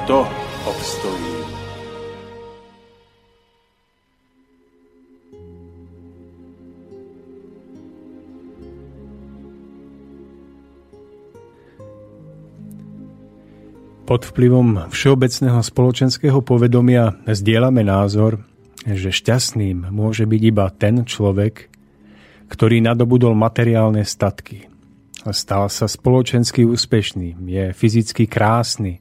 kto obstojí? Pod vplyvom všeobecného spoločenského povedomia zdieľame názor, že šťastným môže byť iba ten človek, ktorý nadobudol materiálne statky. Stal sa spoločensky úspešným, je fyzicky krásny,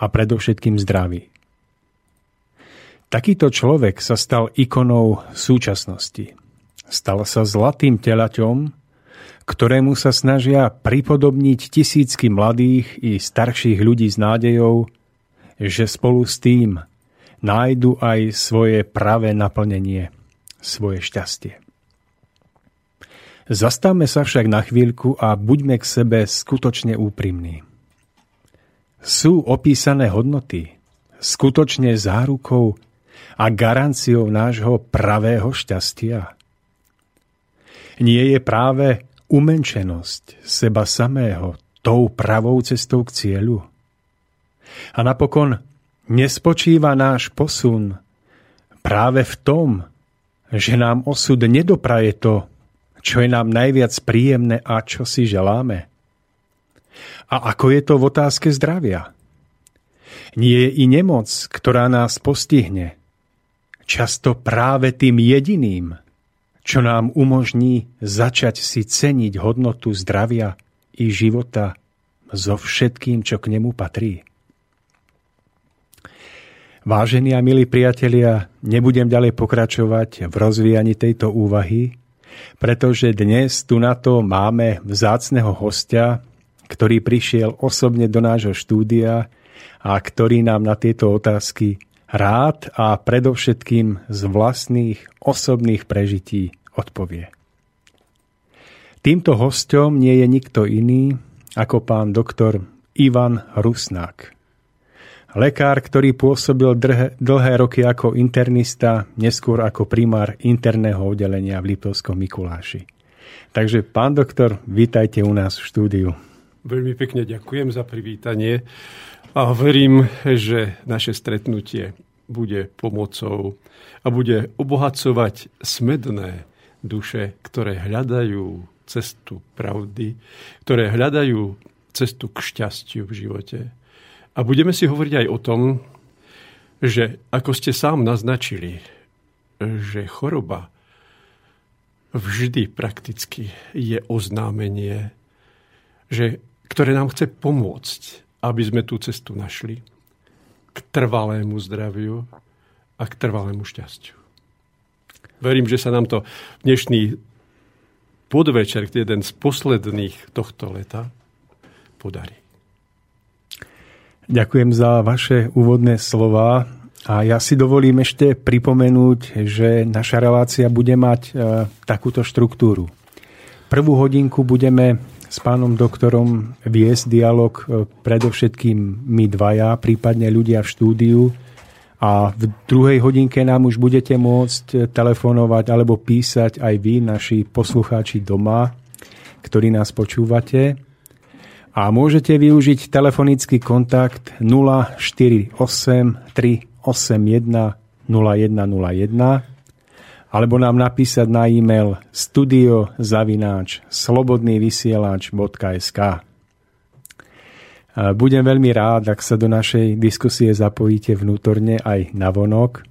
a predovšetkým zdravý. Takýto človek sa stal ikonou súčasnosti. Stal sa zlatým telaťom, ktorému sa snažia pripodobniť tisícky mladých i starších ľudí s nádejou, že spolu s tým nájdu aj svoje pravé naplnenie, svoje šťastie. Zastavme sa však na chvíľku a buďme k sebe skutočne úprimní. Sú opísané hodnoty skutočne zárukou a garanciou nášho pravého šťastia? Nie je práve umenčenosť seba samého tou pravou cestou k cieľu? A napokon nespočíva náš posun práve v tom, že nám osud nedopraje to, čo je nám najviac príjemné a čo si želáme? A ako je to v otázke zdravia? Nie je i nemoc, ktorá nás postihne. Často práve tým jediným, čo nám umožní začať si ceniť hodnotu zdravia i života so všetkým, čo k nemu patrí. Vážení a milí priatelia, nebudem ďalej pokračovať v rozvíjaní tejto úvahy, pretože dnes tu na to máme vzácneho hostia, ktorý prišiel osobne do nášho štúdia a ktorý nám na tieto otázky rád a predovšetkým z vlastných osobných prežití odpovie. Týmto hostom nie je nikto iný ako pán doktor Ivan Rusnák. Lekár, ktorý pôsobil dlhé, dlhé roky ako internista, neskôr ako primár interného oddelenia v Liptovskom Mikuláši. Takže, pán doktor, vítajte u nás v štúdiu. Veľmi pekne ďakujem za privítanie a verím, že naše stretnutie bude pomocou a bude obohacovať smedné duše, ktoré hľadajú cestu pravdy, ktoré hľadajú cestu k šťastiu v živote. A budeme si hovoriť aj o tom, že ako ste sám naznačili, že choroba vždy prakticky je oznámenie, že ktoré nám chce pomôcť, aby sme tú cestu našli k trvalému zdraviu a k trvalému šťastiu. Verím, že sa nám to dnešný podvečer, jeden z posledných tohto leta, podarí. Ďakujem za vaše úvodné slova. A ja si dovolím ešte pripomenúť, že naša relácia bude mať e, takúto štruktúru. Prvú hodinku budeme s pánom doktorom viesť dialog e, predovšetkým my dvaja, prípadne ľudia v štúdiu. A v druhej hodinke nám už budete môcť e, telefonovať alebo písať aj vy, naši poslucháči doma, ktorí nás počúvate. A môžete využiť telefonický kontakt 048 381 0101 alebo nám napísať na e-mail studiozavináč slobodnývysielač.sk Budem veľmi rád, ak sa do našej diskusie zapojíte vnútorne aj na vonok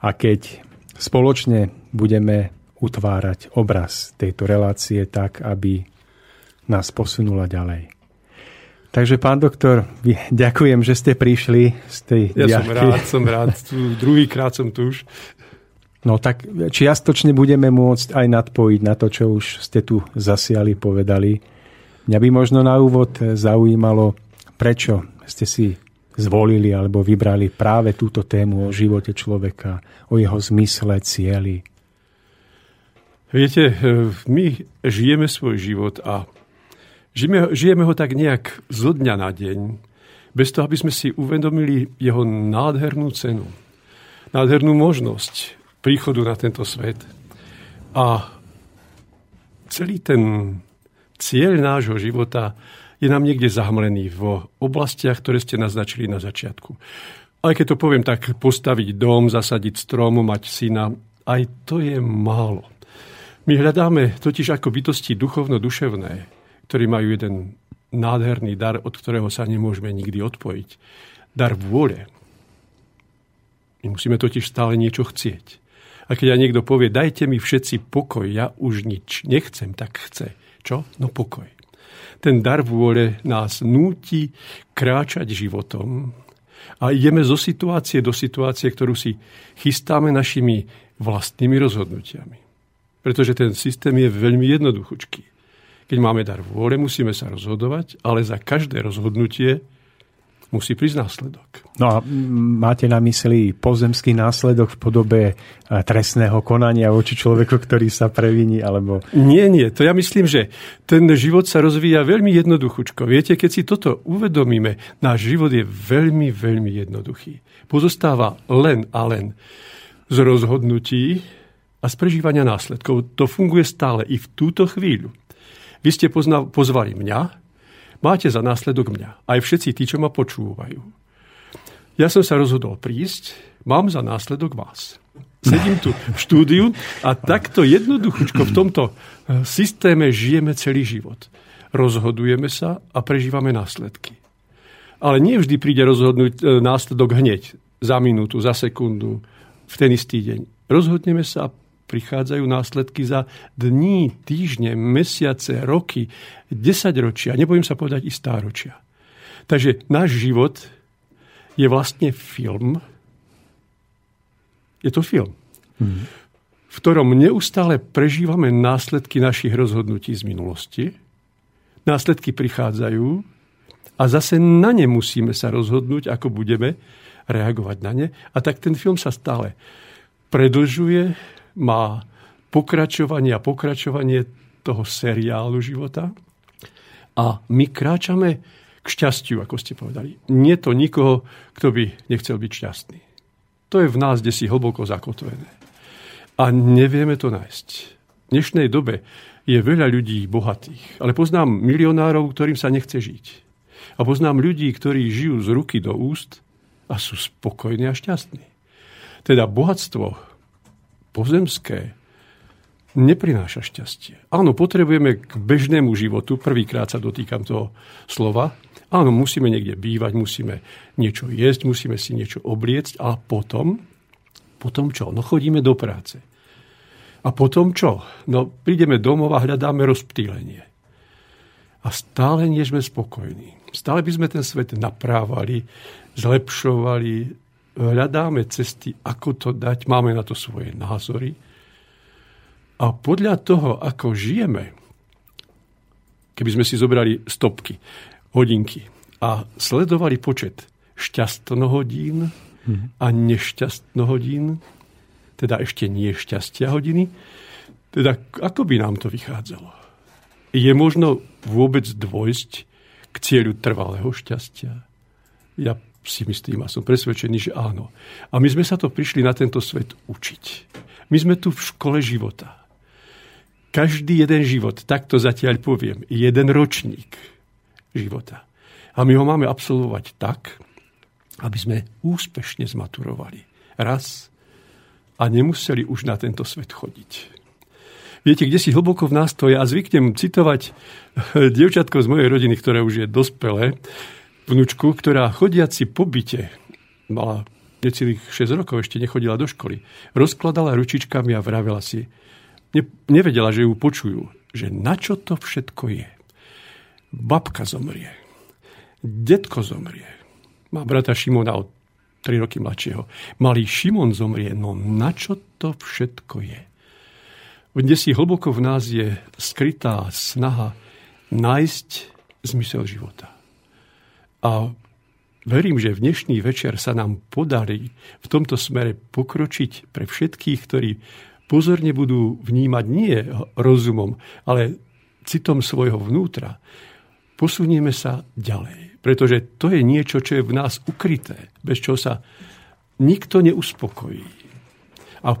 a keď spoločne budeme utvárať obraz tejto relácie tak, aby nás posunula ďalej. Takže, pán doktor, ďakujem, že ste prišli z tej Ja diaľky. som rád, som rád. Druhýkrát som tu už. No tak čiastočne budeme môcť aj nadpojiť na to, čo už ste tu zasiali, povedali. Mňa by možno na úvod zaujímalo, prečo ste si zvolili alebo vybrali práve túto tému o živote človeka, o jeho zmysle, cieli. Viete, my žijeme svoj život a Žijeme, žijeme ho tak nejak zo dňa na deň, bez toho, aby sme si uvedomili jeho nádhernú cenu, nádhernú možnosť príchodu na tento svet. A celý ten cieľ nášho života je nám niekde zahmlený v oblastiach, ktoré ste naznačili na začiatku. Aj keď to poviem tak, postaviť dom, zasadiť strom, mať syna, aj to je málo. My hľadáme totiž ako bytosti duchovno-duševné ktorí majú jeden nádherný dar, od ktorého sa nemôžeme nikdy odpojiť. Dar vôle. My musíme totiž stále niečo chcieť. A keď ja niekto povie, dajte mi všetci pokoj, ja už nič nechcem, tak chce. Čo? No pokoj. Ten dar vôle nás núti kráčať životom a ideme zo situácie do situácie, ktorú si chystáme našimi vlastnými rozhodnutiami. Pretože ten systém je veľmi jednoduchúčký. Keď máme dar vôle, musíme sa rozhodovať, ale za každé rozhodnutie musí prísť následok. No a máte na mysli pozemský následok v podobe e, trestného konania voči človeku, ktorý sa previní, alebo... Nie, nie. To ja myslím, že ten život sa rozvíja veľmi jednoduchučko. Viete, keď si toto uvedomíme, náš život je veľmi, veľmi jednoduchý. Pozostáva len a len z rozhodnutí a z prežívania následkov. To funguje stále i v túto chvíľu. Vy ste pozna- pozvali mňa, máte za následok mňa. Aj všetci tí, čo ma počúvajú. Ja som sa rozhodol prísť, mám za následok vás. Sedím tu v štúdiu a takto jednoduchučko v tomto eh, systéme žijeme celý život. Rozhodujeme sa a prežívame následky. Ale nie vždy príde rozhodnúť eh, následok hneď, za minútu, za sekundu, v ten istý deň. Rozhodneme sa a prichádzajú následky za dní, týždne, mesiace, roky, desaťročia, nebojím sa povedať i stáročia. Takže náš život je vlastne film. Je to film, v ktorom neustále prežívame následky našich rozhodnutí z minulosti. Následky prichádzajú a zase na ne musíme sa rozhodnúť, ako budeme reagovať na ne. A tak ten film sa stále predlžuje, má pokračovanie a pokračovanie toho seriálu života. A my kráčame k šťastiu, ako ste povedali. Nie to nikoho, kto by nechcel byť šťastný. To je v nás, kde si hlboko zakotvené. A nevieme to nájsť. V dnešnej dobe je veľa ľudí bohatých, ale poznám milionárov, ktorým sa nechce žiť. A poznám ľudí, ktorí žijú z ruky do úst a sú spokojní a šťastní. Teda bohatstvo pozemské neprináša šťastie. Áno, potrebujeme k bežnému životu, prvýkrát sa dotýkam toho slova, áno, musíme niekde bývať, musíme niečo jesť, musíme si niečo obliecť, a potom, potom čo? No chodíme do práce. A potom čo? No prídeme domov a hľadáme rozptýlenie. A stále nie sme spokojní. Stále by sme ten svet naprávali, zlepšovali, hľadáme cesty, ako to dať, máme na to svoje názory. A podľa toho, ako žijeme, keby sme si zobrali stopky, hodinky a sledovali počet šťastnohodín a nešťastnohodín, teda ešte nie šťastia hodiny, teda ako by nám to vychádzalo? Je možno vôbec dôjsť k cieľu trvalého šťastia? Ja si myslím a som presvedčený, že áno. A my sme sa to prišli na tento svet učiť. My sme tu v škole života. Každý jeden život, takto zatiaľ poviem, jeden ročník života. A my ho máme absolvovať tak, aby sme úspešne zmaturovali. Raz a nemuseli už na tento svet chodiť. Viete, kde si hlboko v nás to je, a zvyknem citovať dievčatko z mojej rodiny, ktoré už je dospelé, vnúčku, ktorá chodiaci po byte mala necelých 6 rokov ešte nechodila do školy. Rozkladala ručičkami a vravela si, ne, nevedela, že ju počujú, že na čo to všetko je. Babka zomrie. Detko zomrie. Má brata Šimona od 3 roky mladšieho. Malý Šimon zomrie. No na čo to všetko je? Kde si hlboko v nás je skrytá snaha nájsť zmysel života. A verím, že v dnešný večer sa nám podarí v tomto smere pokročiť pre všetkých, ktorí pozorne budú vnímať nie rozumom, ale citom svojho vnútra. Posunieme sa ďalej, pretože to je niečo, čo je v nás ukryté, bez čoho sa nikto neuspokojí. A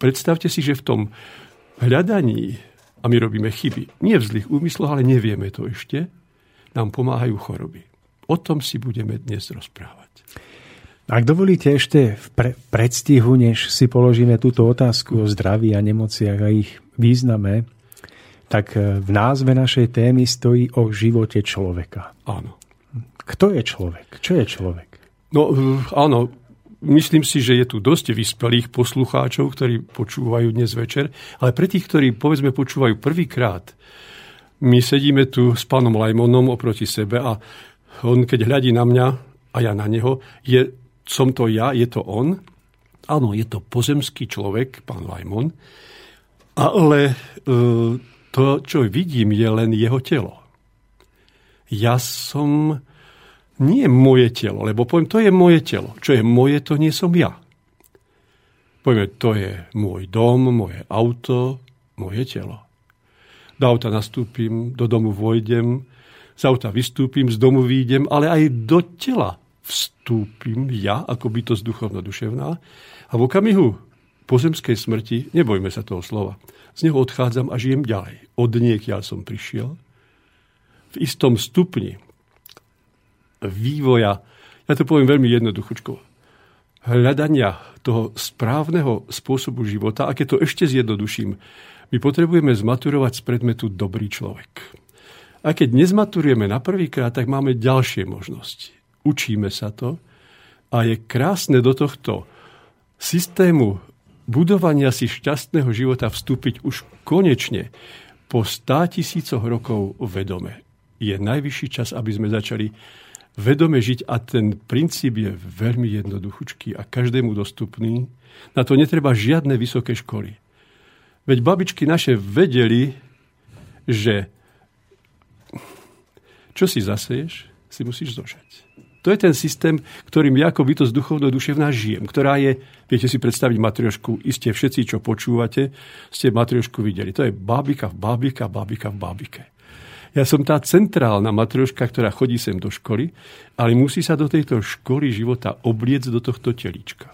predstavte si, že v tom hľadaní, a my robíme chyby, nie v zlých úmysloch, ale nevieme to ešte, nám pomáhajú choroby. O tom si budeme dnes rozprávať. Ak dovolíte ešte v pre- predstihu, než si položíme túto otázku o zdraví a nemociach a ich význame, tak v názve našej témy stojí o živote človeka. Áno. Kto je človek? Čo je človek? No áno, myslím si, že je tu dosť vyspelých poslucháčov, ktorí počúvajú dnes večer, ale pre tých, ktorí povedzme počúvajú prvýkrát, my sedíme tu s pánom Lajmonom oproti sebe a on keď hľadí na mňa a ja na neho, je, som to ja, je to on. Áno, je to pozemský človek, pán Lajmon, ale e, to, čo vidím, je len jeho telo. Ja som nie moje telo, lebo poviem, to je moje telo. Čo je moje, to nie som ja. Povieme, to je môj dom, moje auto, moje telo. Do auta nastúpim, do domu vojdem, z auta vystúpim, z domu výjdem, ale aj do tela vstúpim ja, ako bytosť duchovno-duševná a v okamihu pozemskej smrti, nebojme sa toho slova, z neho odchádzam a žijem ďalej. Od niekiaľ som prišiel. V istom stupni vývoja, ja to poviem veľmi jednoduchučko, hľadania toho správneho spôsobu života, a keď to ešte zjednoduším, my potrebujeme zmaturovať z predmetu dobrý človek. A keď nezmaturujeme na prvýkrát, tak máme ďalšie možnosti. Učíme sa to a je krásne do tohto systému budovania si šťastného života vstúpiť už konečne po stá tisícoch rokov vedome. Je najvyšší čas, aby sme začali vedome žiť a ten princíp je veľmi jednoduchúčký a každému dostupný. Na to netreba žiadne vysoké školy. Veď babičky naše vedeli, že čo si zaseješ, si musíš zožať. To je ten systém, ktorým ja ako bytosť duchovno duševná žijem, ktorá je, viete si predstaviť matriošku, iste všetci, čo počúvate, ste matriošku videli. To je bábika v bábika, bábika v bábike. Ja som tá centrálna matrioška, ktorá chodí sem do školy, ale musí sa do tejto školy života obliec do tohto telička.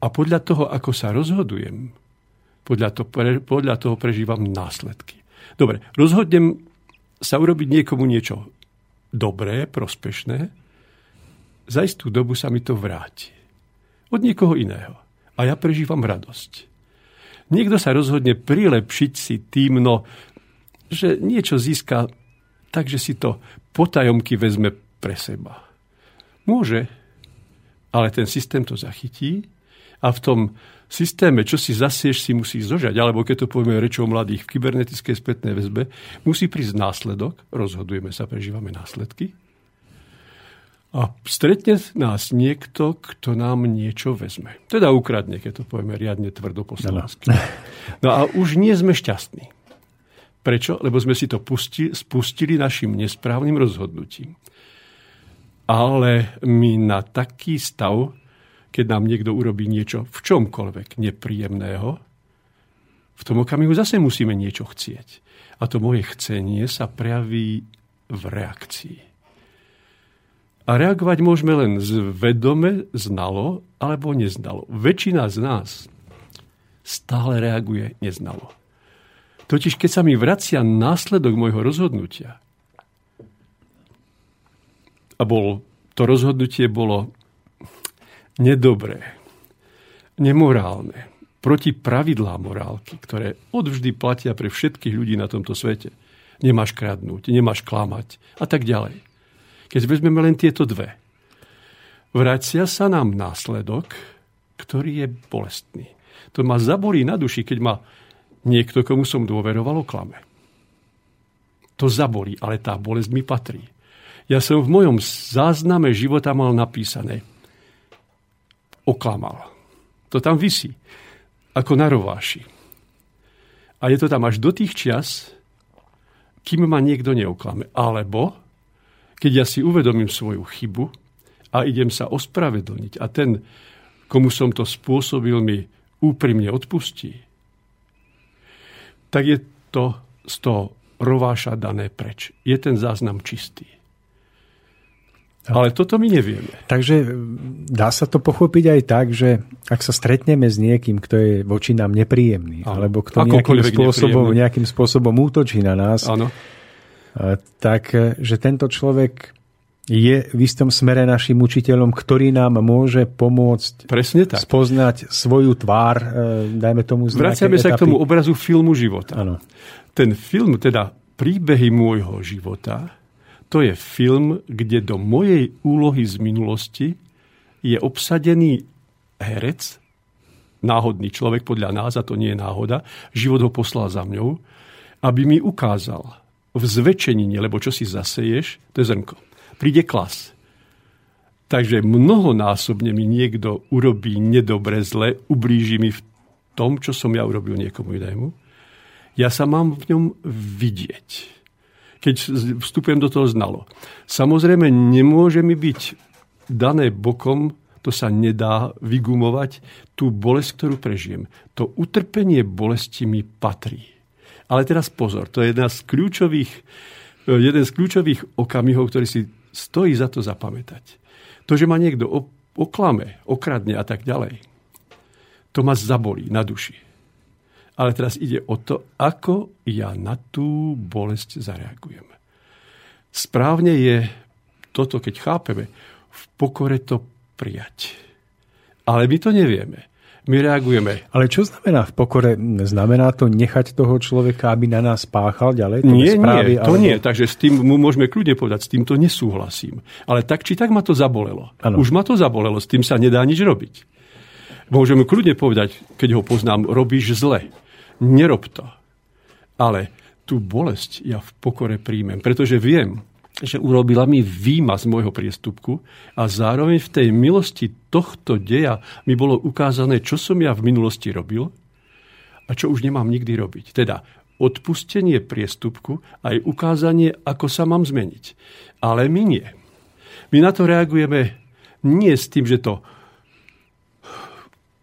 A podľa toho, ako sa rozhodujem, podľa, to, podľa toho prežívam následky. Dobre, rozhodnem sa urobiť niekomu niečo dobré, prospešné, za istú dobu sa mi to vráti. Od niekoho iného. A ja prežívam radosť. Niekto sa rozhodne prilepšiť si tým, no že niečo získa tak, že si to potajomky vezme pre seba. Môže, ale ten systém to zachytí a v tom systéme, čo si zasieš, si musí zožať, alebo keď to povieme rečou mladých v kybernetickej spätnej väzbe, musí prísť následok, rozhodujeme sa, prežívame následky, a stretne nás niekto, kto nám niečo vezme. Teda ukradne, keď to povieme riadne tvrdo po slovensky. No a už nie sme šťastní. Prečo? Lebo sme si to pusti, spustili našim nesprávnym rozhodnutím. Ale my na taký stav, keď nám niekto urobí niečo v čomkoľvek nepríjemného, v tom okamihu zase musíme niečo chcieť. A to moje chcenie sa prejaví v reakcii. A reagovať môžeme len zvedome, znalo alebo neznalo. Väčšina z nás stále reaguje neznalo. Totiž keď sa mi vracia následok môjho rozhodnutia, a bol, to rozhodnutie bolo nedobré, nemorálne, proti pravidlá morálky, ktoré odvždy platia pre všetkých ľudí na tomto svete. Nemáš kradnúť, nemáš klamať a tak ďalej. Keď vezmeme len tieto dve. vracia sa nám následok, ktorý je bolestný. To ma zabolí na duši, keď ma niekto, komu som dôveroval, oklame. To zabolí, ale tá bolesť mi patrí. Ja som v mojom zázname života mal napísané oklamal. To tam vysí, ako na rováši. A je to tam až do tých čas, kým ma niekto neoklame. Alebo, keď ja si uvedomím svoju chybu a idem sa ospravedlniť a ten, komu som to spôsobil, mi úprimne odpustí, tak je to z toho rováša dané preč. Je ten záznam čistý. Ale toto my nevieme. Takže dá sa to pochopiť aj tak, že ak sa stretneme s niekým, kto je voči nám nepríjemný, ano. alebo kto nejakým spôsobom, nejakým spôsobom útočí na nás, ano. tak že tento človek je v istom smere našim učiteľom, ktorý nám môže pomôcť Presne tak. spoznať svoju tvár, e, dajme tomu z Vraciame sa k tomu obrazu filmu života. Ano. Ten film, teda príbehy môjho života, to je film, kde do mojej úlohy z minulosti je obsadený herec, náhodný človek podľa nás, a to nie je náhoda, život ho poslal za mňou, aby mi ukázal v zväčšenine, lebo čo si zaseješ, to je zrnko príde klas. Takže mnohonásobne mi niekto urobí nedobre, zle, ublíži mi v tom, čo som ja urobil niekomu inému. Ja sa mám v ňom vidieť, keď vstupujem do toho znalo. Samozrejme, nemôže mi byť dané bokom, to sa nedá vygumovať, tú bolesť, ktorú prežijem. To utrpenie bolesti mi patrí. Ale teraz pozor, to je jedna z kľúčových, jeden z kľúčových okamihov, ktorý si stojí za to zapamätať. To, že ma niekto oklame, okradne a tak ďalej, to ma zabolí na duši. Ale teraz ide o to, ako ja na tú bolesť zareagujem. Správne je toto, keď chápeme, v pokore to prijať. Ale my to nevieme my reagujeme. Ale čo znamená v pokore? Znamená to nechať toho človeka, aby na nás páchal ďalej? To nie, správy, nie, to alebo... nie. Takže s tým mu môžeme kľudne povedať, s týmto nesúhlasím. Ale tak či tak ma to zabolelo. Ano. Už ma to zabolelo, s tým sa nedá nič robiť. Môžeme kľudne povedať, keď ho poznám, robíš zle. Nerob to. Ale tú bolesť ja v pokore príjmem, pretože viem, že urobila mi výma z môjho priestupku a zároveň v tej milosti tohto deja mi bolo ukázané, čo som ja v minulosti robil a čo už nemám nikdy robiť. Teda odpustenie priestupku aj ukázanie, ako sa mám zmeniť. Ale my nie. My na to reagujeme nie s tým, že to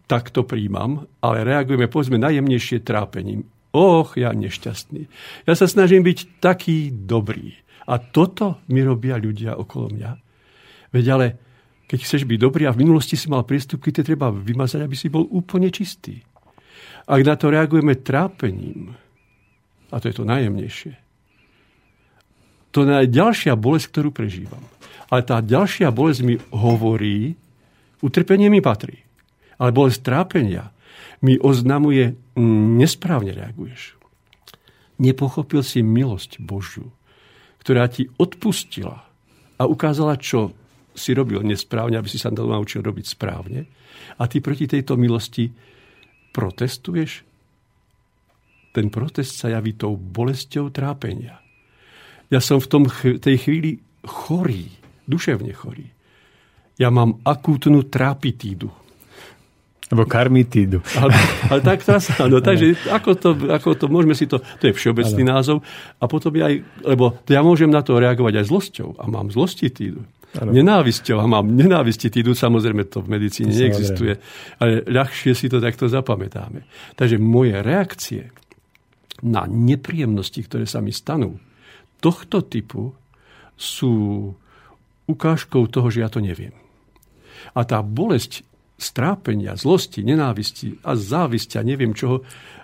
takto príjmam, ale reagujeme povedzme najjemnejšie trápením. Och, ja nešťastný. Ja sa snažím byť taký dobrý. A toto mi robia ľudia okolo mňa. Veď ale, keď chceš byť dobrý a v minulosti si mal priestupky, tie treba vymazať, aby si bol úplne čistý. Ak na to reagujeme trápením, a to je to najjemnejšie, to je ďalšia bolesť, ktorú prežívam. Ale tá ďalšia bolesť mi hovorí, utrpenie mi patrí. Ale bolesť trápenia mi oznamuje, nesprávne reaguješ. Nepochopil si milosť Božiu ktorá ti odpustila a ukázala, čo si robil nesprávne, aby si sa naučil robiť správne. A ty proti tejto milosti protestuješ? Ten protest sa javí tou bolesťou trápenia. Ja som v tom, tej chvíli chorý, duševne chorý. Ja mám akútnu trápitídu. Alebo karmitídu. Ale, ale tak teraz, áno, takže ako to, ako to, môžeme si to, to je všeobecný ano. názov, a potom aj, lebo ja môžem na to reagovať aj zlosťou a mám zlostitídu. Ano. Nenávisťou a mám nenávistitídu, samozrejme to v medicíne to neexistuje, ale ľahšie si to takto zapamätáme. Takže moje reakcie na nepríjemnosti, ktoré sa mi stanú, tohto typu sú ukážkou toho, že ja to neviem. A tá bolesť strápenia, zlosti, nenávisti a závisti a neviem čoho,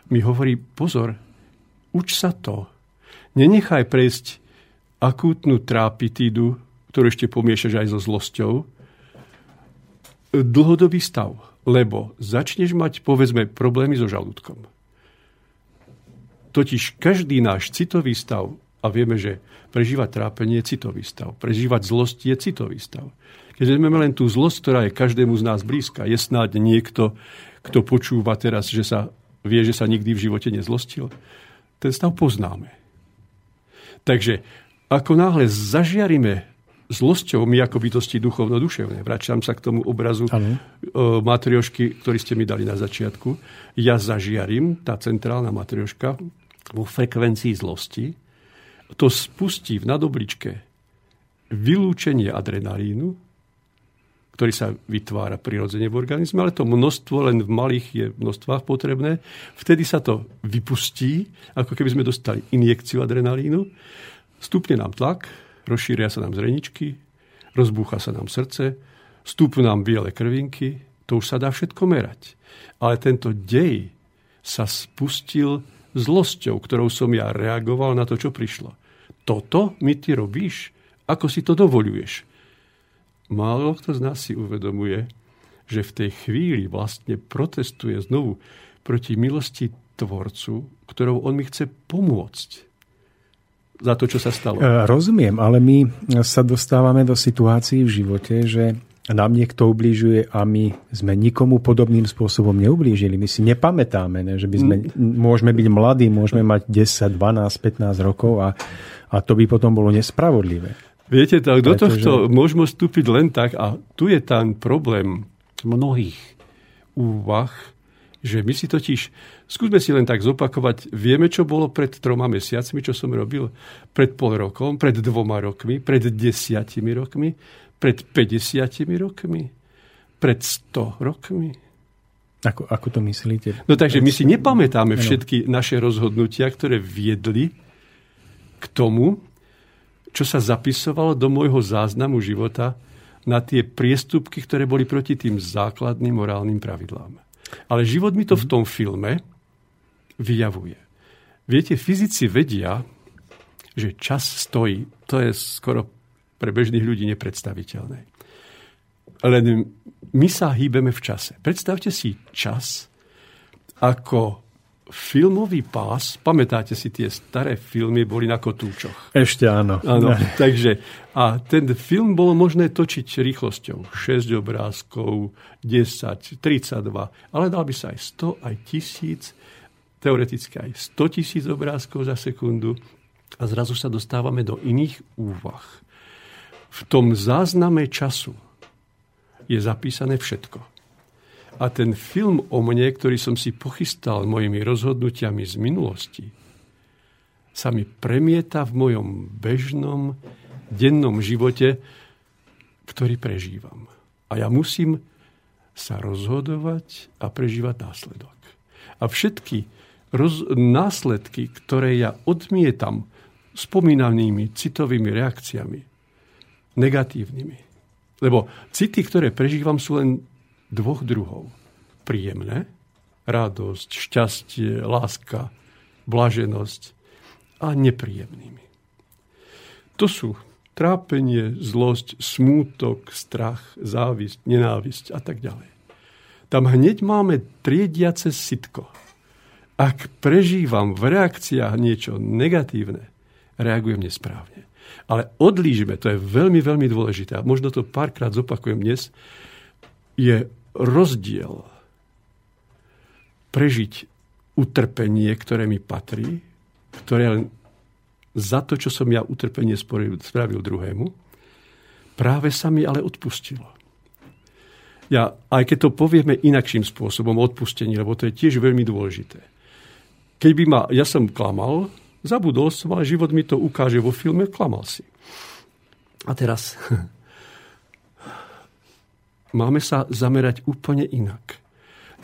mi hovorí, pozor, uč sa to. Nenechaj prejsť akútnu trápitídu, ktorú ešte pomiešaš aj so zlosťou, dlhodobý stav, lebo začneš mať, povedzme, problémy so žalúdkom. Totiž každý náš citový stav A vieme, že prežívať trápenie je citový stav. Prežívať zlosť je citový stav. Keď máme len tú zlosť, ktorá je každému z nás blízka, je snáď niekto, kto počúva teraz, že sa vie, že sa nikdy v živote nezlostil. Ten stav poznáme. Takže ako náhle zažiarime zlosťou my ako bytosti duchovno-duševné. Vračam sa k tomu obrazu ano. matriošky, ktorý ste mi dali na začiatku. Ja zažiarím, tá centrálna matrioška, vo frekvencii zlosti, to spustí v nadobličke vylúčenie adrenalínu, ktorý sa vytvára prirodzene v organizme, ale to množstvo len v malých je množstvách potrebné. Vtedy sa to vypustí, ako keby sme dostali injekciu adrenalínu. Stupne nám tlak, rozšíria sa nám zreničky, rozbúcha sa nám srdce, stúpnu nám biele krvinky, to už sa dá všetko merať. Ale tento dej sa spustil zlosťou, ktorou som ja reagoval na to, čo prišlo. Toto mi ty robíš? Ako si to dovoluješ? Málo kto z nás si uvedomuje, že v tej chvíli vlastne protestuje znovu proti milosti Tvorcu, ktorou on mi chce pomôcť za to, čo sa stalo. E, rozumiem, ale my sa dostávame do situácií v živote, že nám niekto ubližuje a my sme nikomu podobným spôsobom neublížili. My si nepamätáme, ne? že by sme, mm. môžeme byť mladí, môžeme mať 10, 12, 15 rokov a, a to by potom bolo nespravodlivé. Viete, tak do Pretože... tohto môžeme vstúpiť len tak a tu je ten problém mnohých úvah, že my si totiž, skúsme si len tak zopakovať, vieme, čo bolo pred troma mesiacmi, čo som robil, pred pol rokom, pred dvoma rokmi, pred desiatimi rokmi, pred 50 rokmi? Pred 100 rokmi? Ako, ako to myslíte? No takže my si nepamätáme všetky naše rozhodnutia, ktoré viedli k tomu, čo sa zapisovalo do môjho záznamu života na tie priestupky, ktoré boli proti tým základným morálnym pravidlám. Ale život mi to v tom filme vyjavuje. Viete, fyzici vedia, že čas stojí. To je skoro pre bežných ľudí nepredstaviteľné. Len my sa hýbeme v čase. Predstavte si čas ako filmový pás. Pamätáte si, tie staré filmy boli na kotúčoch. Ešte áno. áno takže, a ten film bolo možné točiť rýchlosťou 6 obrázkov, 10, 32, ale dal by sa aj 100, aj 1000, teoreticky aj 100 tisíc obrázkov za sekundu. A zrazu sa dostávame do iných úvah v tom zázname času je zapísané všetko. A ten film o mne, ktorý som si pochystal mojimi rozhodnutiami z minulosti, sa mi premieta v mojom bežnom, dennom živote, ktorý prežívam. A ja musím sa rozhodovať a prežívať následok. A všetky roz- následky, ktoré ja odmietam spomínanými citovými reakciami, negatívnymi. Lebo city, ktoré prežívam, sú len dvoch druhov. Príjemné, radosť, šťastie, láska, blaženosť a nepríjemnými. To sú trápenie, zlosť, smútok, strach, závisť, nenávisť a tak ďalej. Tam hneď máme triediace sitko. Ak prežívam v reakciách niečo negatívne, reagujem nesprávne. Ale odlížme, to je veľmi, veľmi dôležité, a možno to párkrát zopakujem dnes, je rozdiel prežiť utrpenie, ktoré mi patrí, ktoré len za to, čo som ja utrpenie spravil druhému, práve sa mi ale odpustilo. Ja, aj keď to povieme inakším spôsobom, odpustení, lebo to je tiež veľmi dôležité. Keby ma, ja som klamal, Zabudol som, ale život mi to ukáže vo filme, klamal si. A teraz máme sa zamerať úplne inak.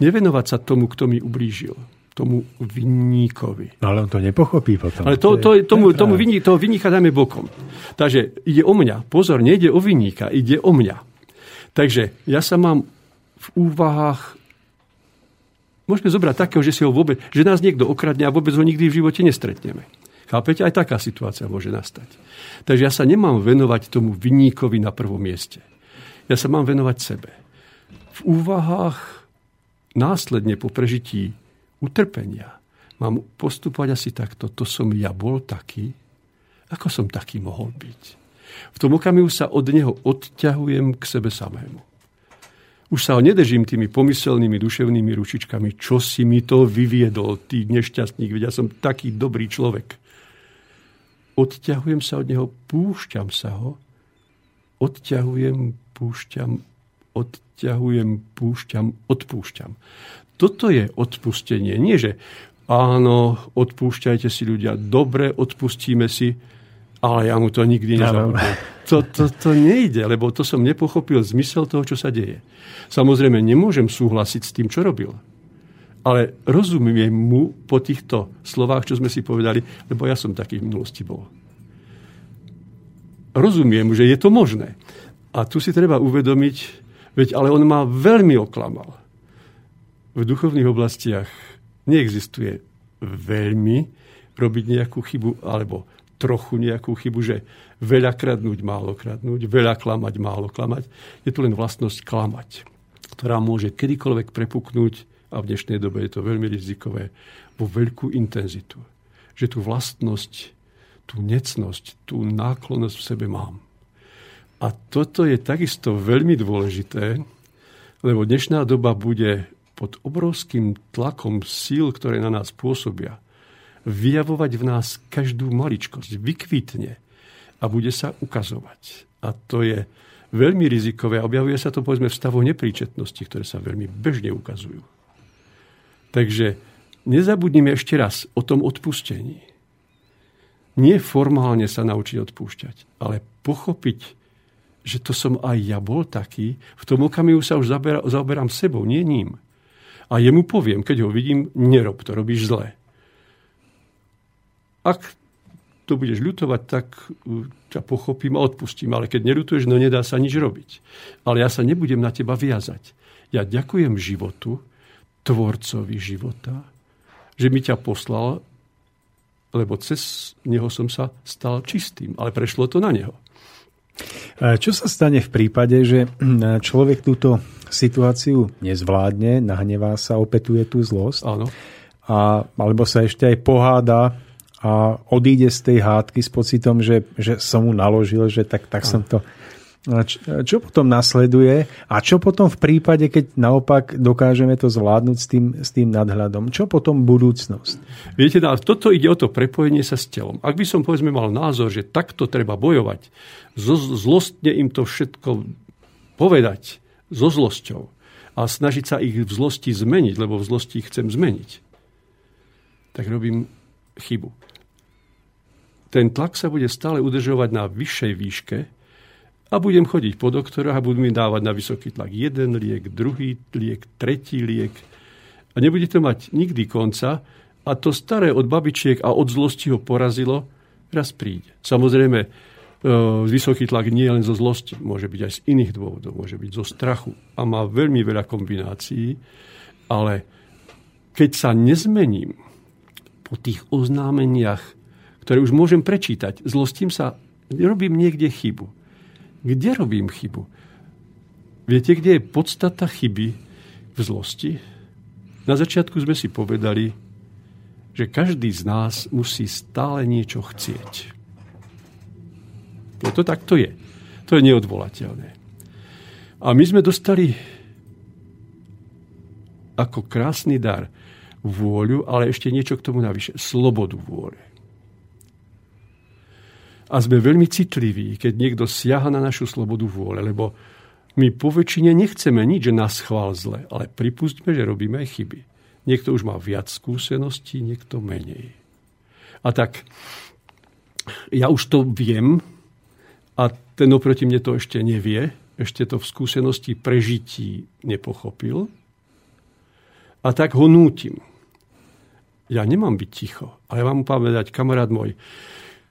Nevenovať sa tomu, kto mi ublížil tomu vinníkovi. No ale on to nepochopí potom. Ale to, to, tomu, tomu vinník, toho vinníka dáme bokom. Takže ide o mňa. Pozor, nejde o vinníka, ide o mňa. Takže ja sa mám v úvahách Môžeme zobrať takého, že, si ho vôbec, že nás niekto okradne a vôbec ho nikdy v živote nestretneme. Chápete? Aj taká situácia môže nastať. Takže ja sa nemám venovať tomu vinníkovi na prvom mieste. Ja sa mám venovať sebe. V úvahách následne po prežití utrpenia mám postupovať asi takto. To som ja bol taký Ako som taký mohol byť? V tom okamihu sa od neho odťahujem k sebe samému. Už sa nedržím tými pomyselnými duševnými ručičkami, čo si mi to vyviedol, ty nešťastník, veď ja som taký dobrý človek. Odťahujem sa od neho, púšťam sa ho, odťahujem, púšťam, odťahujem, púšťam, odpúšťam. Toto je odpustenie. Nie, že áno, odpúšťajte si ľudia, dobre, odpustíme si, ale ja mu to nikdy nezabudnem. To, to, to nejde, lebo to som nepochopil zmysel toho, čo sa deje. Samozrejme, nemôžem súhlasiť s tým, čo robil. Ale rozumiem mu po týchto slovách, čo sme si povedali, lebo ja som taký v minulosti bol. Rozumiem, že je to možné. A tu si treba uvedomiť, veď ale on ma veľmi oklamal. V duchovných oblastiach neexistuje veľmi robiť nejakú chybu, alebo trochu nejakú chybu, že veľa kradnúť, málo kradnúť, veľa klamať, málo klamať. Je to len vlastnosť klamať, ktorá môže kedykoľvek prepuknúť, a v dnešnej dobe je to veľmi rizikové, vo veľkú intenzitu. Že tú vlastnosť, tú necnosť, tú náklonnosť v sebe mám. A toto je takisto veľmi dôležité, lebo dnešná doba bude pod obrovským tlakom síl, ktoré na nás pôsobia vyjavovať v nás každú maličkosť, vykvitne a bude sa ukazovať. A to je veľmi rizikové a objavuje sa to povedzme v stavoch nepríčetnosti, ktoré sa veľmi bežne ukazujú. Takže nezabudnime ešte raz o tom odpustení. Nie formálne sa naučiť odpúšťať, ale pochopiť, že to som aj ja bol taký, v tom okamihu sa už zaoberám sebou, nie ním. A jemu poviem, keď ho vidím, nerob to, robíš zle. Ak to budeš ľutovať, tak uh, ťa pochopím a odpustím. Ale keď neľutuješ, no nedá sa nič robiť. Ale ja sa nebudem na teba viazať. Ja ďakujem životu, tvorcovi života, že mi ťa poslal, lebo cez neho som sa stal čistým. Ale prešlo to na neho. Čo sa stane v prípade, že človek túto situáciu nezvládne, nahnevá sa, opetuje tú zlosť? Áno. A, alebo sa ešte aj poháda a odíde z tej hádky s pocitom, že, že som mu naložil, že tak, tak som to... Čo potom nasleduje a čo potom v prípade, keď naopak dokážeme to zvládnuť s tým, s tým nadhľadom? Čo potom budúcnosť? Viete, toto ide o to prepojenie sa s telom. Ak by som povedzme mal názor, že takto treba bojovať, zlostne im to všetko povedať so zlosťou a snažiť sa ich v zlosti zmeniť, lebo v zlosti ich chcem zmeniť, tak robím chybu ten tlak sa bude stále udržovať na vyššej výške a budem chodiť po doktoroch a budú mi dávať na vysoký tlak jeden liek, druhý liek, tretí liek. A nebude to mať nikdy konca a to staré od babičiek a od zlosti ho porazilo, raz príde. Samozrejme, e, vysoký tlak nie je len zo zlosti, môže byť aj z iných dôvodov, môže byť zo strachu a má veľmi veľa kombinácií, ale keď sa nezmením po tých oznámeniach ktoré už môžem prečítať. Zlostím sa, robím niekde chybu. Kde robím chybu? Viete, kde je podstata chyby v zlosti? Na začiatku sme si povedali, že každý z nás musí stále niečo chcieť. No to tak to je. To je neodvolateľné. A my sme dostali ako krásny dar vôľu, ale ešte niečo k tomu navyše. Slobodu vôle. A sme veľmi citliví, keď niekto siaha na našu slobodu vôle, lebo my po väčšine nechceme nič, že nás chvál zle, ale pripustme, že robíme aj chyby. Niekto už má viac skúseností, niekto menej. A tak ja už to viem a ten oproti mne to ešte nevie, ešte to v skúsenosti prežití nepochopil. A tak ho nútim. Ja nemám byť ticho, ale vám povedať, kamarát môj,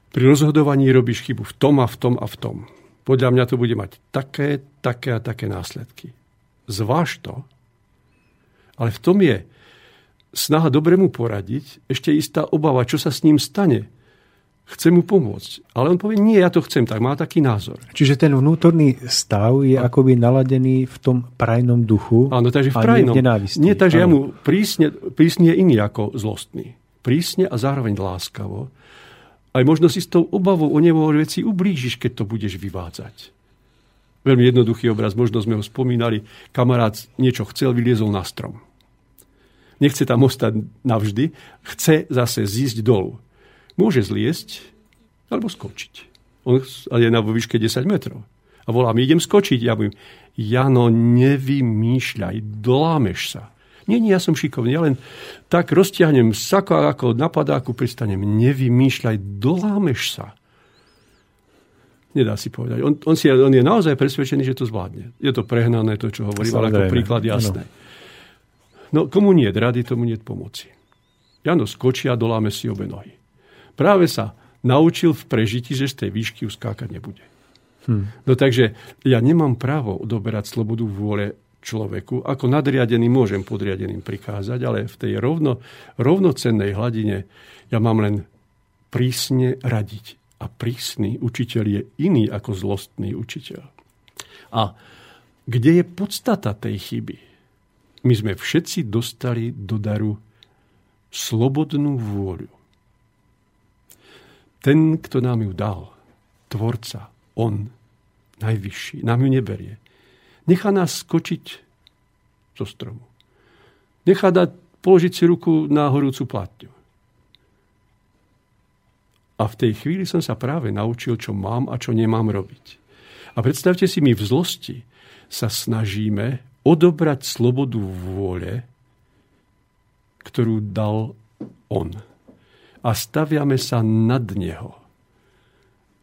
pri rozhodovaní robíš chybu v tom a v tom a v tom. Podľa mňa to bude mať také, také a také následky. Zváž to, ale v tom je snaha dobrému poradiť, ešte istá obava, čo sa s ním stane. Chce mu pomôcť. Ale on povie, nie, ja to chcem, tak má taký názor. Čiže ten vnútorný stav je a... akoby naladený v tom prajnom duchu. Áno, takže v prajnom. Nie, takže ja mu prísne, prísne je iný ako zlostný. Prísne a zároveň láskavo Aj možno si s tou obavou o nebo veci ublížiš, keď to budeš vyvádzať. Veľmi jednoduchý obraz, možno sme ho spomínali. Kamarát niečo chcel, vyliezol na strom. Nechce tam ostať navždy, chce zase zísť dolu. Môže zliesť alebo skočiť. On je na vo výške 10 metrov. A volá mi, idem skočiť. Ja poviem, Jano, nevymýšľaj, dolámeš sa. Nie, nie, ja som šikovný, ja len tak roztiahnem sako ako na padáku pristanem. Nevymýšľaj, dolámeš sa. Nedá si povedať. On, on, si, on je naozaj presvedčený, že to zvládne. Je to prehnané, to, čo hovorím, ale ako príklad jasné. No, komu nie rady, tomu nie pomoci. Jano skočí a doláme si obe nohy. Práve sa naučil v prežití, že z tej výšky uskákať nebude. Hmm. No takže ja nemám právo odoberať slobodu vôle človeku. Ako nadriadený môžem podriadeným prikázať, ale v tej rovno, rovnocennej hladine ja mám len prísne radiť a prísny učiteľ je iný ako zlostný učiteľ. A kde je podstata tej chyby? My sme všetci dostali do daru slobodnú vôľu. Ten, kto nám ju dal, tvorca, on, najvyšší, nám ju neberie. Nechá nás skočiť zo stromu. Nechá dať, položiť si ruku na horúcu platňu. A v tej chvíli som sa práve naučil, čo mám a čo nemám robiť. A predstavte si, my v zlosti sa snažíme odobrať slobodu vôle, ktorú dal on. A staviame sa nad neho.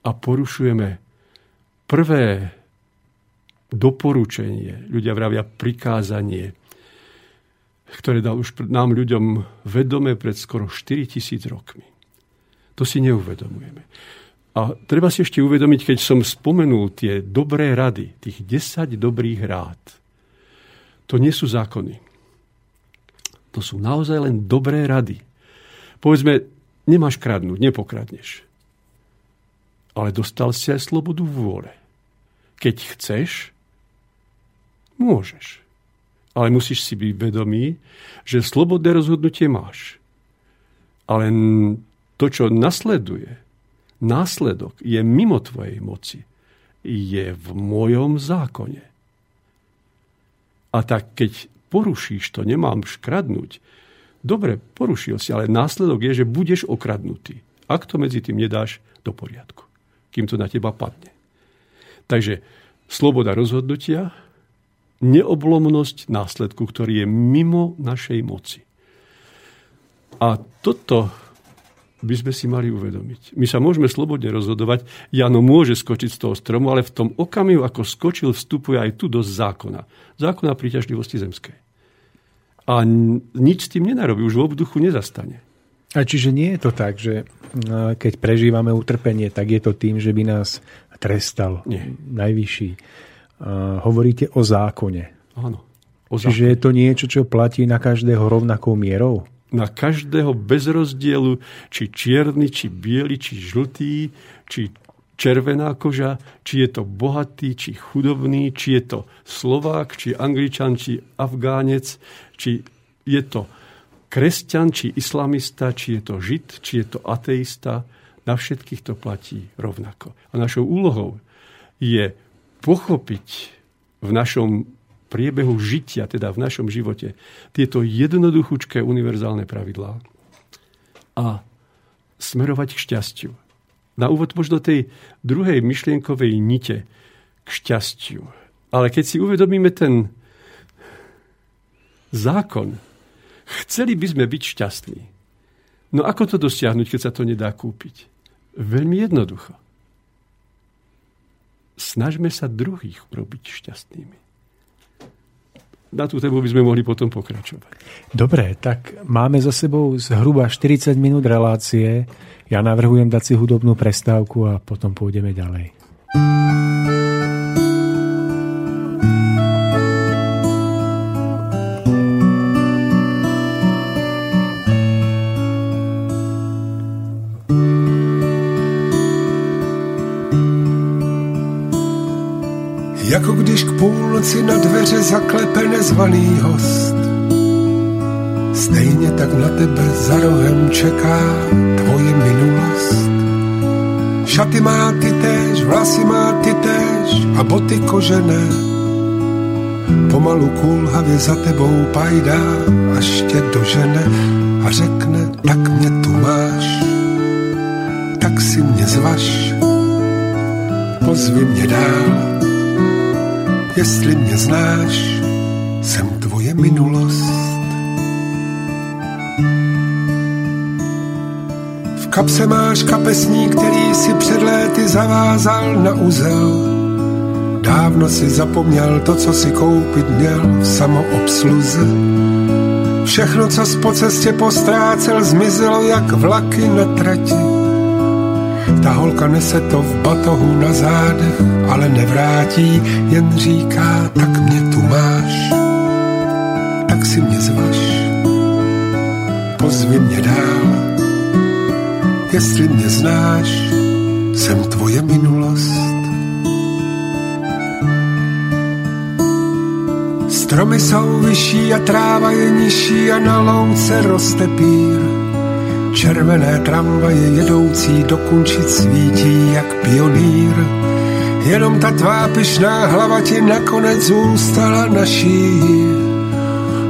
A porušujeme prvé doporučenie, ľudia vravia prikázanie, ktoré dal už nám ľuďom vedome pred skoro 4000 rokmi. To si neuvedomujeme. A treba si ešte uvedomiť, keď som spomenul tie dobré rady, tých 10 dobrých rád, to nie sú zákony. To sú naozaj len dobré rady. Povedzme, nemáš kradnúť, nepokradneš. Ale dostal si aj slobodu vôle. Keď chceš, môžeš. Ale musíš si byť vedomý, že slobodné rozhodnutie máš. Ale to, čo nasleduje, následok je mimo tvojej moci, je v mojom zákone. A tak keď porušíš to, nemám škradnúť, dobre, porušil si, ale následok je, že budeš okradnutý. Ak to medzi tým nedáš do poriadku, kým to na teba padne. Takže sloboda rozhodnutia, neoblomnosť následku, ktorý je mimo našej moci. A toto by sme si mali uvedomiť. My sa môžeme slobodne rozhodovať. Jano môže skočiť z toho stromu, ale v tom okamihu, ako skočil, vstupuje aj tu do zákona. Zákona príťažlivosti zemskej. A nič s tým nenarobí, už v obduchu nezastane. A čiže nie je to tak, že keď prežívame utrpenie, tak je to tým, že by nás trestal nie. najvyšší. Hovoríte o zákone. Áno. O zákone. Čiže je to niečo, čo platí na každého rovnakou mierou? na každého bez rozdielu, či čierny, či biely, či žltý, či červená koža, či je to bohatý, či chudobný, či je to Slovák, či Angličan, či Afgánec, či je to kresťan, či islamista, či je to žid, či je to ateista. Na všetkých to platí rovnako. A našou úlohou je pochopiť v našom priebehu žitia, teda v našom živote, tieto jednoduchúčké univerzálne pravidlá a smerovať k šťastiu. Na úvod možno tej druhej myšlienkovej nite k šťastiu. Ale keď si uvedomíme ten zákon, chceli by sme byť šťastní. No ako to dosiahnuť, keď sa to nedá kúpiť? Veľmi jednoducho. Snažme sa druhých urobiť šťastnými na tú tému by sme mohli potom pokračovať. Dobre, tak máme za sebou zhruba 40 minút relácie. Ja navrhujem dať si hudobnú prestávku a potom pôjdeme ďalej. Jako když k půlnoci na dveře zaklepe nezvaný host. Stejně tak na tebe za rohem čeká tvoje minulost. Šaty má ty též, vlasy má ty též a boty kožené. Pomalu kulhavě za tebou pajdá, až tě dožene a řekne, tak mě tu máš, tak si mě zvaš, pozvi mě dál, jestli mě znáš, jsem tvoje minulost. V kapse máš kapesní, který si před léty zavázal na uzel. Dávno si zapomněl to, co si koupit měl v samoobsluze. Všechno, co po cestě postrácel, zmizelo jak vlaky na trati. Ta holka nese to v batohu na zádech, ale nevrátí, jen říká, tak mě tu máš, tak si mě zvaš, pozvi mě dál, jestli mě znáš, jsem tvoje minulost. Stromy jsou vyšší a tráva je nižší a na louce roste pír. Červené tramvaje jedoucí do Kunčic svítí jak pionýr. Jenom ta tvá pyšná hlava ti nakonec zůstala naší.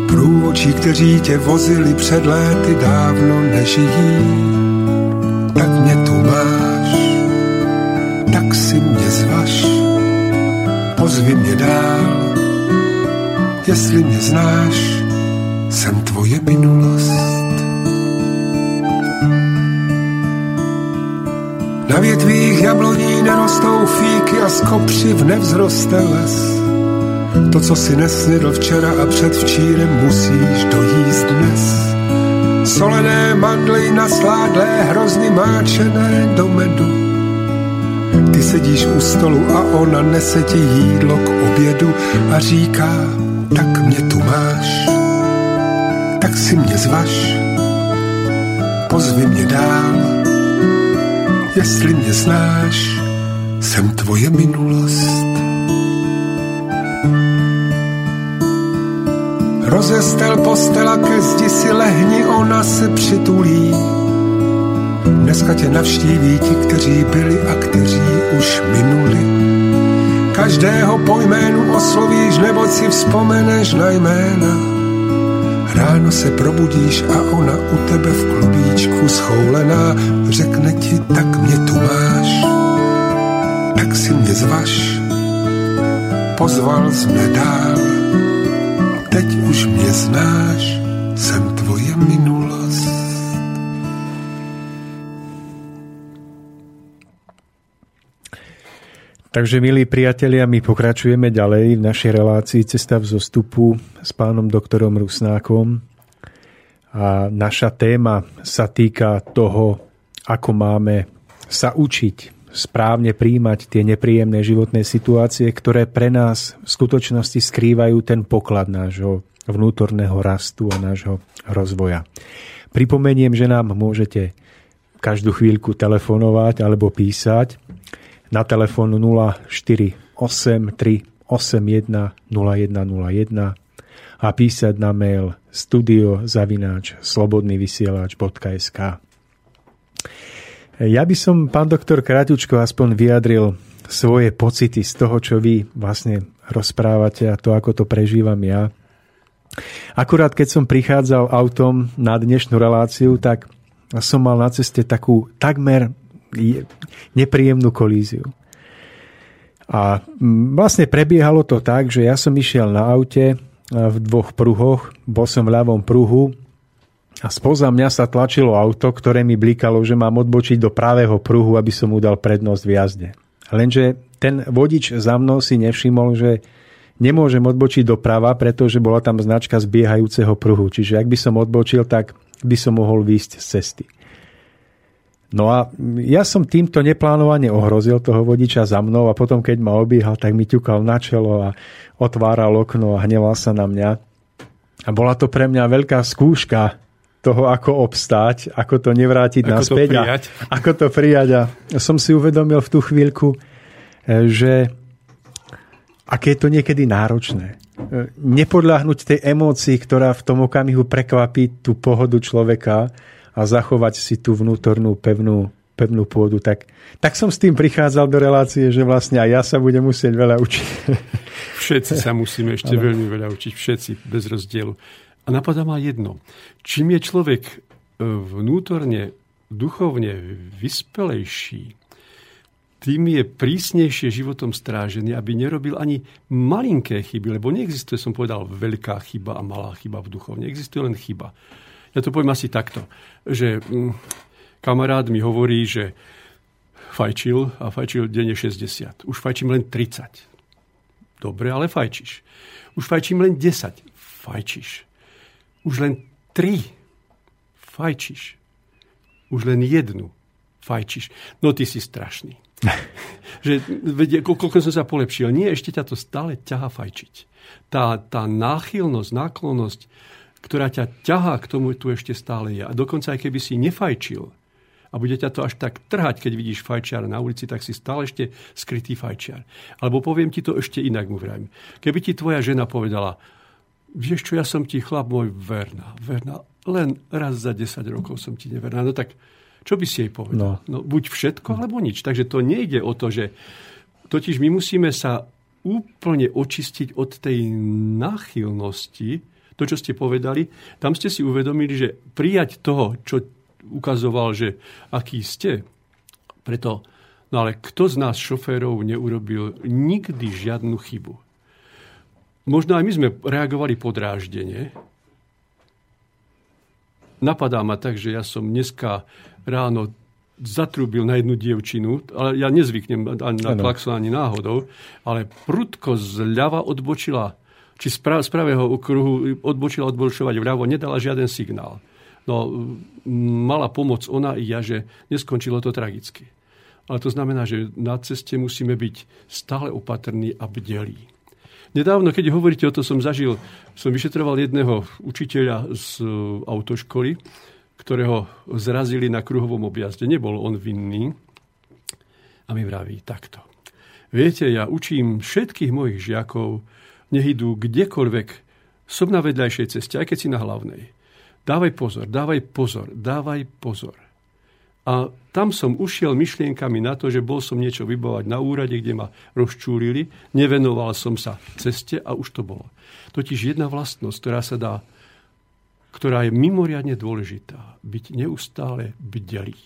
Průvočí, kteří tě vozili před léty, dávno nežijí. Tak mě tu máš, tak si mě zvaš, pozvi mě dál, jestli mě znáš, jsem tvoje minulost. Na větvích jabloní nerostou fíky a z kopřiv nevzroste les. To, co si nesnědl včera a předvčírem, musíš dojíst dnes. Solené mandly nasládlé, hrozny máčené do medu. Ty sedíš u stolu a ona nese ti jídlo k obědu a říká, tak mě tu máš, tak si mě zvaš, pozvi mě dál, jestli mě znáš, jsem tvoje minulost. Rozestel postela ke zdi si lehni, ona se přitulí. Dneska tě navštíví ti, kteří byli a kteří už minuli. Každého po jménu oslovíš, nebo si vzpomeneš na jména. Ráno se probudíš a ona u tebe v klubíčku schoulená řekne ti, tak mě tu máš, tak si mě zvaš. Pozval jsi mě dál, teď už mě znáš, jsem tvoje minulost. Takže, milí priatelia, my pokračujeme ďalej v našej relácii Cesta v zostupu s pánom doktorom Rusnákom. A naša téma sa týka toho, ako máme sa učiť správne príjmať tie nepríjemné životné situácie, ktoré pre nás v skutočnosti skrývajú ten poklad nášho vnútorného rastu a nášho rozvoja. Pripomeniem, že nám môžete každú chvíľku telefonovať alebo písať na telefón 0483810101 a písať na mail studio zavináč slobodnyvysielač.sk Ja by som, pán doktor Kratučko, aspoň vyjadril svoje pocity z toho, čo vy vlastne rozprávate a to, ako to prežívam ja. Akurát keď som prichádzal autom na dnešnú reláciu, tak som mal na ceste takú takmer nepríjemnú kolíziu. A vlastne prebiehalo to tak, že ja som išiel na aute v dvoch pruhoch, bol som v ľavom pruhu a spoza mňa sa tlačilo auto, ktoré mi blikalo, že mám odbočiť do pravého pruhu, aby som mu dal prednosť v jazde. Lenže ten vodič za mnou si nevšimol, že nemôžem odbočiť doprava, pretože bola tam značka zbiehajúceho pruhu. Čiže ak by som odbočil, tak by som mohol výjsť z cesty. No a ja som týmto neplánovane ohrozil toho vodiča za mnou a potom, keď ma obíhal, tak mi ťukal na čelo a otváral okno a hneval sa na mňa. A bola to pre mňa veľká skúška toho, ako obstáť, ako to nevrátiť ako naspäť. To A ako to prijať. A som si uvedomil v tú chvíľku, e, že aké je to niekedy náročné. E, nepodľahnuť tej emócii, ktorá v tom okamihu prekvapí tú pohodu človeka, a zachovať si tú vnútornú pevnú pevnú pôdu, tak, tak som s tým prichádzal do relácie, že vlastne aj ja sa budem musieť veľa učiť. Všetci sa musíme ešte veľmi veľa učiť, všetci, bez rozdielu. A napadá ma jedno. Čím je človek e, vnútorne, duchovne vyspelejší, tým je prísnejšie životom strážený, aby nerobil ani malinké chyby, lebo neexistuje, som povedal, veľká chyba a malá chyba v duchovne. Existuje len chyba. Ja to poviem asi takto, že mm, kamarát mi hovorí, že fajčil a fajčil denne 60. Už fajčím len 30. Dobre, ale fajčíš. Už fajčím len 10. Fajčíš. Už len 3. Fajčíš. Už len jednu. Fajčíš. No ty si strašný. že vedie, koľko som sa polepšil. Nie, ešte ťa to stále ťaha fajčiť. Tá, tá náchylnosť, náklonnosť, ktorá ťa ťahá k tomu, tu ešte stále je. A dokonca aj keby si nefajčil, a bude ťa to až tak trhať, keď vidíš fajčiar na ulici, tak si stále ešte skrytý fajčiar. Alebo poviem ti to ešte inak mu vrajím. Keby ti tvoja žena povedala, vieš čo, ja som ti chlap môj verná, verná, len raz za 10 rokov som ti neverná. No tak čo by si jej povedal? No. no buď všetko, alebo nič. Takže to nejde o to, že totiž my musíme sa úplne očistiť od tej náchylnosti, to, čo ste povedali, tam ste si uvedomili, že prijať toho, čo ukazoval, že aký ste. Preto, no ale kto z nás šoférov neurobil nikdy žiadnu chybu? Možno aj my sme reagovali podráždenie. Napadá ma tak, že ja som dneska ráno zatrúbil na jednu dievčinu, ale ja nezvyknem ani na klakson, ani náhodou, ale prudko zľava odbočila, či z pravého okruhu odbočila odbočovať vľavo, nedala žiaden signál. No, mala pomoc ona i ja, že neskončilo to tragicky. Ale to znamená, že na ceste musíme byť stále opatrní a bdelí. Nedávno, keď hovoríte o to, som zažil, som vyšetroval jedného učiteľa z e, autoškoly, ktorého zrazili na kruhovom objazde. Nebol on vinný. A mi vraví takto. Viete, ja učím všetkých mojich žiakov, nech idú kdekoľvek, som na vedľajšej ceste, aj keď si na hlavnej. Dávaj pozor, dávaj pozor, dávaj pozor. A tam som ušiel myšlienkami na to, že bol som niečo vybovať na úrade, kde ma rozčúrili, nevenoval som sa ceste a už to bolo. Totiž jedna vlastnosť, ktorá sa dá, ktorá je mimoriadne dôležitá, byť neustále bdelý.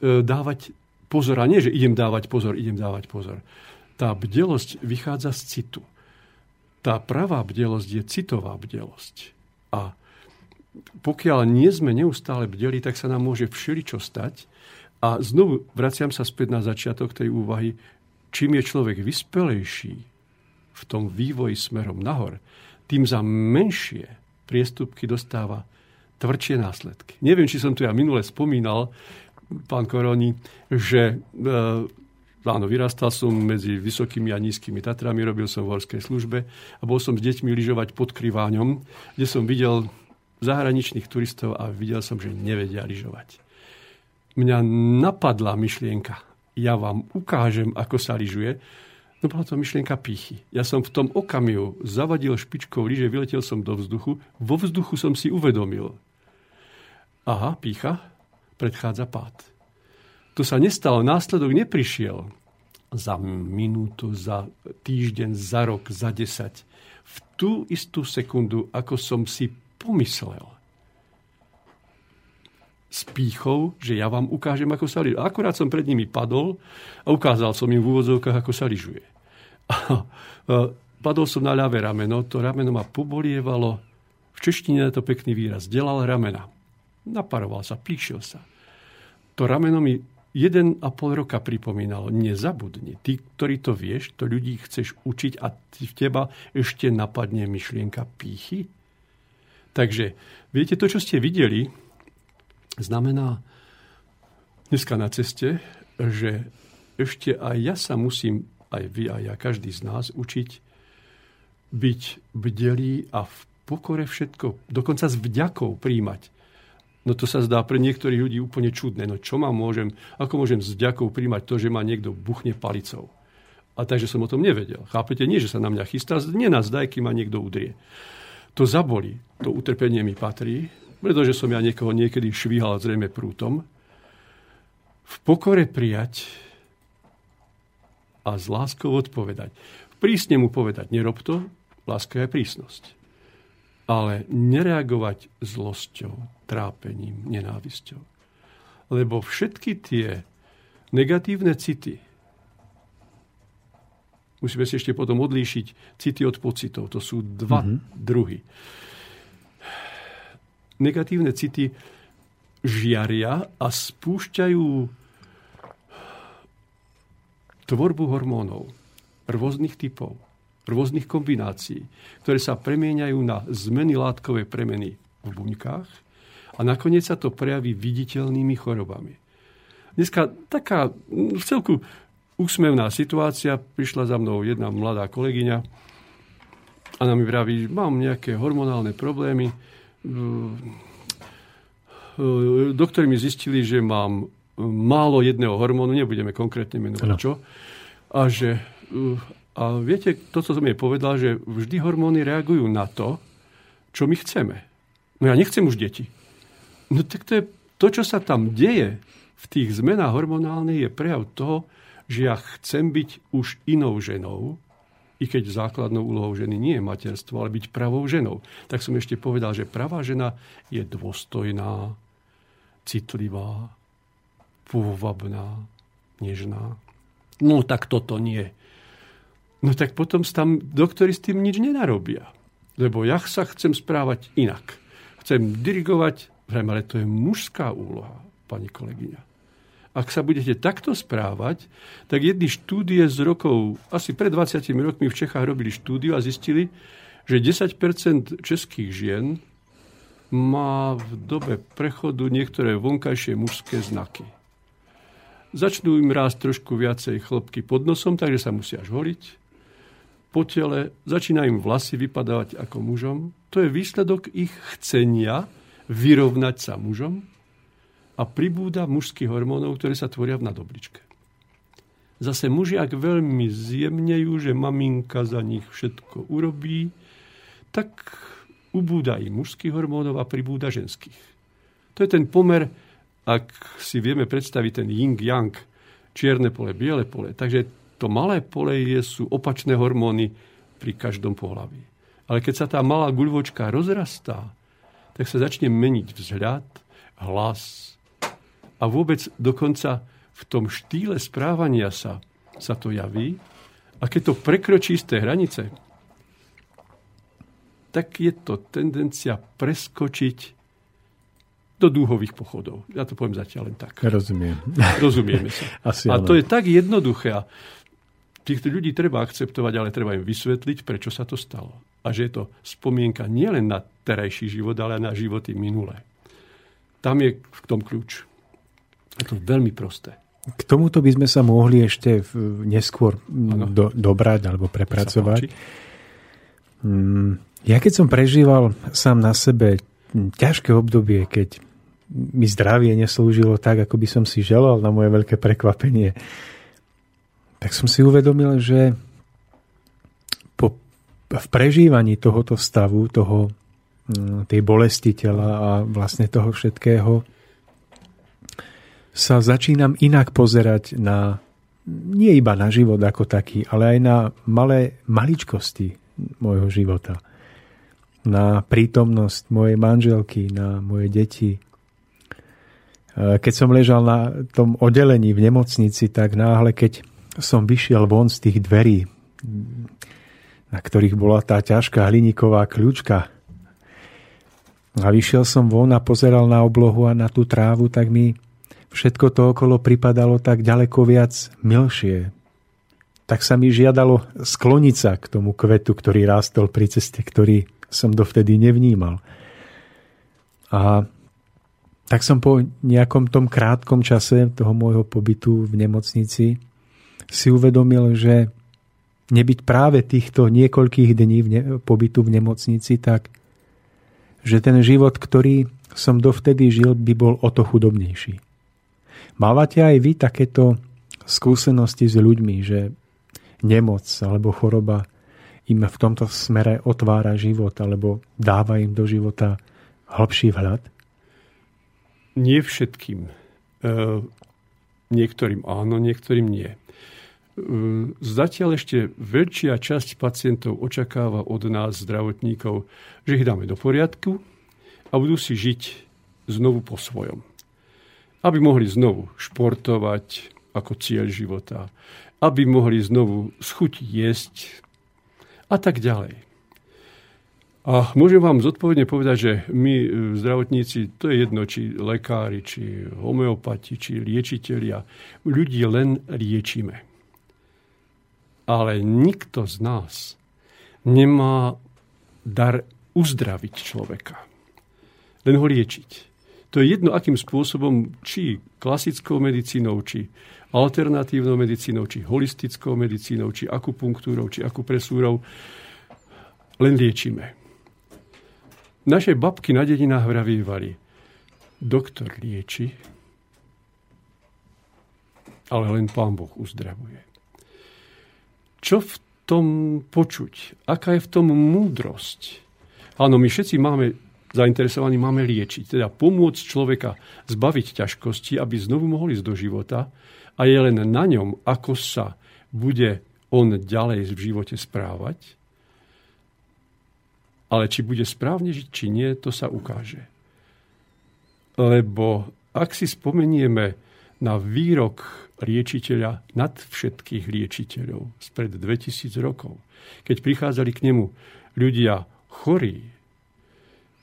E, dávať pozor, a nie, že idem dávať pozor, idem dávať pozor. Tá bdelosť vychádza z citu. Tá pravá bdelosť je citová bdelosť. A pokiaľ nie sme neustále bdeli, tak sa nám môže všeličo stať. A znovu vraciam sa späť na začiatok tej úvahy, čím je človek vyspelejší v tom vývoji smerom nahor, tým za menšie priestupky dostáva tvrdšie následky. Neviem, či som tu ja minule spomínal, pán Koroni, že e, áno, vyrastal som medzi vysokými a nízkymi Tatrami, robil som v horskej službe a bol som s deťmi lyžovať pod Kriváňom, kde som videl zahraničných turistov a videl som, že nevedia lyžovať. Mňa napadla myšlienka, ja vám ukážem, ako sa lyžuje, no bola to myšlienka pýchy. Ja som v tom okamihu zavadil špičkou lyže, vyletel som do vzduchu, vo vzduchu som si uvedomil. Aha, pícha, predchádza pád. To sa nestalo, následok neprišiel za minútu, za týždeň, za rok, za desať. V tú istú sekundu, ako som si pomyslel s pýchou, že ja vám ukážem, ako sa lyžuje. Akurát som pred nimi padol a ukázal som im v úvodzovkách, ako sa lyžuje. padol som na ľavé rameno, to rameno ma pobolievalo, v češtine je to pekný výraz, delal ramena. Naparoval sa, píšil sa. To rameno mi jeden a pol roka pripomínalo, nezabudni, ty, ktorý to vieš, to ľudí chceš učiť a v teba ešte napadne myšlienka pýchy? Takže viete, to, čo ste videli, znamená dneska na ceste, že ešte aj ja sa musím, aj vy, aj ja, každý z nás, učiť byť bdelý a v pokore všetko, dokonca s vďakou príjmať. No to sa zdá pre niektorých ľudí úplne čudné. No čo ma môžem, ako môžem s vďakou príjmať to, že ma niekto buchne palicou? A takže som o tom nevedel. Chápete? Nie, že sa na mňa chystá, nenazdaj, kým ma niekto udrie to zaboli. To utrpenie mi patrí, pretože som ja niekoho niekedy švíhal zrejme prútom. v pokore prijať a s láskou odpovedať. Prísne mu povedať, nerob to, láska je prísnosť. Ale nereagovať zlosťou, trápením, nenávisťou. Lebo všetky tie negatívne city, musíme si ešte potom odlíšiť city od pocitov. To sú dva mm-hmm. druhy. Negatívne city žiaria a spúšťajú tvorbu hormónov rôznych typov, rôznych kombinácií, ktoré sa premieňajú na zmeny látkovej premeny v buňkách a nakoniec sa to prejaví viditeľnými chorobami. Dneska taká v celku úsmevná situácia. Prišla za mnou jedna mladá kolegyňa a nám mi vraví, mám nejaké hormonálne problémy. Doktori mi zistili, že mám málo jedného hormónu, nebudeme konkrétne menovať no. čo. A že a viete, to, čo som jej povedal, že vždy hormóny reagujú na to, čo my chceme. No ja nechcem už deti. No tak to je to, čo sa tam deje v tých zmenách hormonálnych, je prejav toho, že ja chcem byť už inou ženou, i keď základnou úlohou ženy nie je materstvo, ale byť pravou ženou. Tak som ešte povedal, že pravá žena je dôstojná, citlivá, pôvabná, nežná. No tak toto nie. No tak potom tam doktori s tým nič nenarobia. Lebo ja sa chcem správať inak. Chcem dirigovať, ale to je mužská úloha, pani kolegyňa. Ak sa budete takto správať, tak jedny štúdie z rokov, asi pred 20 rokmi v Čechách robili štúdiu a zistili, že 10% českých žien má v dobe prechodu niektoré vonkajšie mužské znaky. Začnú im rásť trošku viacej chlopky pod nosom, takže sa musia žholiť. Po tele začínajú im vlasy vypadávať ako mužom. To je výsledok ich chcenia vyrovnať sa mužom a pribúda mužských hormónov, ktoré sa tvoria v nadobličke. Zase muži, ak veľmi zjemnejú, že maminka za nich všetko urobí, tak ubúda im mužských hormónov a pribúda ženských. To je ten pomer, ak si vieme predstaviť ten yin-yang, čierne pole, biele pole. Takže to malé pole je, sú opačné hormóny pri každom pohlaví. Ale keď sa tá malá guľvočka rozrastá, tak sa začne meniť vzhľad, hlas, a vôbec dokonca v tom štýle správania sa, sa to javí. A keď to prekročí z tej hranice, tak je to tendencia preskočiť do dúhových pochodov. Ja to poviem zatiaľ len tak. Rozumiem. Rozumieme sa. Asi a to je tak jednoduché. A týchto ľudí treba akceptovať, ale treba im vysvetliť, prečo sa to stalo. A že je to spomienka nielen na terajší život, ale na životy minulé. Tam je v tom kľúč. Je to veľmi prosté. K tomuto by sme sa mohli ešte neskôr do, dobrať alebo prepracovať. Mm, ja keď som prežíval sám na sebe ťažké obdobie, keď mi zdravie neslúžilo tak, ako by som si želal na moje veľké prekvapenie, tak som si uvedomil, že po, v prežívaní tohoto stavu, toho, tej bolesti tela a vlastne toho všetkého, sa začínam inak pozerať na nie iba na život ako taký, ale aj na malé maličkosti môjho života. Na prítomnosť mojej manželky, na moje deti. Keď som ležal na tom oddelení v nemocnici, tak náhle, keď som vyšiel von z tých dverí, na ktorých bola tá ťažká hliníková kľúčka, a vyšiel som von a pozeral na oblohu a na tú trávu, tak mi všetko to okolo pripadalo tak ďaleko viac milšie. Tak sa mi žiadalo skloniť sa k tomu kvetu, ktorý rástol pri ceste, ktorý som dovtedy nevnímal. A tak som po nejakom tom krátkom čase toho môjho pobytu v nemocnici si uvedomil, že nebyť práve týchto niekoľkých dní v ne- pobytu v nemocnici, tak že ten život, ktorý som dovtedy žil, by bol o to chudobnejší. Mávate aj vy takéto skúsenosti s ľuďmi, že nemoc alebo choroba im v tomto smere otvára život alebo dáva im do života hĺbší vhľad? Nie všetkým. E, niektorým áno, niektorým nie. Zatiaľ ešte väčšia časť pacientov očakáva od nás, zdravotníkov, že ich dáme do poriadku a budú si žiť znovu po svojom. Aby mohli znovu športovať ako cieľ života, aby mohli znovu schutiť jesť a tak ďalej. A môžem vám zodpovedne povedať, že my e, zdravotníci, to je jedno, či lekári, či homeopati, či liečitelia, ľudí len liečíme. Ale nikto z nás nemá dar uzdraviť človeka. Len ho liečiť. To je jedno, akým spôsobom, či klasickou medicínou, či alternatívnou medicínou, či holistickou medicínou, či akupunktúrou, či akupresúrou, len liečíme. Naše babky na dedinách vravievali, doktor lieči, ale len pán Boh uzdravuje. Čo v tom počuť? Aká je v tom múdrosť? Áno, my všetci máme zainteresovaní, máme liečiť, teda pomôcť človeka zbaviť ťažkosti, aby znovu mohli ísť do života a je len na ňom, ako sa bude on ďalej v živote správať ale či bude správne žiť, či nie, to sa ukáže. Lebo ak si spomenieme na výrok liečiteľa nad všetkých liečiteľov spred 2000 rokov, keď prichádzali k nemu ľudia chorí,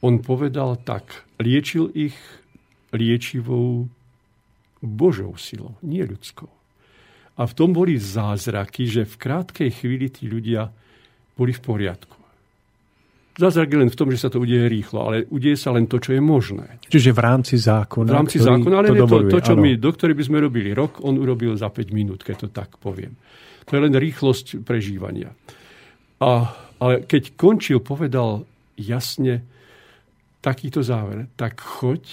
on povedal tak, liečil ich liečivou Božou silou, nie ľudskou. A v tom boli zázraky, že v krátkej chvíli tí ľudia boli v poriadku. Zázrak je len v tom, že sa to udeje rýchlo, ale udeje sa len to, čo je možné. Čiže v rámci zákona. V rámci zákona, ale to, dovoluje, to, to, čo ano. my, doktori by sme robili rok, on urobil za 5 minút, keď to tak poviem. To je len rýchlosť prežívania. A, ale keď končil, povedal jasne takýto záver, tak choď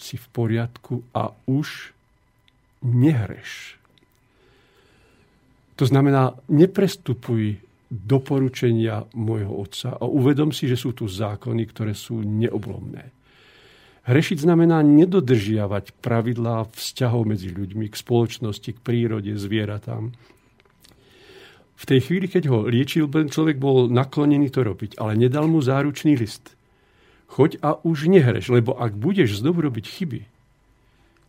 si v poriadku a už nehreš. To znamená, neprestupuj doporučenia môjho otca a uvedom si, že sú tu zákony, ktoré sú neoblomné. Hrešiť znamená nedodržiavať pravidlá vzťahov medzi ľuďmi, k spoločnosti, k prírode, zvieratám. V tej chvíli, keď ho liečil, ten človek bol naklonený to robiť, ale nedal mu záručný list. Choď a už nehreš, lebo ak budeš znovu robiť chyby,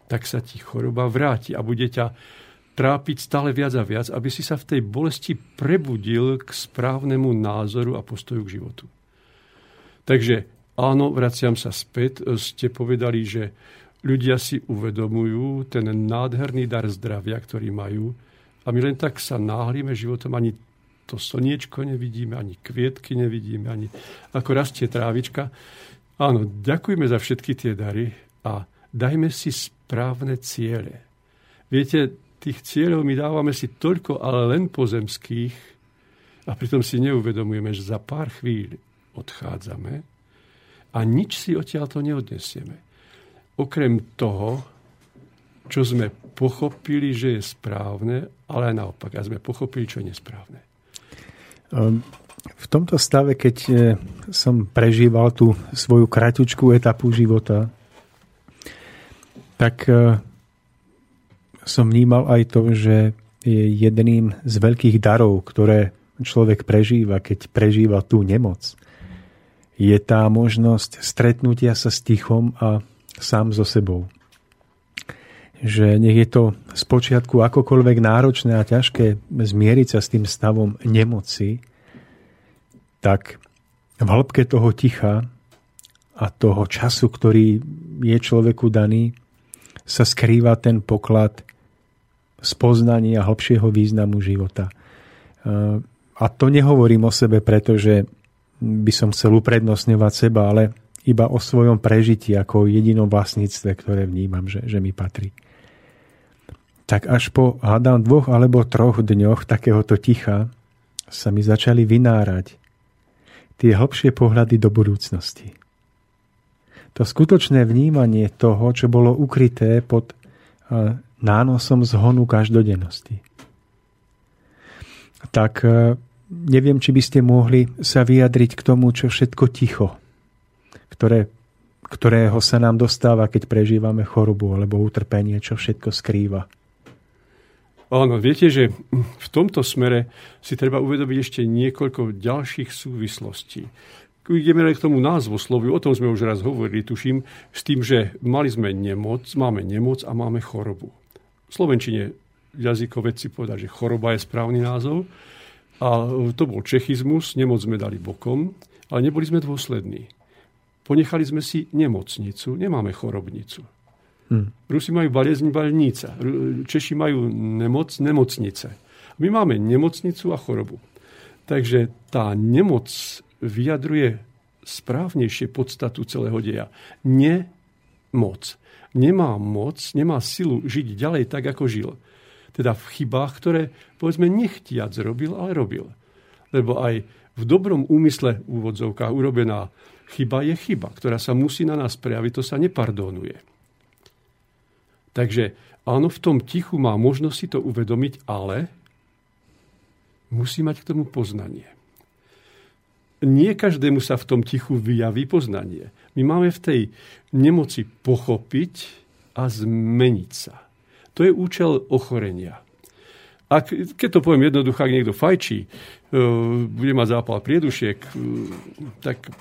tak sa ti choroba vráti a bude ťa trápiť stále viac a viac, aby si sa v tej bolesti prebudil k správnemu názoru a postoju k životu. Takže áno, vraciam sa späť. Ste povedali, že ľudia si uvedomujú ten nádherný dar zdravia, ktorý majú a my len tak sa náhlíme životom, ani to slniečko nevidíme, ani kvietky nevidíme, ani ako rastie trávička. Áno, ďakujeme za všetky tie dary a dajme si správne ciele. Viete, tých cieľov my dávame si toľko, ale len pozemských a pritom si neuvedomujeme, že za pár chvíľ odchádzame a nič si odtiaľ to neodnesieme. Okrem toho, čo sme pochopili, že je správne, ale aj naopak, a sme pochopili, čo je nesprávne. Ehm, v tomto stave, keď e, som prežíval tú svoju kratučkú etapu života, tak e, som vnímal aj to, že je jedným z veľkých darov, ktoré človek prežíva, keď prežíva tú nemoc, je tá možnosť stretnutia sa s tichom a sám so sebou. Že nech je to z počiatku akokoľvek náročné a ťažké zmieriť sa s tým stavom nemoci, tak v hĺbke toho ticha a toho času, ktorý je človeku daný, sa skrýva ten poklad spoznania hlbšieho významu života. A to nehovorím o sebe, pretože by som chcel uprednostňovať seba, ale iba o svojom prežití ako jedinom vlastníctve, ktoré vnímam, že, že mi patrí. Tak až po, hádam, dvoch alebo troch dňoch takéhoto ticha sa mi začali vynárať tie hlbšie pohľady do budúcnosti. To skutočné vnímanie toho, čo bolo ukryté pod nánosom zhonu každodennosti. Tak e, neviem, či by ste mohli sa vyjadriť k tomu, čo všetko ticho, ktoré, ktorého sa nám dostáva, keď prežívame chorobu alebo utrpenie, čo všetko skrýva Áno, viete, že v tomto smere si treba uvedomiť ešte niekoľko ďalších súvislostí. Ideme k tomu názvu slovu, o tom sme už raz hovorili, tuším, s tým, že mali sme nemoc, máme nemoc a máme chorobu. V Slovenčine jazykovedci povedali, že choroba je správny názov. A to bol čechizmus, nemoc sme dali bokom, ale neboli sme dôslední. Ponechali sme si nemocnicu, nemáme chorobnicu. Hmm. Rusi majú baliezni balnica, Češi majú nemoc, nemocnice. My máme nemocnicu a chorobu. Takže tá nemoc vyjadruje správnejšie podstatu celého deja. Nemoc. Nemá moc, nemá silu žiť ďalej tak, ako žil. Teda v chybách, ktoré, povedzme, nechtiac robil, ale robil. Lebo aj v dobrom úmysle v urobená Chyba je chyba, ktorá sa musí na nás prejaviť, to sa nepardonuje. Takže áno, v tom tichu má možnosť si to uvedomiť, ale musí mať k tomu poznanie. Nie každému sa v tom tichu vyjaví poznanie. My máme v tej nemoci pochopiť a zmeniť sa. To je účel ochorenia. Ak, keď to poviem jednoducho, ak niekto fajčí, e, bude mať zápal priedušiek, e, tak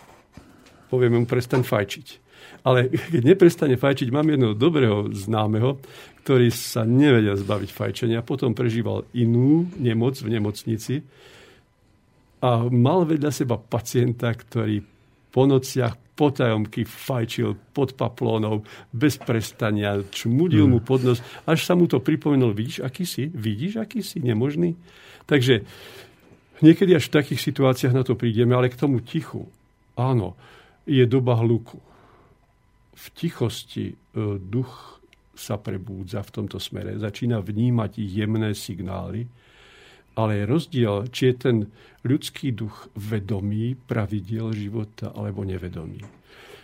povieme mu prestaň fajčiť. Ale keď neprestane fajčiť, mám jedného dobrého známeho, ktorý sa nevedel zbaviť fajčenia, potom prežíval inú nemoc v nemocnici a mal vedľa seba pacienta, ktorý po nociach potajomky fajčil pod paplónou, bez prestania, čmudil hmm. mu pod nos, až sa mu to pripomenul, vidíš, aký si, vidíš, aký si, nemožný. Takže niekedy až v takých situáciách na to prídeme, ale k tomu tichu. Áno, je doba hluku. V tichosti e, duch sa prebúdza v tomto smere, začína vnímať jemné signály, ale je rozdiel, či je ten ľudský duch vedomý pravidiel života alebo nevedomý.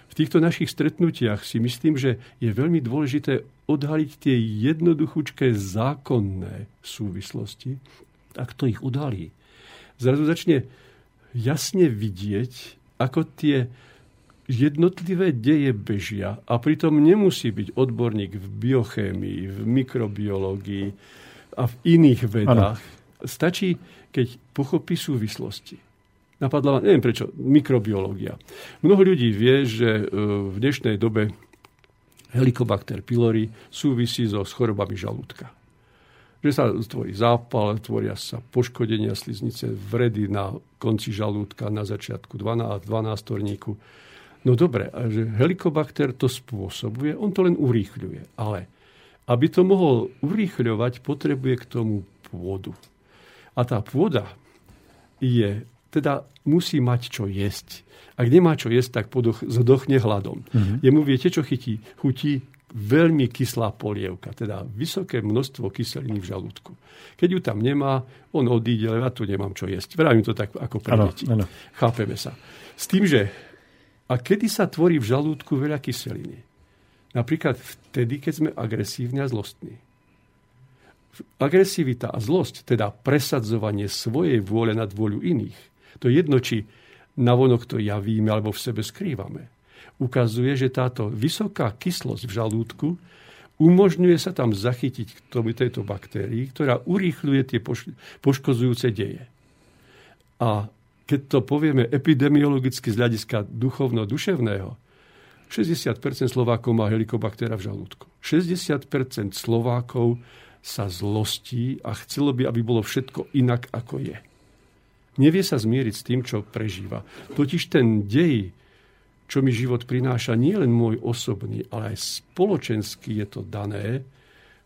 V týchto našich stretnutiach si myslím, že je veľmi dôležité odhaliť tie jednoduchúčké zákonné súvislosti. Ak to ich odhalí, zrazu začne jasne vidieť, ako tie jednotlivé deje bežia a pritom nemusí byť odborník v biochémii, v mikrobiológii a v iných vedách. Ano. Stačí, keď pochopí súvislosti. Napadla ma, neviem prečo, mikrobiológia. Mnoho ľudí vie, že e, v dnešnej dobe Helicobacter pylori súvisí so chorobami žalúdka. Že sa tvorí zápal, tvoria sa poškodenia sliznice, vredy na konci žalúdka, na začiatku 12, 12 No dobre, a že helikobakter to spôsobuje, on to len urýchľuje. Ale aby to mohol urýchľovať, potrebuje k tomu pôdu. A tá pôda je, teda musí mať čo jesť. Ak nemá čo jesť, tak podoch, zdochne hladom. Mm-hmm. Jemu viete, čo chytí? Chutí veľmi kyslá polievka, teda vysoké množstvo kyseliny v žalúdku. Keď ju tam nemá, on odíde, ale ja tu nemám čo jesť. Vravím to tak ako pre deti. Chápeme sa. S tým, že a kedy sa tvorí v žalúdku veľa kyseliny? Napríklad vtedy, keď sme agresívni a zlostní. Agresivita a zlosť, teda presadzovanie svojej vôle nad vôľu iných, to je jedno, či navonok to javíme alebo v sebe skrývame. Ukazuje, že táto vysoká kyslosť v žalúdku umožňuje sa tam zachytiť k tomu, tejto baktérii, ktorá urýchľuje tie poškozujúce deje. A keď to povieme epidemiologicky z hľadiska duchovno-duševného, 60% Slovákov má helikobaktera v žalúdku. 60% Slovákov sa zlostí a chcelo by, aby bolo všetko inak, ako je. Nevie sa zmieriť s tým, čo prežíva. Totiž ten dej, čo mi život prináša, nie len môj osobný, ale aj spoločenský je to dané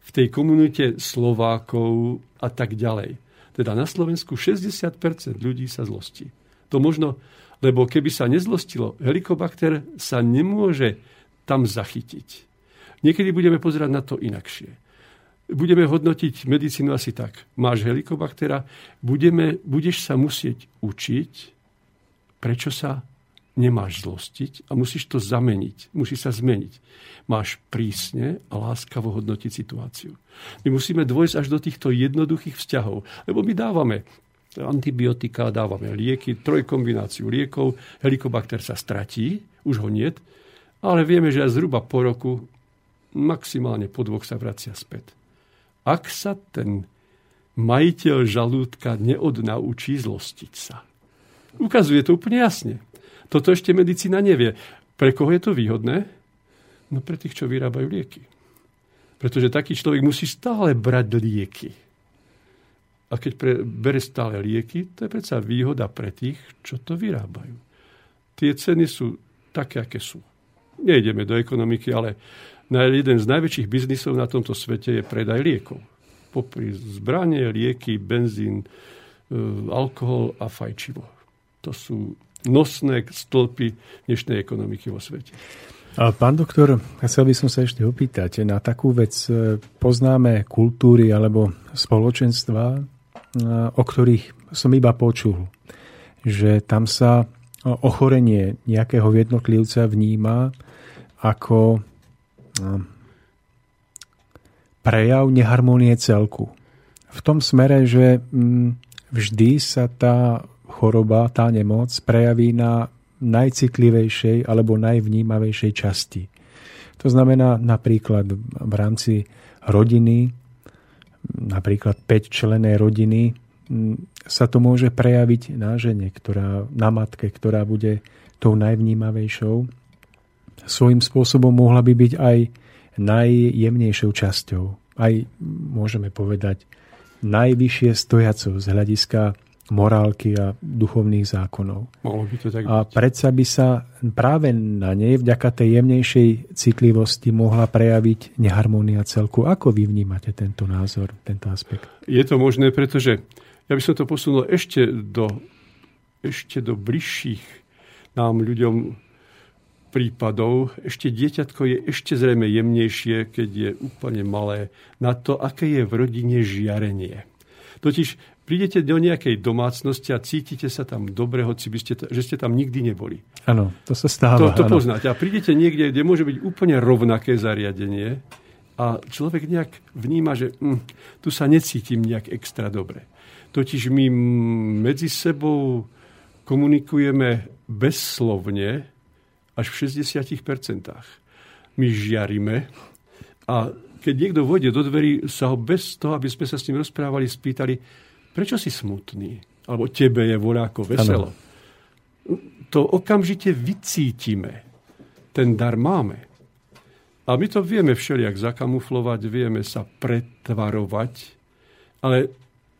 v tej komunite Slovákov a tak ďalej. Teda na Slovensku 60% ľudí sa zlostí. To možno, lebo keby sa nezlostilo, helikobakter sa nemôže tam zachytiť. Niekedy budeme pozerať na to inakšie. Budeme hodnotiť medicínu asi tak. Máš helikobaktera, budeme, budeš sa musieť učiť, prečo sa nemáš zlostiť a musíš to zameniť. Musí sa zmeniť. Máš prísne a láskavo hodnotiť situáciu. My musíme dôjsť až do týchto jednoduchých vzťahov, lebo my dávame antibiotika, dávame lieky, trojkombináciu liekov, helikobakter sa stratí, už ho niet, ale vieme, že zhruba po roku, maximálne po dvoch sa vracia späť. Ak sa ten majiteľ žalúdka neodnaučí zlostiť sa. Ukazuje to úplne jasne. Toto ešte medicína nevie. Pre koho je to výhodné? No pre tých, čo vyrábajú lieky. Pretože taký človek musí stále brať lieky. A keď pre, bere stále lieky, to je predsa výhoda pre tých, čo to vyrábajú. Tie ceny sú také, aké sú. Nejdeme do ekonomiky, ale na jeden z najväčších biznisov na tomto svete je predaj liekov. Popri zbranie, lieky, benzín, e, alkohol a fajčivo. To sú nosné stĺpy dnešnej ekonomiky vo svete. Pán doktor, chcel by som sa ešte opýtať, na takú vec poznáme kultúry alebo spoločenstva, e, o ktorých som iba počul, že tam sa ochorenie nejakého jednotlivca vníma ako e, prejav neharmonie celku. V tom smere, že mm, vždy sa tá choroba, tá nemoc prejaví na najcitlivejšej alebo najvnímavejšej časti. To znamená napríklad v rámci rodiny, napríklad 5 členej rodiny, sa to môže prejaviť na žene, ktorá, na matke, ktorá bude tou najvnímavejšou. Svojím spôsobom mohla by byť aj najjemnejšou časťou. Aj, môžeme povedať, najvyššie stojacou z hľadiska morálky a duchovných zákonov. Mohlo by to tak a predsa by sa práve na nej vďaka tej jemnejšej citlivosti mohla prejaviť neharmónia celku. Ako vy vnímate tento názor, tento aspekt? Je to možné, pretože ja by som to posunul ešte do, ešte do bližších nám ľuďom prípadov. Ešte dieťatko je ešte zrejme jemnejšie, keď je úplne malé, na to, aké je v rodine žiarenie. Totiž prídete do nejakej domácnosti a cítite sa tam dobre, hoci by ste, že ste tam nikdy neboli. Áno, to sa stáva. To, to poznáte. A prídete niekde, kde môže byť úplne rovnaké zariadenie a človek nejak vníma, že hm, tu sa necítim nejak extra dobre. Totiž my medzi sebou komunikujeme bezslovne až v 60%. My žiarime a keď niekto vôjde do dverí, sa ho bez toho, aby sme sa s ním rozprávali, spýtali, prečo si smutný? Alebo tebe je voľako veselo. Ano. To okamžite vycítime. Ten dar máme. A my to vieme všelijak zakamuflovať, vieme sa pretvarovať, ale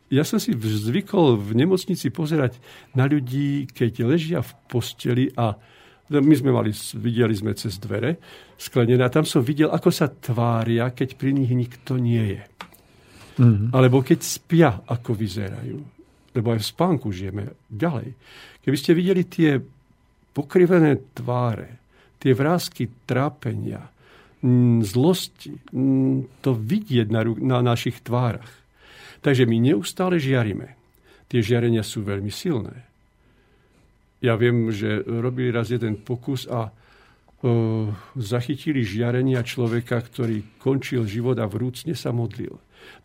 ja som si zvykol v nemocnici pozerať na ľudí, keď ležia v posteli a my sme mali, videli sme cez dvere sklenené a tam som videl, ako sa tvária, keď pri nich nikto nie je. Mm-hmm. Alebo keď spia, ako vyzerajú. Lebo aj v spánku žijeme ďalej. Keby ste videli tie pokrivené tváre, tie vrázky trápenia, zlosti, to vidieť na, na našich tvárach. Takže my neustále žiarime. Tie žiarenia sú veľmi silné. Ja viem, že robili raz jeden pokus a zachytili žiarenia človeka, ktorý končil život a vrúcne sa modlil.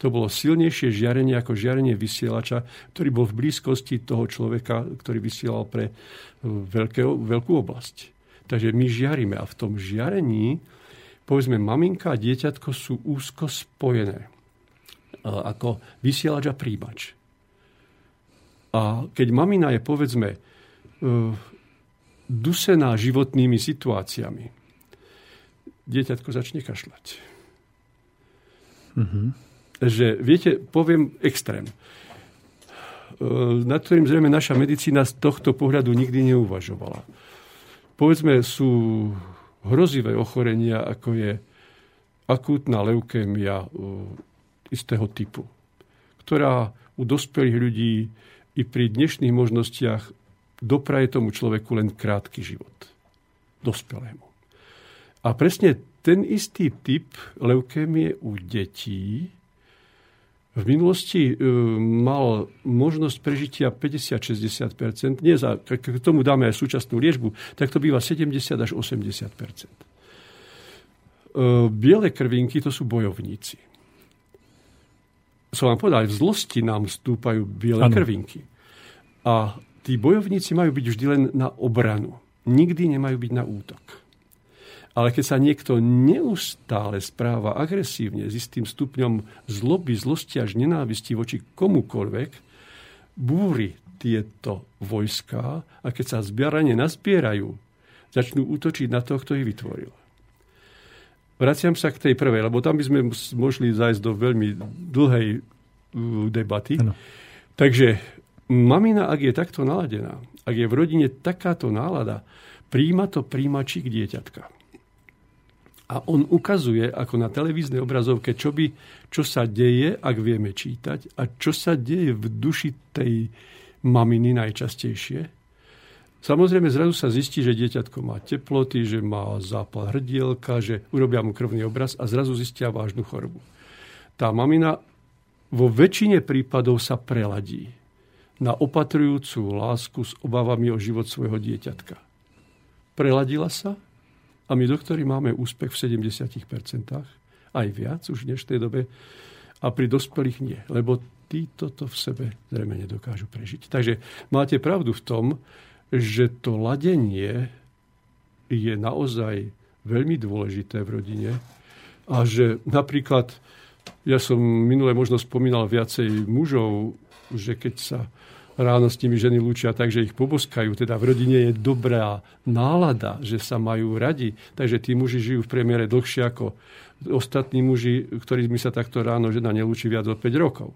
To bolo silnejšie žiarenie ako žiarenie vysielača, ktorý bol v blízkosti toho človeka, ktorý vysielal pre veľké, veľkú oblasť. Takže my žiarime a v tom žiarení, povedzme, maminka a dieťatko sú úzko spojené ako vysielač a príjimač. A keď mamina je, povedzme, dusená životnými situáciami, dieťatko začne kašľať. Mm-hmm. Že, viete, poviem extrém, e, nad ktorým zrejme naša medicína z tohto pohľadu nikdy neuvažovala. Povedzme, sú hrozivé ochorenia, ako je akútna leukémia e, istého typu, ktorá u dospelých ľudí i pri dnešných možnostiach dopraje tomu človeku len krátky život. Dospelému. A presne ten istý typ leukémie u detí v minulosti e, mal možnosť prežitia 50-60%, nie za, k tomu dáme aj súčasnú liečbu, tak to býva 70 až 80%. E, biele krvinky to sú bojovníci. Som vám povedal, v zlosti nám stúpajú biele ano. krvinky. A tí bojovníci majú byť vždy len na obranu. Nikdy nemajú byť na útok. Ale keď sa niekto neustále správa agresívne, s istým stupňom zloby, zlosti až nenávisti voči komukoľvek, búri tieto vojska a keď sa zbiarane naspierajú, začnú útočiť na to, kto ich vytvoril. Vraciam sa k tej prvej, lebo tam by sme mohli zájsť do veľmi dlhej uh, debaty. Ano. Takže mamina, ak je takto naladená, ak je v rodine takáto nálada, príjma to príjimačík dieťatka. A on ukazuje, ako na televíznej obrazovke, čo, by, čo sa deje, ak vieme čítať a čo sa deje v duši tej maminy najčastejšie. Samozrejme, zrazu sa zistí, že dieťatko má teploty, že má zápal hrdielka, že urobia mu krvný obraz a zrazu zistia vážnu chorobu. Tá mamina vo väčšine prípadov sa preladí na opatrujúcu lásku s obavami o život svojho dieťatka. Preladila sa a my doktori máme úspech v 70%, aj viac už v dnešnej dobe, a pri dospelých nie, lebo títo to v sebe zrejme nedokážu prežiť. Takže máte pravdu v tom, že to ladenie je naozaj veľmi dôležité v rodine. A že napríklad, ja som minule možno spomínal viacej mužov, že keď sa ráno s nimi ženy lúčia tak, že ich poboskajú. Teda v rodine je dobrá nálada, že sa majú radi. Takže tí muži žijú v priemere dlhšie ako ostatní muži, ktorými sa takto ráno žena nelúči viac od 5 rokov.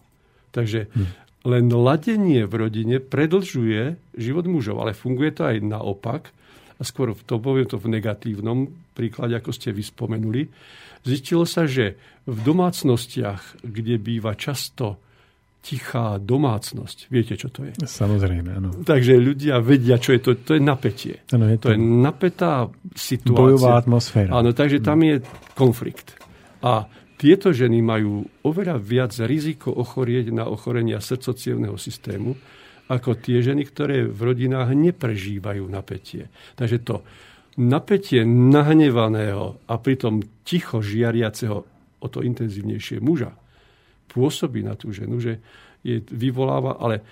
Takže hm. len ladenie v rodine predlžuje život mužov, ale funguje to aj naopak. A skôr to poviem to v negatívnom príklade, ako ste vyspomenuli. Zistilo sa, že v domácnostiach, kde býva často tichá domácnosť. Viete, čo to je? Samozrejme, áno. Takže ľudia vedia, čo je to. To je napätie. Ano, je to... to je napätá situácia. Bojová atmosféra. Áno, takže tam je konflikt. A tieto ženy majú oveľa viac riziko ochorieť na ochorenia srdcocievného systému, ako tie ženy, ktoré v rodinách neprežívajú napätie. Takže to napätie nahnevaného a pritom ticho žiariaceho o to intenzívnejšie muža, pôsobí na tú ženu, že je vyvoláva, ale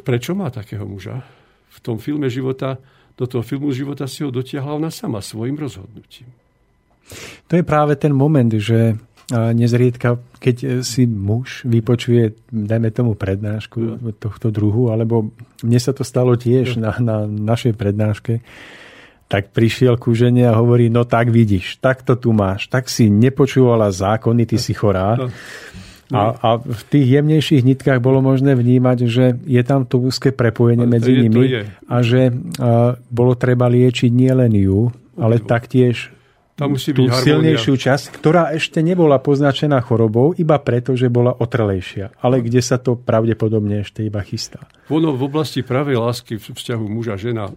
prečo má takého muža? V tom filme života, do toho filmu života si ho dotiahla ona sama svojim rozhodnutím. To je práve ten moment, že nezriedka, keď si muž vypočuje, dajme tomu prednášku ja. tohto druhu, alebo mne sa to stalo tiež ja. na, na našej prednáške, tak prišiel ku žene a hovorí, no tak vidíš, tak to tu máš, tak si nepočúvala zákony, ty si chorá. A, a v tých jemnejších nitkách bolo možné vnímať, že je tam to úzke prepojenie ale medzi je, nimi a že a, bolo treba liečiť nielen ju, ale taktiež tam musí tú byť silnejšiu časť, ktorá ešte nebola poznačená chorobou, iba preto, že bola otrlejšia, ale kde sa to pravdepodobne ešte iba chystá. Ono v oblasti pravej lásky v vzťahu muža-žena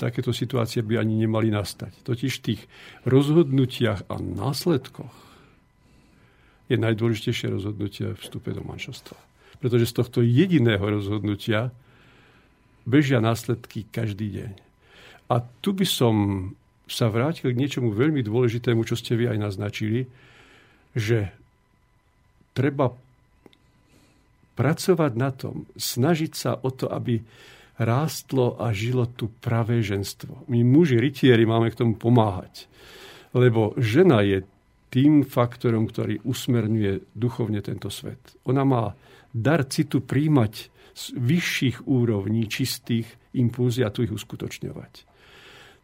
takéto situácie by ani nemali nastať. Totiž v tých rozhodnutiach a následkoch je najdôležitejšie rozhodnutie v vstupe do manželstva. Pretože z tohto jediného rozhodnutia bežia následky každý deň. A tu by som sa vrátil k niečomu veľmi dôležitému, čo ste vy aj naznačili, že treba pracovať na tom, snažiť sa o to, aby rástlo a žilo tu pravé ženstvo. My muži, rytieri, máme k tomu pomáhať. Lebo žena je tým faktorom, ktorý usmerňuje duchovne tento svet. Ona má dar citu príjmať z vyšších úrovní čistých impulzí a tu ich uskutočňovať.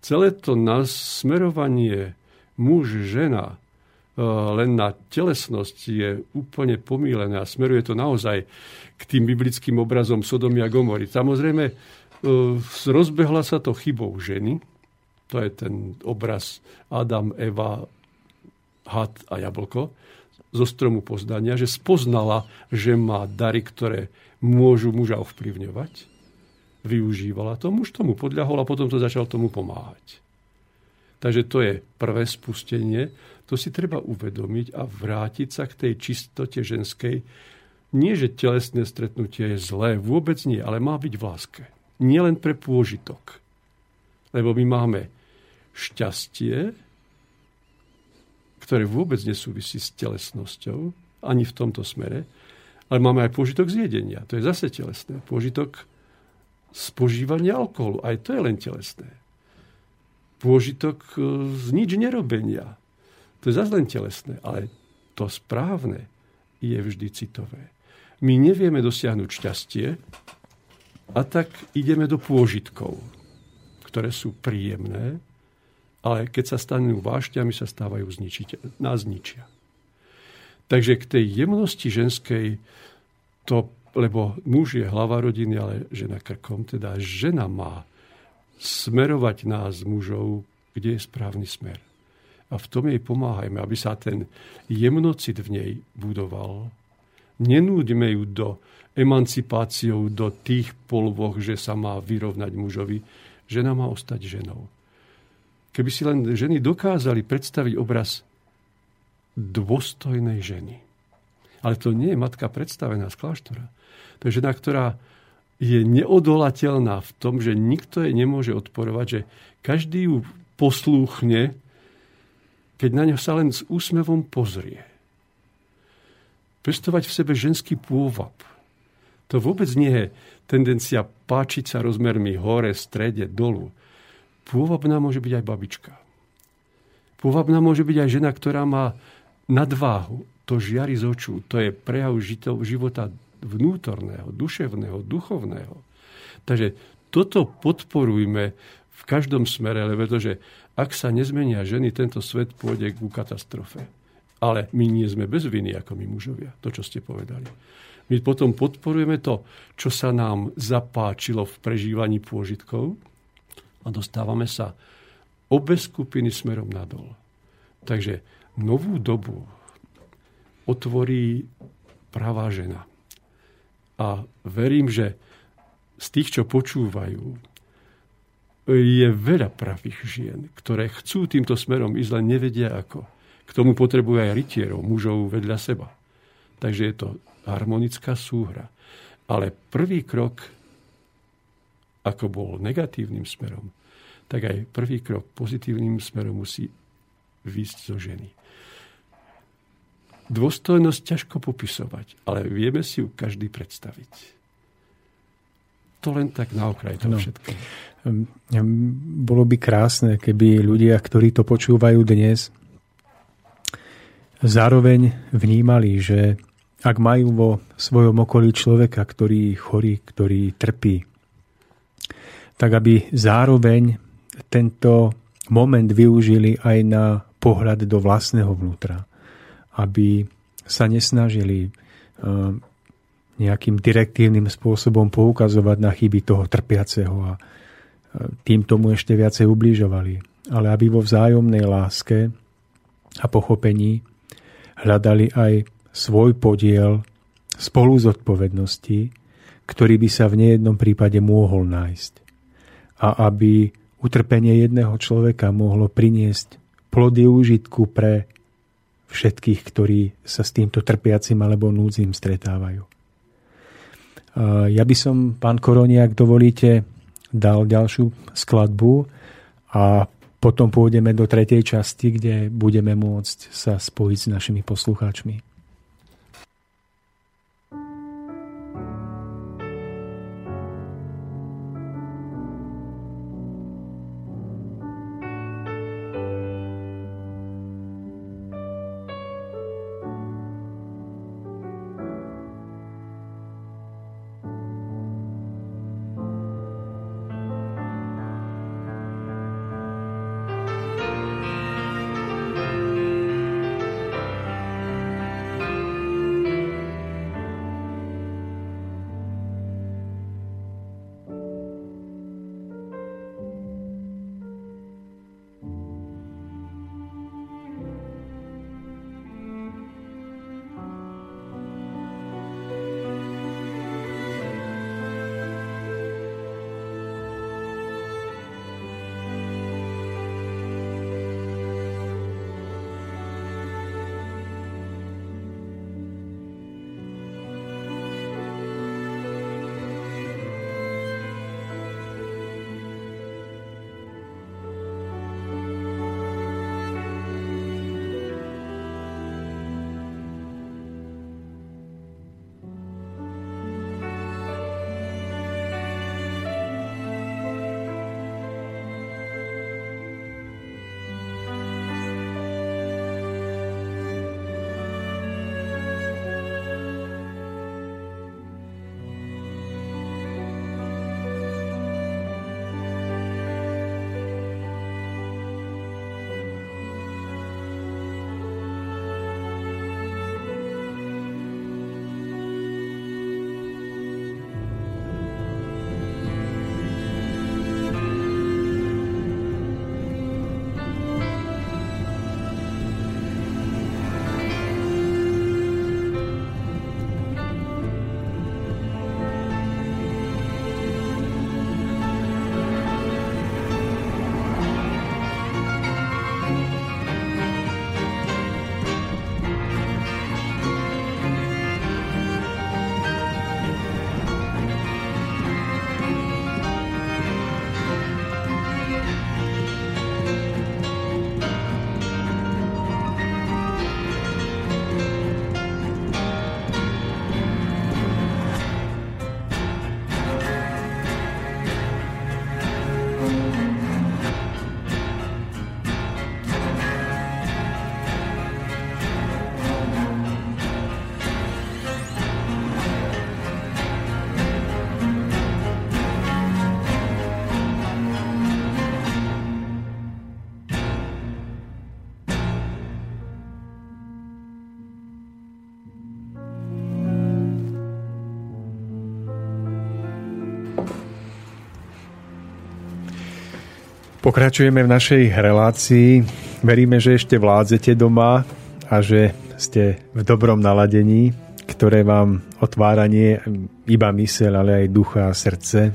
Celé to smerovanie muž-žena e, len na telesnosť je úplne pomílené a smeruje to naozaj k tým biblickým obrazom Sodomy a Gomory. Samozrejme, e, rozbehla sa to chybou ženy, to je ten obraz Adam, Eva, had a jablko zo stromu poznania, že spoznala, že má dary, ktoré môžu muža ovplyvňovať. Využívala to, muž tomu podľahol a potom to začal tomu pomáhať. Takže to je prvé spustenie. To si treba uvedomiť a vrátiť sa k tej čistote ženskej. Nie, že telesné stretnutie je zlé, vôbec nie, ale má byť v láske. Nie pre pôžitok. Lebo my máme šťastie, ktoré vôbec nesúvisí s telesnosťou, ani v tomto smere, ale máme aj požitok z jedenia. To je zase telesné. Požitok spožívania alkoholu. Aj to je len telesné. pôžitok e, z nič nerobenia. To je zase len telesné, ale to správne je vždy citové. My nevieme dosiahnuť šťastie a tak ideme do pôžitkov, ktoré sú príjemné, ale keď sa stanú vášťami, sa stávajú zničiteľ, nás zničia. Takže k tej jemnosti ženskej, to, lebo muž je hlava rodiny, ale žena krkom, teda žena má smerovať nás mužov, kde je správny smer. A v tom jej pomáhajme, aby sa ten jemnocit v nej budoval. Nenúďme ju do emancipáciou do tých polvoch, že sa má vyrovnať mužovi. Žena má ostať ženou. Keby si len ženy dokázali predstaviť obraz dôstojnej ženy. Ale to nie je matka predstavená z kláštora. To je žena, ktorá je neodolateľná v tom, že nikto jej nemôže odporovať, že každý ju poslúchne, keď na ňo sa len s úsmevom pozrie. Pestovať v sebe ženský pôvab. To vôbec nie je tendencia páčiť sa rozmermi hore, strede, dolu. Pôvabná môže byť aj babička. Pôvabná môže byť aj žena, ktorá má nadváhu. To žiari z očú. To je prejav života vnútorného, duševného, duchovného. Takže toto podporujme v každom smere, lebo že ak sa nezmenia ženy, tento svet pôjde ku katastrofe. Ale my nie sme bez viny, ako my mužovia, to, čo ste povedali. My potom podporujeme to, čo sa nám zapáčilo v prežívaní pôžitkov, a dostávame sa obe skupiny smerom nadol. Takže novú dobu otvorí pravá žena. A verím, že z tých, čo počúvajú, je veľa pravých žien, ktoré chcú týmto smerom ísť, len nevedia ako. K tomu potrebujú aj rytierov, mužov vedľa seba. Takže je to harmonická súhra. Ale prvý krok ako bol negatívnym smerom, tak aj prvý krok pozitívnym smerom musí výsť zo ženy. Dôstojnosť ťažko popisovať, ale vieme si ju každý predstaviť. To len tak na okraj to no. všetko. Ehm, ehm, bolo by krásne, keby ľudia, ktorí to počúvajú dnes, zároveň vnímali, že ak majú vo svojom okolí človeka, ktorý chorý, ktorý trpí, tak aby zároveň tento moment využili aj na pohľad do vlastného vnútra. Aby sa nesnažili eh, nejakým direktívnym spôsobom poukazovať na chyby toho trpiaceho a eh, tým tomu ešte viacej ubližovali. Ale aby vo vzájomnej láske a pochopení hľadali aj svoj podiel spolu zodpovednosti, ktorý by sa v nejednom prípade mohol nájsť a aby utrpenie jedného človeka mohlo priniesť plody úžitku pre všetkých, ktorí sa s týmto trpiacim alebo núdzim stretávajú. Ja by som, pán Koroni, ak dovolíte, dal ďalšiu skladbu a potom pôjdeme do tretej časti, kde budeme môcť sa spojiť s našimi poslucháčmi. Pokračujeme v našej relácii. Veríme, že ešte vládzete doma a že ste v dobrom naladení, ktoré vám otvára nie iba mysel, ale aj ducha a srdce.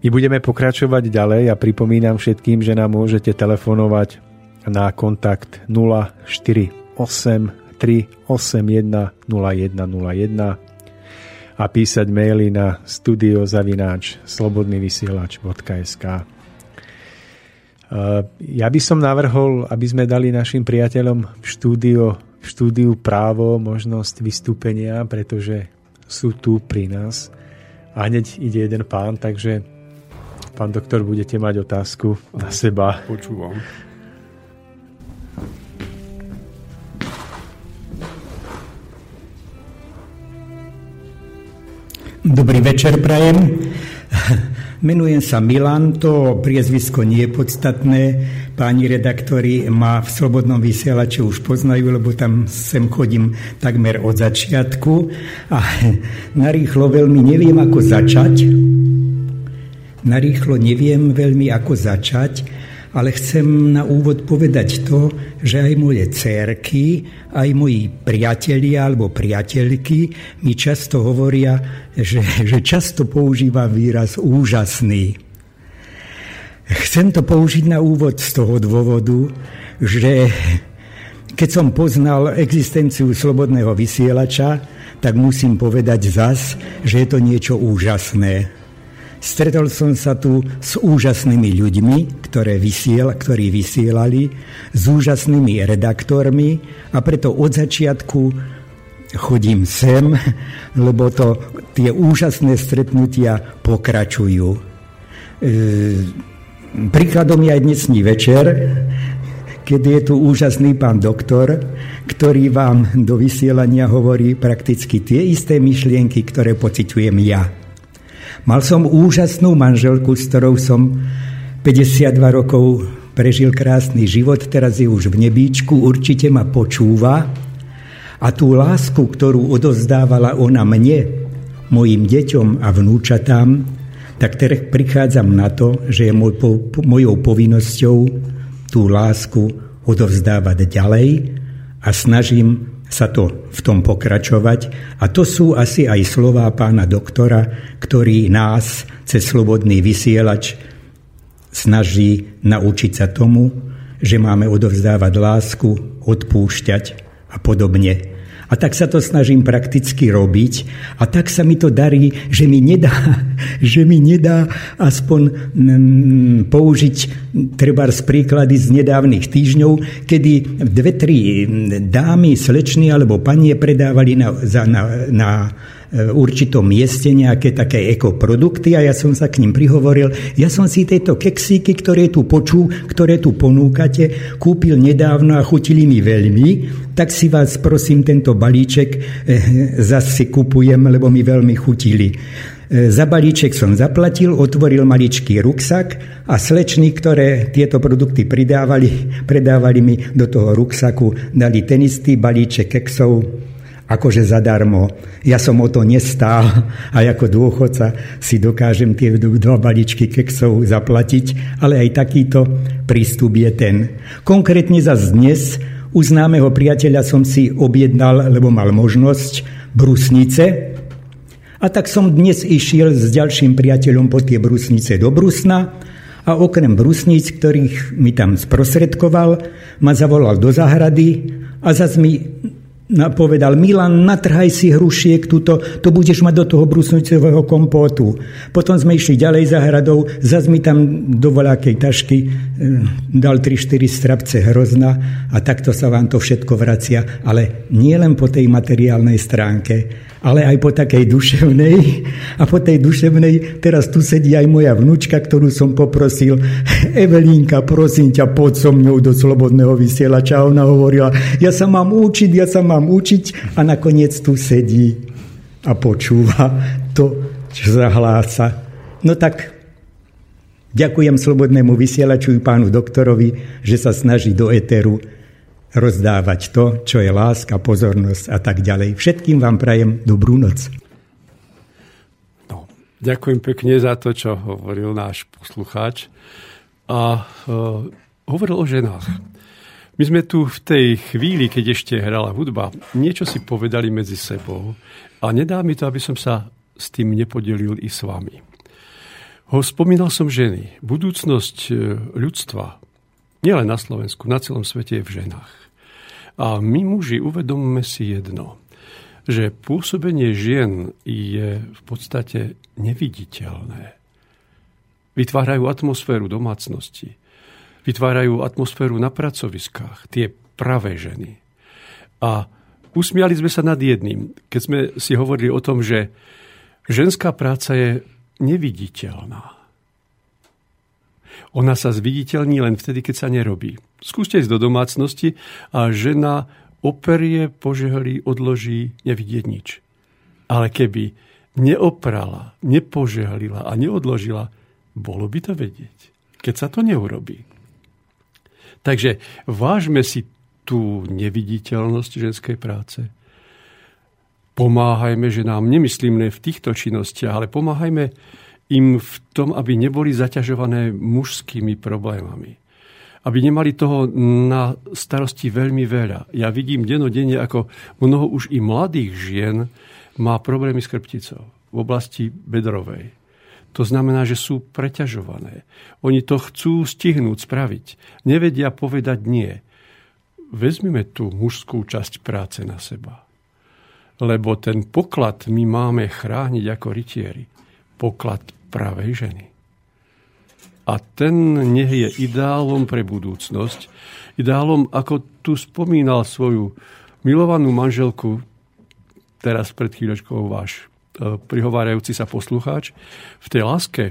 My budeme pokračovať ďalej a pripomínam všetkým, že nám môžete telefonovať na kontakt 048 381 0101 a písať maily na studiozavináč slobodnyvysielač.sk. Eh, ja by som navrhol, aby sme dali našim priateľom v štúdiu, v štúdiu právo možnosť vystúpenia, pretože sú tu pri nás. A hneď ide jeden pán, takže pán doktor, budete mať otázku na seba. Počúvam. Dobrý večer, prajem. Menujem sa Milan, to priezvisko nie je podstatné. Páni redaktori ma v Slobodnom vysielači už poznajú, lebo tam sem chodím takmer od začiatku. A narýchlo veľmi neviem, ako začať. Narýchlo neviem veľmi, ako začať ale chcem na úvod povedať to, že aj moje cérky, aj moji priatelia alebo priateľky mi často hovoria, že, že často používam výraz úžasný. Chcem to použiť na úvod z toho dôvodu, že keď som poznal existenciu slobodného vysielača, tak musím povedať zas, že je to niečo úžasné. Stretol som sa tu s úžasnými ľuďmi, ktoré vysiel, ktorí vysielali, s úžasnými redaktormi a preto od začiatku chodím sem, lebo to, tie úžasné stretnutia pokračujú. E, príkladom je aj dnesný večer, keď je tu úžasný pán doktor, ktorý vám do vysielania hovorí prakticky tie isté myšlienky, ktoré pociťujem ja. Mal som úžasnú manželku, s ktorou som 52 rokov prežil krásny život, teraz je už v nebíčku, určite ma počúva. A tú lásku, ktorú odozdávala ona mne, mojim deťom a vnúčatám, tak teraz prichádzam na to, že je môj, po, mojou povinnosťou tú lásku odovzdávať ďalej a snažím sa to v tom pokračovať. A to sú asi aj slová pána doktora, ktorý nás cez slobodný vysielač snaží naučiť sa tomu, že máme odovzdávať lásku, odpúšťať a podobne. A tak sa to snažím prakticky robiť. A tak sa mi to darí, že mi nedá, že mi nedá aspoň mm, použiť treba z príklady z nedávnych týždňov, kedy dve, tri dámy, slečny alebo panie predávali na, za, na, na určitom mieste nejaké také ekoprodukty a ja som sa k ním prihovoril. Ja som si tieto keksíky, ktoré tu počú, ktoré tu ponúkate, kúpil nedávno a chutili mi veľmi, tak si vás prosím tento balíček e, zase kupujem, lebo mi veľmi chutili. E, za balíček som zaplatil, otvoril maličký ruksak a slečny, ktoré tieto produkty pridávali, predávali mi do toho ruksaku, dali ten istý balíček keksov, akože zadarmo. Ja som o to nestál a ako dôchodca si dokážem tie dva balíčky keksov zaplatiť, ale aj takýto prístup je ten. Konkrétne za dnes u známeho priateľa som si objednal, lebo mal možnosť, brusnice. A tak som dnes išiel s ďalším priateľom po tie brusnice do Brusna a okrem brusníc, ktorých mi tam sprostredkoval, ma zavolal do zahrady a zase mi povedal, Milan, natrhaj si hrušiek tuto, to budeš mať do toho brusnúcevého kompótu. Potom sme išli ďalej za hradou, zase mi tam do voľakej tašky e, dal 3-4 strapce hrozna a takto sa vám to všetko vracia, ale nie len po tej materiálnej stránke, ale aj po takej duševnej. A po tej duševnej teraz tu sedí aj moja vnúčka, ktorú som poprosil, Evelínka, prosím ťa, poď so mňou do slobodného vysielača. A ona hovorila, ja sa mám učiť, ja sa mám učiť. A nakoniec tu sedí a počúva to, čo zahlása. No tak ďakujem slobodnému vysielaču i pánu doktorovi, že sa snaží do éteru rozdávať to, čo je láska, pozornosť a tak ďalej. Všetkým vám prajem dobrú noc. No, Ďakujem pekne za to, čo hovoril náš poslucháč. A uh, hovoril o ženách. My sme tu v tej chvíli, keď ešte hrala hudba, niečo si povedali medzi sebou a nedá mi to, aby som sa s tým nepodelil i s vami. Ho spomínal som ženy. Budúcnosť e, ľudstva, nielen na Slovensku, na celom svete je v ženách. A my muži uvedomme si jedno, že pôsobenie žien je v podstate neviditeľné. Vytvárajú atmosféru domácnosti, vytvárajú atmosféru na pracoviskách, tie pravé ženy. A usmiali sme sa nad jedným, keď sme si hovorili o tom, že ženská práca je neviditeľná. Ona sa zviditeľní len vtedy, keď sa nerobí. Skúste ísť do domácnosti a žena operie, požehlí, odloží, nevidieť nič. Ale keby neoprala, nepožehlila a neodložila, bolo by to vedieť, keď sa to neurobí. Takže vážme si tú neviditeľnosť ženskej práce. Pomáhajme ženám, nemyslím ne v týchto činnostiach, ale pomáhajme im v tom, aby neboli zaťažované mužskými problémami. Aby nemali toho na starosti veľmi veľa. Ja vidím denodenne, ako mnoho už i mladých žien má problémy s krpticou v oblasti bedrovej. To znamená, že sú preťažované. Oni to chcú stihnúť, spraviť. Nevedia povedať nie. Vezmime tú mužskú časť práce na seba. Lebo ten poklad my máme chrániť ako rytieri. Poklad pravej ženy. A ten nech je ideálom pre budúcnosť. Ideálom, ako tu spomínal svoju milovanú manželku, teraz pred chvíľočkou váš e, prihovárajúci sa poslucháč, v tej láske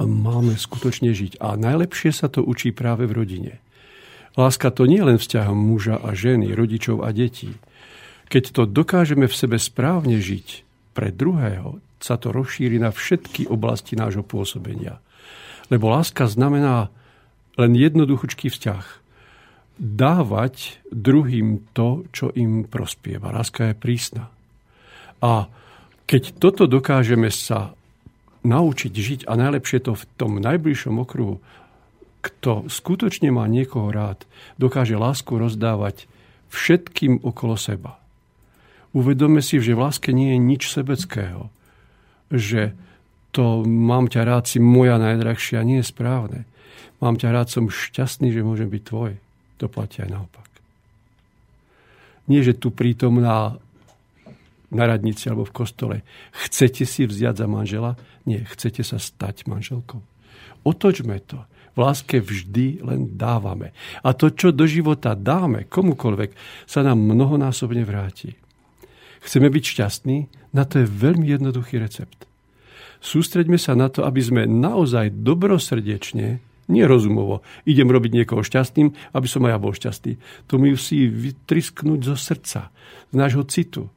máme skutočne žiť. A najlepšie sa to učí práve v rodine. Láska to nie je len vzťahom muža a ženy, rodičov a detí. Keď to dokážeme v sebe správne žiť pre druhého, sa to rozšíri na všetky oblasti nášho pôsobenia. Lebo láska znamená len jednoduchúčký vzťah. Dávať druhým to, čo im prospieva. Láska je prísna. A keď toto dokážeme sa naučiť žiť a najlepšie to v tom najbližšom okruhu, kto skutočne má niekoho rád, dokáže lásku rozdávať všetkým okolo seba. Uvedome si, že v láske nie je nič sebeckého že to mám ťa rád, si moja najdrahšia, nie je správne. Mám ťa rád, som šťastný, že môžem byť tvoj. To platí aj naopak. Nie, že tu prítomná na radnici alebo v kostole chcete si vziať za manžela? Nie, chcete sa stať manželkou. Otočme to. V láske vždy len dávame. A to, čo do života dáme komukoľvek, sa nám mnohonásobne vráti. Chceme byť šťastní? Na to je veľmi jednoduchý recept. Sústreďme sa na to, aby sme naozaj dobrosrdečne, nie rozumovo, idem robiť niekoho šťastným, aby som aj ja bol šťastný. To mi musí vytrisknúť zo srdca, z nášho citu,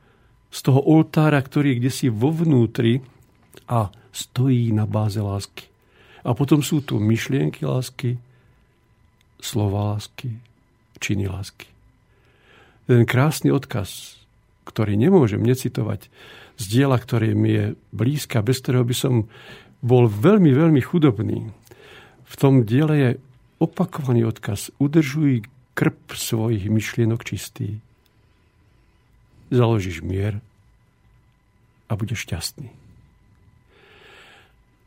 z toho oltára, ktorý je kde si vo vnútri a stojí na báze lásky. A potom sú tu myšlienky lásky, slova lásky, činy lásky. Ten krásny odkaz ktorý nemôžem necitovať, z diela, ktoré mi je blízka, bez ktorého by som bol veľmi, veľmi chudobný. V tom diele je opakovaný odkaz. Udržuj krp svojich myšlienok čistý. Založíš mier a budeš šťastný.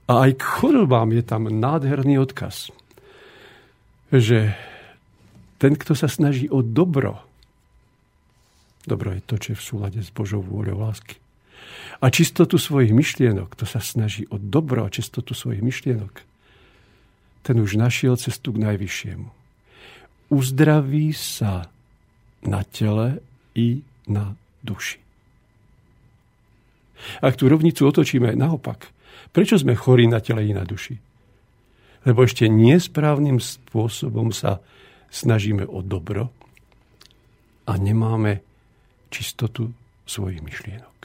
A aj k chorobám je tam nádherný odkaz, že ten, kto sa snaží o dobro, Dobro je to, čo je v súlade s Božou vôľou lásky. A čistotu svojich myšlienok, to sa snaží o dobro a čistotu svojich myšlienok, ten už našiel cestu k najvyššiemu. Uzdraví sa na tele i na duši. Ak tú rovnicu otočíme naopak, prečo sme chorí na tele i na duši? Lebo ešte nesprávnym spôsobom sa snažíme o dobro a nemáme čistotu svojich myšlienok.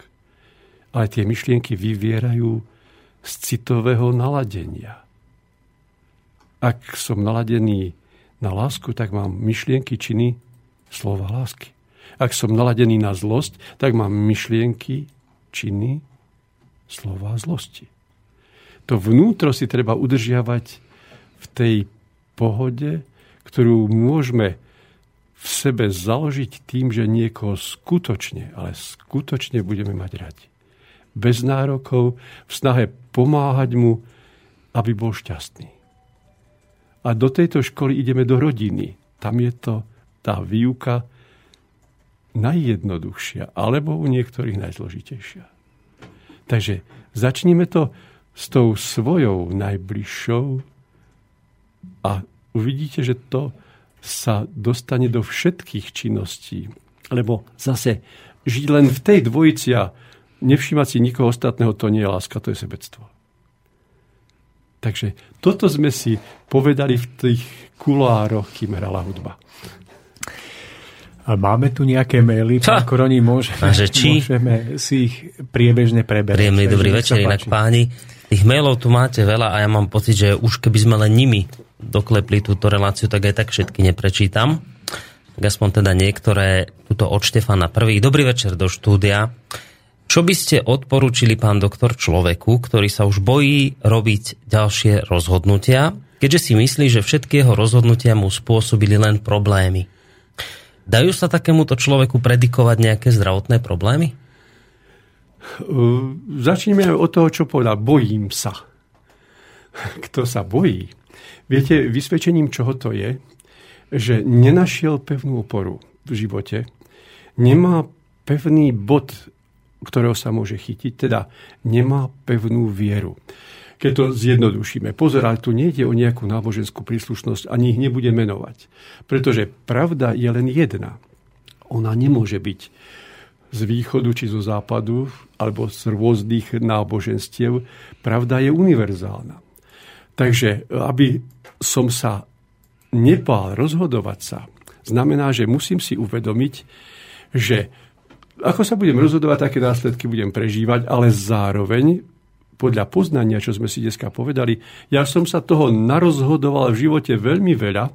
Ale tie myšlienky vyvierajú z citového naladenia. Ak som naladený na lásku, tak mám myšlienky, činy, slova lásky. Ak som naladený na zlosť, tak mám myšlienky, činy, slova zlosti. To vnútro si treba udržiavať v tej pohode, ktorú môžeme v sebe založiť tým, že niekoho skutočne, ale skutočne budeme mať radi. Bez nárokov, v snahe pomáhať mu, aby bol šťastný. A do tejto školy ideme do rodiny. Tam je to tá výuka najjednoduchšia, alebo u niektorých najzložitejšia. Takže začníme to s tou svojou najbližšou a uvidíte, že to sa dostane do všetkých činností. Lebo zase žiť len v tej dvojici a nevšímať si nikoho ostatného, to nie je láska, to je sebectvo. Takže toto sme si povedali v tých kulároch, kým hrala hudba. A máme tu nejaké maily, pán Koroni, môže, môžeme si ich priebežne preberať. Príjemný dobrý večer, inak páni. Tých mailov tu máte veľa a ja mám pocit, že už keby sme len nimi doklepli túto reláciu, tak aj tak všetky neprečítam. Tak aspoň teda niektoré, tuto od Štefana prvý. Dobrý večer do štúdia. Čo by ste odporúčili, pán doktor, človeku, ktorý sa už bojí robiť ďalšie rozhodnutia, keďže si myslí, že všetky jeho rozhodnutia mu spôsobili len problémy? Dajú sa takémuto človeku predikovať nejaké zdravotné problémy? Začneme od toho, čo povedal. Bojím sa. Kto sa bojí, Viete, vysvedčením čoho to je, že nenašiel pevnú oporu v živote, nemá pevný bod, ktorého sa môže chytiť, teda nemá pevnú vieru. Keď to zjednodušíme. Pozor, ale tu nejde o nejakú náboženskú príslušnosť, ani ich nebude menovať. Pretože pravda je len jedna. Ona nemôže byť z východu či zo západu, alebo z rôznych náboženstiev. Pravda je univerzálna. Takže aby som sa nepál rozhodovať sa, znamená, že musím si uvedomiť, že ako sa budem rozhodovať, také následky budem prežívať, ale zároveň podľa poznania, čo sme si dneska povedali, ja som sa toho narozhodoval v živote veľmi veľa.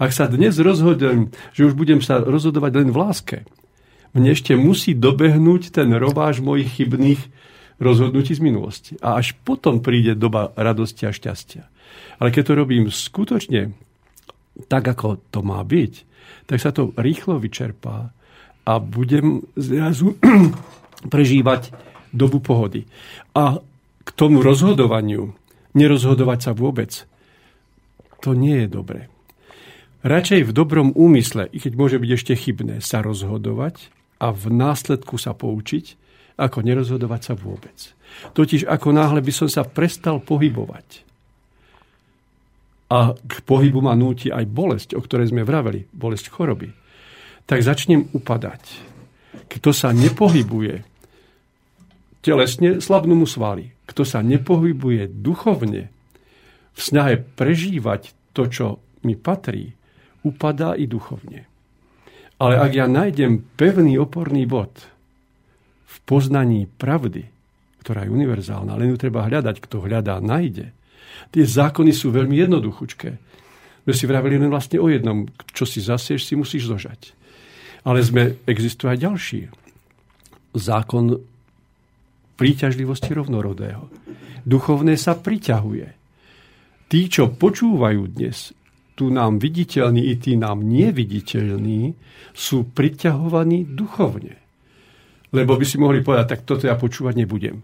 Ak sa dnes rozhodujem, že už budem sa rozhodovať len v láske, mne ešte musí dobehnúť ten rováž mojich chybných rozhodnutí z minulosti. A až potom príde doba radosti a šťastia. Ale keď to robím skutočne tak, ako to má byť, tak sa to rýchlo vyčerpá a budem zrazu prežívať dobu pohody. A k tomu rozhodovaniu, nerozhodovať sa vôbec, to nie je dobré. Radšej v dobrom úmysle, i keď môže byť ešte chybné, sa rozhodovať a v následku sa poučiť, ako nerozhodovať sa vôbec. Totiž ako náhle by som sa prestal pohybovať a k pohybu ma núti aj bolesť, o ktorej sme vraveli, bolesť choroby, tak začnem upadať. Kto sa nepohybuje telesne, slabnú mu svaly. Kto sa nepohybuje duchovne, v snahe prežívať to, čo mi patrí, upadá i duchovne. Ale ak ja nájdem pevný oporný bod, poznaní pravdy, ktorá je univerzálna, len ju treba hľadať, kto hľadá, nájde. Tie zákony sú veľmi jednoduchučké. My si vravili len vlastne o jednom, čo si zasieš, si musíš zožať. Ale sme, existuje aj ďalší. Zákon príťažlivosti rovnorodého. Duchovné sa priťahuje. Tí, čo počúvajú dnes, tu nám viditeľní i tí nám neviditeľní, sú priťahovaní duchovne. Lebo by si mohli povedať, tak toto ja počúvať nebudem.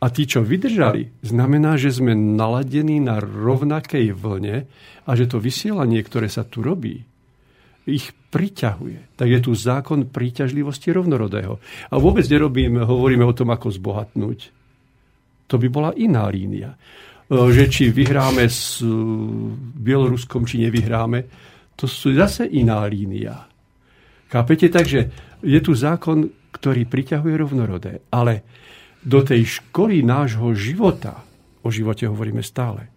A tí, čo vydržali, znamená, že sme naladení na rovnakej vlne a že to vysielanie, ktoré sa tu robí, ich priťahuje. Tak je tu zákon príťažlivosti rovnorodého. A vôbec nerobíme, hovoríme o tom, ako zbohatnúť. To by bola iná línia. Že či vyhráme s Bieloruskom, či nevyhráme, to sú zase iná línia. Chápete? Takže je tu zákon ktorý priťahuje rovnorodé. Ale do tej školy nášho života, o živote hovoríme stále,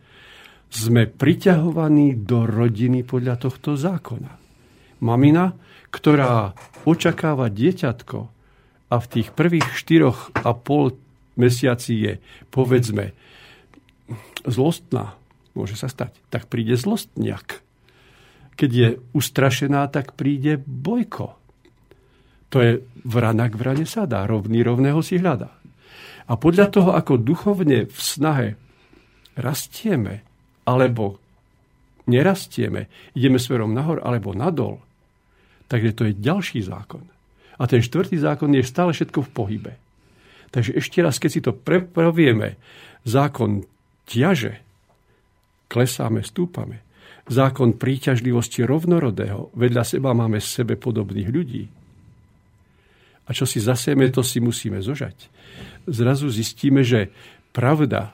sme priťahovaní do rodiny podľa tohto zákona. Mamina, ktorá očakáva dieťatko a v tých prvých štyroch a pol mesiaci je, povedzme, zlostná, môže sa stať, tak príde zlostniak. Keď je ustrašená, tak príde bojko. To je vrana k vrane sa dá, rovný rovného si hľadá. A podľa toho, ako duchovne v snahe rastieme, alebo nerastieme, ideme smerom nahor alebo nadol, takže to je ďalší zákon. A ten štvrtý zákon je stále všetko v pohybe. Takže ešte raz, keď si to prepravieme, zákon ťaže, klesáme, stúpame. Zákon príťažlivosti rovnorodého, vedľa seba máme sebe podobných ľudí. A čo si zasieme, to si musíme zožať. Zrazu zistíme, že pravda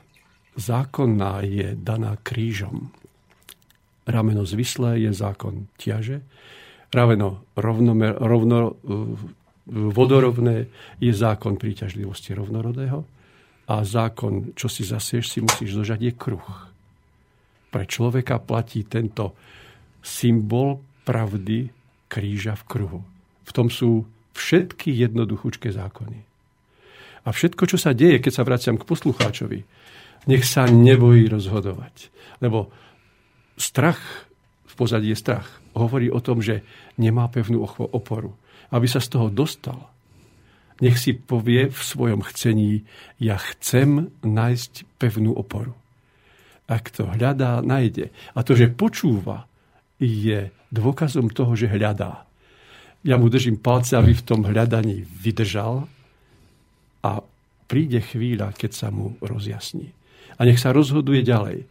zákonná je daná krížom. Rameno zvislé je zákon ťaže, rameno rovnomer, rovno, vodorovné je zákon príťažlivosti rovnorodého a zákon, čo si zasieš, si musíš zožať, je kruh. Pre človeka platí tento symbol pravdy kríža v kruhu. V tom sú všetky jednoduchúčké zákony. A všetko, čo sa deje, keď sa vraciam k poslucháčovi, nech sa nebojí rozhodovať. Lebo strach, v pozadí je strach, hovorí o tom, že nemá pevnú oporu aby sa z toho dostal, nech si povie v svojom chcení, ja chcem nájsť pevnú oporu. Ak to hľadá, nájde. A to, že počúva, je dôkazom toho, že hľadá. Ja mu držím palce, aby v tom hľadaní vydržal a príde chvíľa, keď sa mu rozjasní. A nech sa rozhoduje ďalej.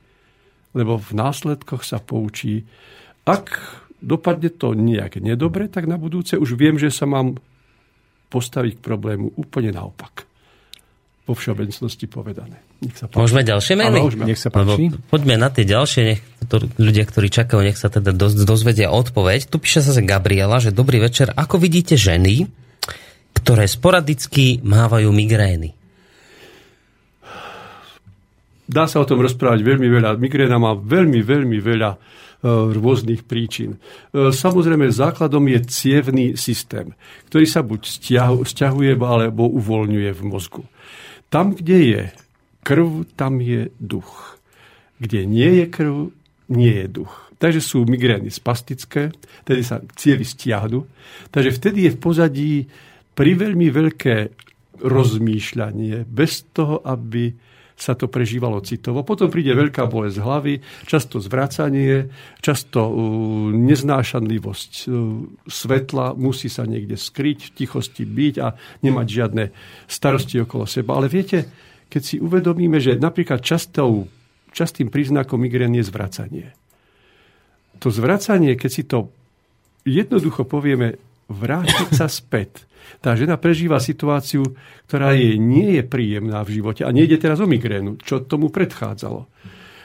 Lebo v následkoch sa poučí, ak dopadne to nejak nedobre, tak na budúce už viem, že sa mám postaviť k problému úplne naopak. Po všeobecnosti povedané. Nech sa páči. Môžeme ďalšie maily? môžeme. Nech sa páči. Lebo poďme na tie ďalšie, nech to ľudia, ktorí čakajú, nech sa teda dozvedia odpoveď. Tu píše sa Gabriela, že dobrý večer. Ako vidíte ženy, ktoré sporadicky mávajú migrény? Dá sa o tom rozprávať veľmi veľa. Migréna má veľmi, veľmi veľa E, rôznych príčin. E, samozrejme, základom je cievný systém, ktorý sa buď stiahuje alebo uvoľňuje v mozgu. Tam, kde je krv, tam je duch. Kde nie je krv, nie je duch. Takže sú migrény spastické, tedy sa cievy stiahnu. Takže vtedy je v pozadí pri veľmi veľké rozmýšľanie, bez toho, aby sa to prežívalo citovo. Potom príde veľká bolesť hlavy, často zvracanie, často uh, neznášanlivosť uh, svetla, musí sa niekde skryť, v tichosti byť a nemať žiadne starosti okolo seba. Ale viete, keď si uvedomíme, že napríklad častou, častým príznakom migrén je zvracanie. To zvracanie, keď si to jednoducho povieme, vrátiť sa späť tá žena prežíva situáciu, ktorá jej nie je príjemná v živote. A nejde teraz o migrénu, čo tomu predchádzalo.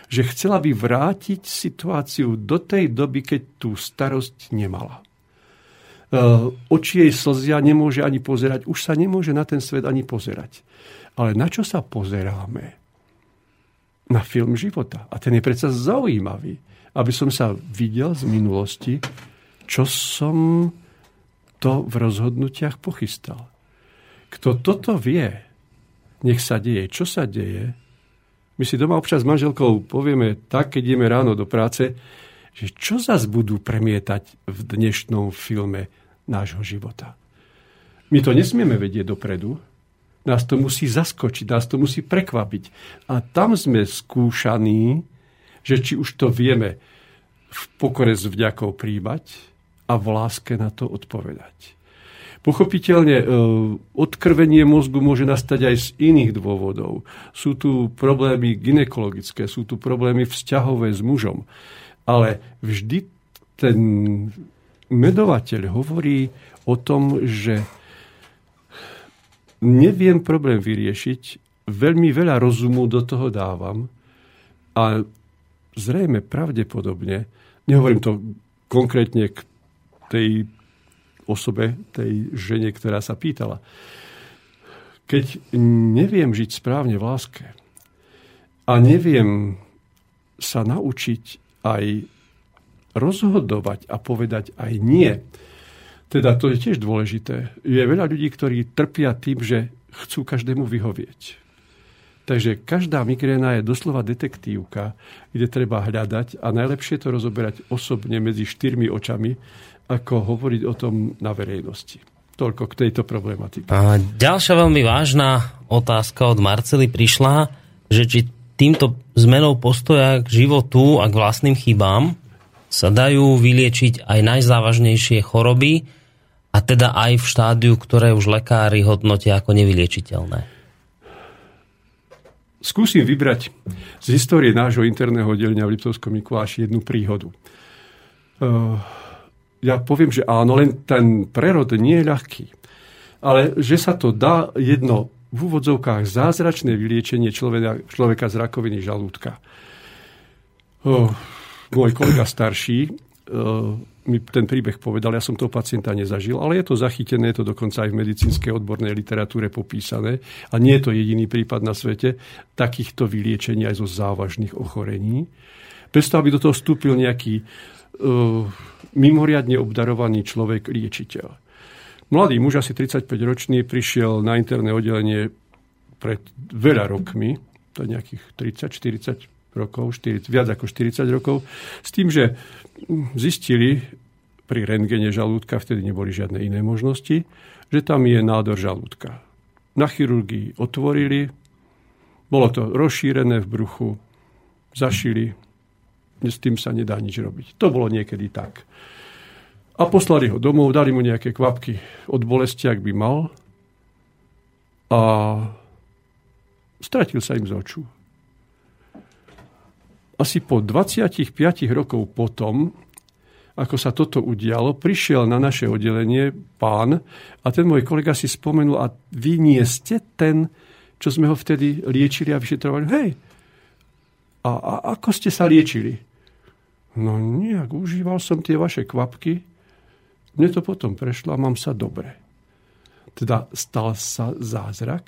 Že chcela by vrátiť situáciu do tej doby, keď tú starosť nemala. E, oči jej slzia, nemôže ani pozerať. Už sa nemôže na ten svet ani pozerať. Ale na čo sa pozeráme? Na film života. A ten je predsa zaujímavý. Aby som sa videl z minulosti, čo som to v rozhodnutiach pochystal. Kto toto vie, nech sa deje, čo sa deje. My si doma občas s manželkou povieme tak, keď ideme ráno do práce, že čo zas budú premietať v dnešnom filme nášho života. My to nesmieme vedieť dopredu, nás to musí zaskočiť, nás to musí prekvapiť. A tam sme skúšaní, že či už to vieme v pokore s vďakou príjmať, a v láske na to odpovedať. Pochopiteľne, e, odkrvenie mozgu môže nastať aj z iných dôvodov. Sú tu problémy ginekologické, sú tu problémy vzťahové s mužom. Ale vždy ten medovateľ hovorí o tom, že neviem problém vyriešiť, veľmi veľa rozumu do toho dávam a zrejme pravdepodobne, nehovorím to konkrétne k tej osobe, tej žene, ktorá sa pýtala. Keď neviem žiť správne v láske a neviem sa naučiť aj rozhodovať a povedať aj nie, teda to je tiež dôležité. Je veľa ľudí, ktorí trpia tým, že chcú každému vyhovieť. Takže každá migréna je doslova detektívka, kde treba hľadať a najlepšie to rozoberať osobne medzi štyrmi očami, ako hovoriť o tom na verejnosti. Toľko k tejto problematike. A ďalšia veľmi vážna otázka od Marcely prišla, že či týmto zmenou postoja k životu a k vlastným chybám sa dajú vyliečiť aj najzávažnejšie choroby a teda aj v štádiu, ktoré už lekári hodnotia ako nevyliečiteľné. Skúsim vybrať z histórie nášho interného oddelenia v Liptovskom Mikuláši jednu príhodu. Uh, ja poviem, že áno, len ten prerod nie je ľahký. Ale že sa to dá jedno v úvodzovkách zázračné vyliečenie človeka, človeka z rakoviny žalúdka. Oh, môj kolega starší uh, mi ten príbeh povedal, ja som toho pacienta nezažil, ale je to zachytené, je to dokonca aj v medicínskej odbornej literatúre popísané a nie je to jediný prípad na svete takýchto vyliečení aj zo závažných ochorení. Bez toho, aby do toho vstúpil nejaký uh, mimoriadne obdarovaný človek, liečiteľ. Mladý muž, asi 35-ročný, prišiel na interné oddelenie pred veľa rokmi, to je nejakých 30-40 rokov, 40, viac ako 40 rokov, s tým, že zistili pri rentgene žalúdka, vtedy neboli žiadne iné možnosti, že tam je nádor žalúdka. Na chirurgii otvorili, bolo to rozšírené v bruchu, zašili, s tým sa nedá nič robiť. To bolo niekedy tak. A poslali ho domov, dali mu nejaké kvapky od bolesti, ak by mal. A stratil sa im z očú. Asi po 25 rokov potom, ako sa toto udialo, prišiel na naše oddelenie pán a ten môj kolega si spomenul, a vy nie ste ten, čo sme ho vtedy liečili a vyšetrovali. Hej, a, a ako ste sa liečili? No nejak, užíval som tie vaše kvapky, mne to potom prešlo a mám sa dobre. Teda stal sa zázrak.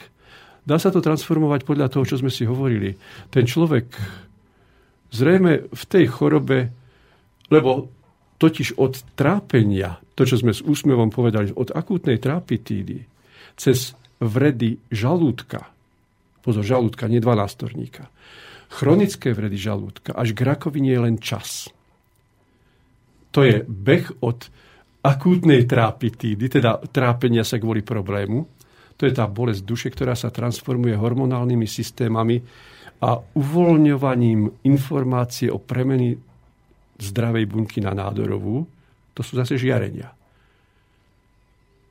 Dá sa to transformovať podľa toho, čo sme si hovorili. Ten človek zrejme v tej chorobe, lebo totiž od trápenia, to, čo sme s úsmevom povedali, od akútnej trápitídy, cez vredy žalúdka, pozor, žalúdka, nie dvanástorníka, chronické vredy žalúdka, až k rakovine je len čas. To je beh od akútnej trápitídy, teda trápenia sa kvôli problému. To je tá bolesť duše, ktorá sa transformuje hormonálnymi systémami a uvoľňovaním informácie o premeny zdravej bunky na nádorovú. To sú zase žiarenia.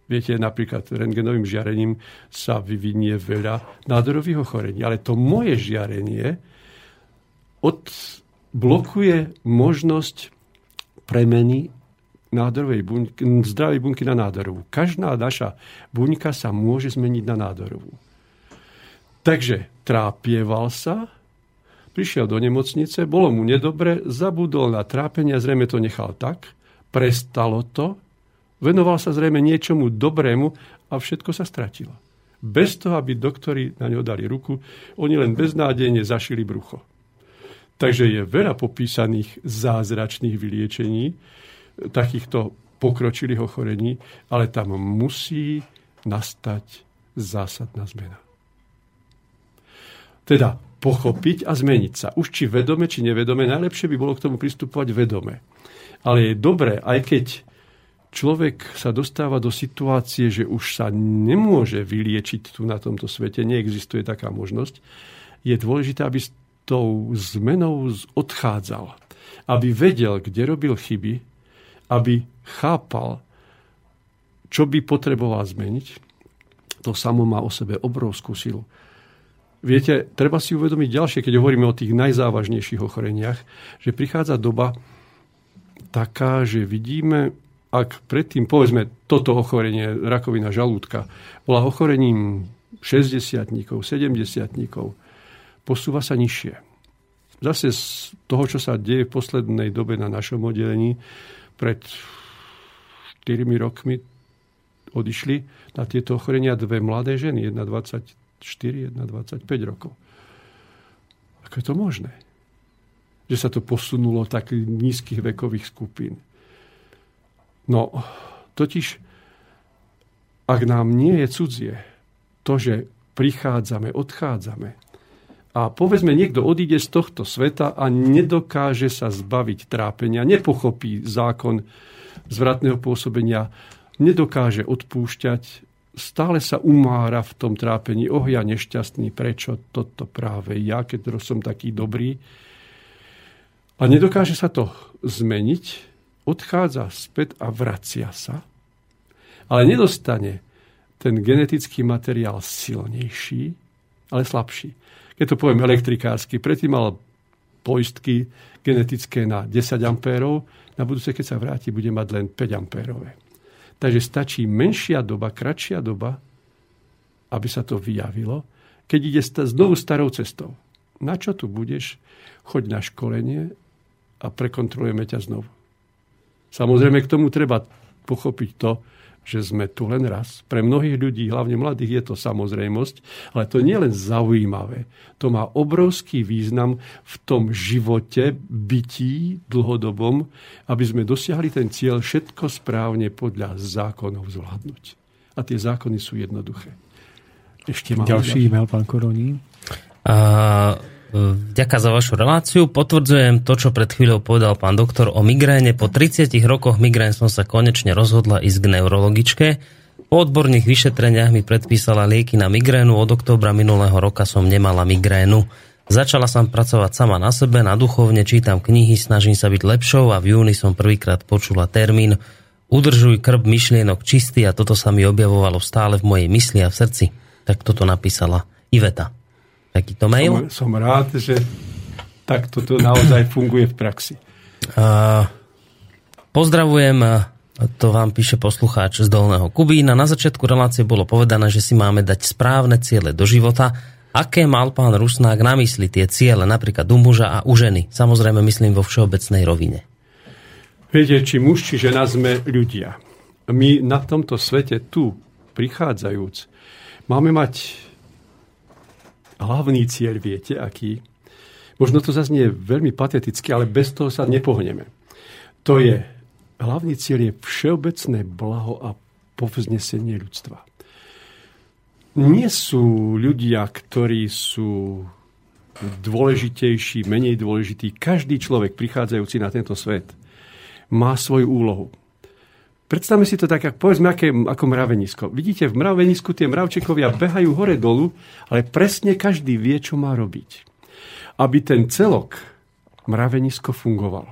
Viete, napríklad rengenovým žiarením sa vyvinie veľa nádorových ochorení. Ale to moje žiarenie odblokuje možnosť premeny nádorovej bunky, zdravej bunky na nádorovú. Každá naša buňka sa môže zmeniť na nádorovú. Takže trápieval sa, prišiel do nemocnice, bolo mu nedobre, zabudol na trápenie, zrejme to nechal tak, prestalo to, venoval sa zrejme niečomu dobrému a všetko sa stratilo. Bez toho, aby doktori na ňo dali ruku, oni len beznádejne zašili brucho. Takže je veľa popísaných zázračných vyliečení takýchto pokročilých ochorení, ale tam musí nastať zásadná zmena. Teda pochopiť a zmeniť sa. Už či vedome, či nevedome, najlepšie by bolo k tomu pristupovať vedome. Ale je dobré, aj keď človek sa dostáva do situácie, že už sa nemôže vyliečiť tu na tomto svete, neexistuje taká možnosť, je dôležité, aby tou zmenou odchádzal. Aby vedel, kde robil chyby, aby chápal, čo by potreboval zmeniť. To samo má o sebe obrovskú silu. Viete, treba si uvedomiť ďalšie, keď hovoríme o tých najzávažnejších ochoreniach, že prichádza doba taká, že vidíme, ak predtým, povedzme, toto ochorenie, rakovina žalúdka, bola ochorením 60-tníkov, 70-tníkov, posúva sa nižšie. Zase z toho, čo sa deje v poslednej dobe na našom oddelení, pred 4 rokmi odišli na tieto ochorenia dve mladé ženy, jedna 24, jedna 25 rokov. Ako je to možné? Že sa to posunulo tak nízkych vekových skupín. No, totiž, ak nám nie je cudzie to, že prichádzame, odchádzame, a povedzme, niekto odíde z tohto sveta a nedokáže sa zbaviť trápenia, nepochopí zákon zvratného pôsobenia nedokáže odpúšťať, stále sa umára v tom trápení. Oh, ja nešťastný, prečo toto práve ja, keď som taký dobrý. A nedokáže sa to zmeniť, odchádza späť a vracia sa, ale nedostane ten genetický materiál silnejší, ale slabší. Keď to poviem elektrikársky, predtým mal poistky genetické na 10 ampérov, na budúce, keď sa vráti, bude mať len 5 ampérové. Takže stačí menšia doba, kratšia doba, aby sa to vyjavilo, keď ide znovu starou cestou. Na čo tu budeš? Choď na školenie a prekontrolujeme ťa znovu. Samozrejme, k tomu treba pochopiť to, že sme tu len raz. Pre mnohých ľudí, hlavne mladých, je to samozrejmosť, ale to nie je len zaujímavé. To má obrovský význam v tom živote, bytí dlhodobom, aby sme dosiahli ten cieľ všetko správne podľa zákonov zvládnuť. A tie zákony sú jednoduché. Ešte mám ďalší e-mail, pán Koroní. A Ďakujem za vašu reláciu. Potvrdzujem to, čo pred chvíľou povedal pán doktor o migréne. Po 30 rokoch migrén som sa konečne rozhodla ísť k neurologičke. Po odborných vyšetreniach mi predpísala lieky na migrénu. Od októbra minulého roka som nemala migrénu. Začala som pracovať sama na sebe, na duchovne, čítam knihy, snažím sa byť lepšou a v júni som prvýkrát počula termín Udržuj krb myšlienok čistý a toto sa mi objavovalo stále v mojej mysli a v srdci. Tak toto napísala Iveta takýto mail. Som, som rád, že takto to naozaj funguje v praxi. Uh, pozdravujem, to vám píše poslucháč z Dolného Kubína. Na začiatku relácie bolo povedané, že si máme dať správne ciele do života. Aké mal pán Rusnák na mysli tie ciele, napríklad u muža a u ženy? Samozrejme myslím vo všeobecnej rovine. Viete, či muž, či žena sme ľudia. My na tomto svete tu, prichádzajúc, máme mať hlavný cieľ, viete, aký? Možno to zaznie veľmi pateticky, ale bez toho sa nepohneme. To je, hlavný cieľ je všeobecné blaho a povznesenie ľudstva. Nie sú ľudia, ktorí sú dôležitejší, menej dôležitý. Každý človek prichádzajúci na tento svet má svoju úlohu. Predstavme si to tak, ako, povedzme, aké, ako mravenisko. Vidíte, v mravenisku tie mravčekovia behajú hore-dolu, ale presne každý vie, čo má robiť. Aby ten celok mravenisko fungovalo.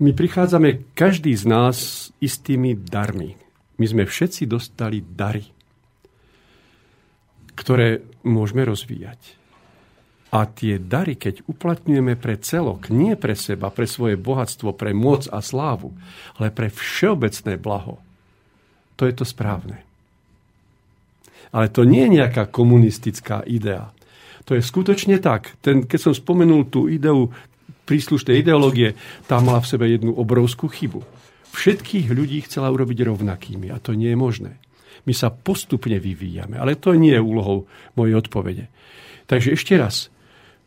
My prichádzame, každý z nás, istými darmi. My sme všetci dostali dary, ktoré môžeme rozvíjať. A tie dary, keď uplatňujeme pre celok, nie pre seba, pre svoje bohatstvo, pre moc a slávu, ale pre všeobecné blaho, to je to správne. Ale to nie je nejaká komunistická idea. To je skutočne tak. Ten, keď som spomenul tú ideu príslušnej ideológie, tá mala v sebe jednu obrovskú chybu. Všetkých ľudí chcela urobiť rovnakými a to nie je možné. My sa postupne vyvíjame, ale to nie je úlohou mojej odpovede. Takže ešte raz,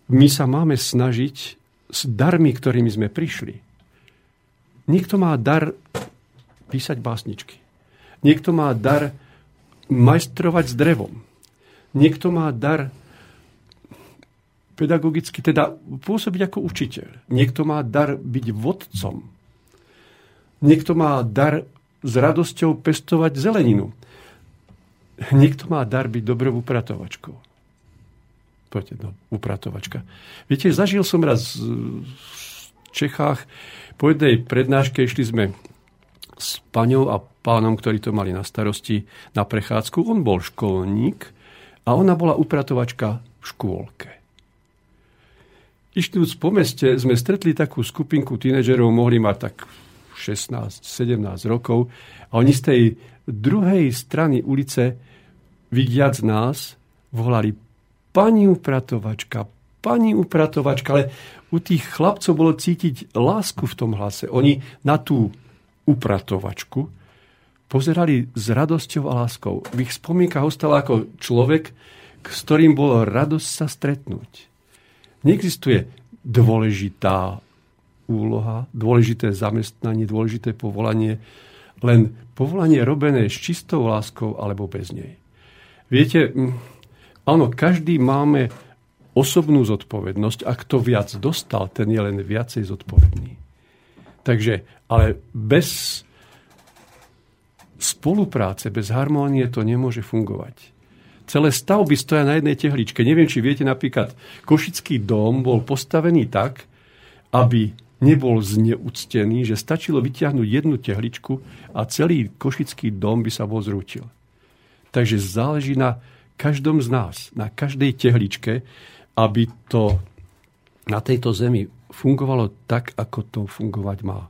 my sa máme snažiť s darmi, ktorými sme prišli. Niekto má dar písať básničky. Niekto má dar majstrovať s drevom. Niekto má dar pedagogicky, teda pôsobiť ako učiteľ. Niekto má dar byť vodcom. Niekto má dar s radosťou pestovať zeleninu. Niekto má dar byť dobrou upratovačkou poďte, no, upratovačka. Viete, zažil som raz v Čechách, po jednej prednáške išli sme s paňou a pánom, ktorí to mali na starosti na prechádzku. On bol školník a ona bola upratovačka v škôlke. Išli po meste sme stretli takú skupinku tínedžerov, mohli mať tak 16-17 rokov a oni z tej druhej strany ulice, vidiac nás, volali pani upratovačka, pani upratovačka, ale u tých chlapcov bolo cítiť lásku v tom hlase. Oni na tú upratovačku pozerali s radosťou a láskou. V ich spomienkach ostala ako človek, s ktorým bolo radosť sa stretnúť. Neexistuje dôležitá úloha, dôležité zamestnanie, dôležité povolanie, len povolanie robené s čistou láskou alebo bez nej. Viete, Áno, každý máme osobnú zodpovednosť a kto viac dostal, ten je len viacej zodpovedný. Takže, ale bez spolupráce, bez harmónie to nemôže fungovať. Celé stavby stoja na jednej tehličke. Neviem, či viete, napríklad Košický dom bol postavený tak, aby nebol zneúctený, že stačilo vyťahnuť jednu tehličku a celý Košický dom by sa bol zrútil. Takže záleží na každom z nás, na každej tehličke, aby to na tejto zemi fungovalo tak, ako to fungovať má.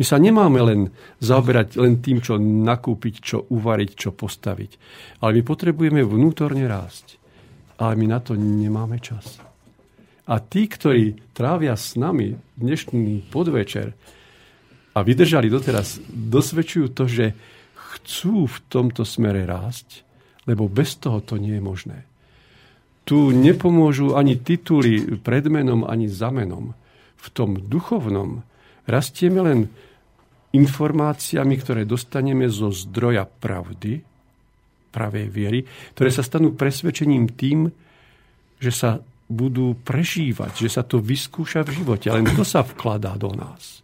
My sa nemáme len zaoberať len tým, čo nakúpiť, čo uvariť, čo postaviť. Ale my potrebujeme vnútorne rásť. Ale my na to nemáme čas. A tí, ktorí trávia s nami dnešný podvečer a vydržali doteraz, dosvedčujú to, že chcú v tomto smere rásť, lebo bez toho to nie je možné. Tu nepomôžu ani tituly pred menom, ani za menom. V tom duchovnom Rastieme len informáciami, ktoré dostaneme zo zdroja pravdy, pravej viery, ktoré sa stanú presvedčením tým, že sa budú prežívať, že sa to vyskúša v živote. Len to sa vkladá do nás.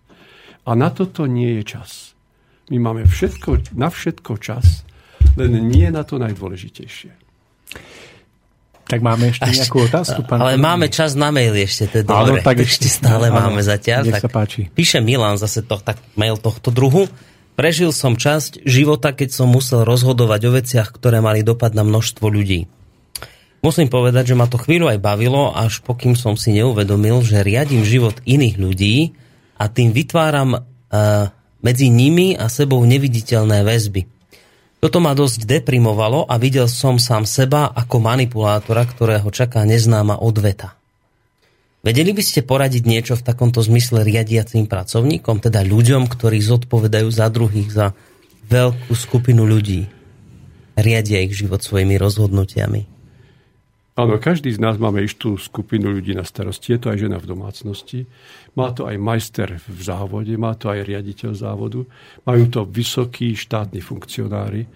A na toto nie je čas. My máme všetko, na všetko čas, len nie na to najdôležitejšie. Tak máme ešte nejakú otázku, pán Ale máme čas na mail ešte, to je dobre. tak ešte stále áno, máme zatiaľ. Nech tak sa páči. Píše Milan zase to, tak mail tohto druhu. Prežil som časť života, keď som musel rozhodovať o veciach, ktoré mali dopad na množstvo ľudí. Musím povedať, že ma to chvíľu aj bavilo, až pokým som si neuvedomil, že riadím život iných ľudí a tým vytváram uh, medzi nimi a sebou neviditeľné väzby. Toto ma dosť deprimovalo a videl som sám seba ako manipulátora, ktorého čaká neznáma odveta. Vedeli by ste poradiť niečo v takomto zmysle riadiacím pracovníkom, teda ľuďom, ktorí zodpovedajú za druhých, za veľkú skupinu ľudí? Riadia ich život svojimi rozhodnutiami. Áno, každý z nás máme istú skupinu ľudí na starosti. Je to aj žena v domácnosti. Má to aj majster v závode, má to aj riaditeľ závodu. Majú to vysokí štátni funkcionári.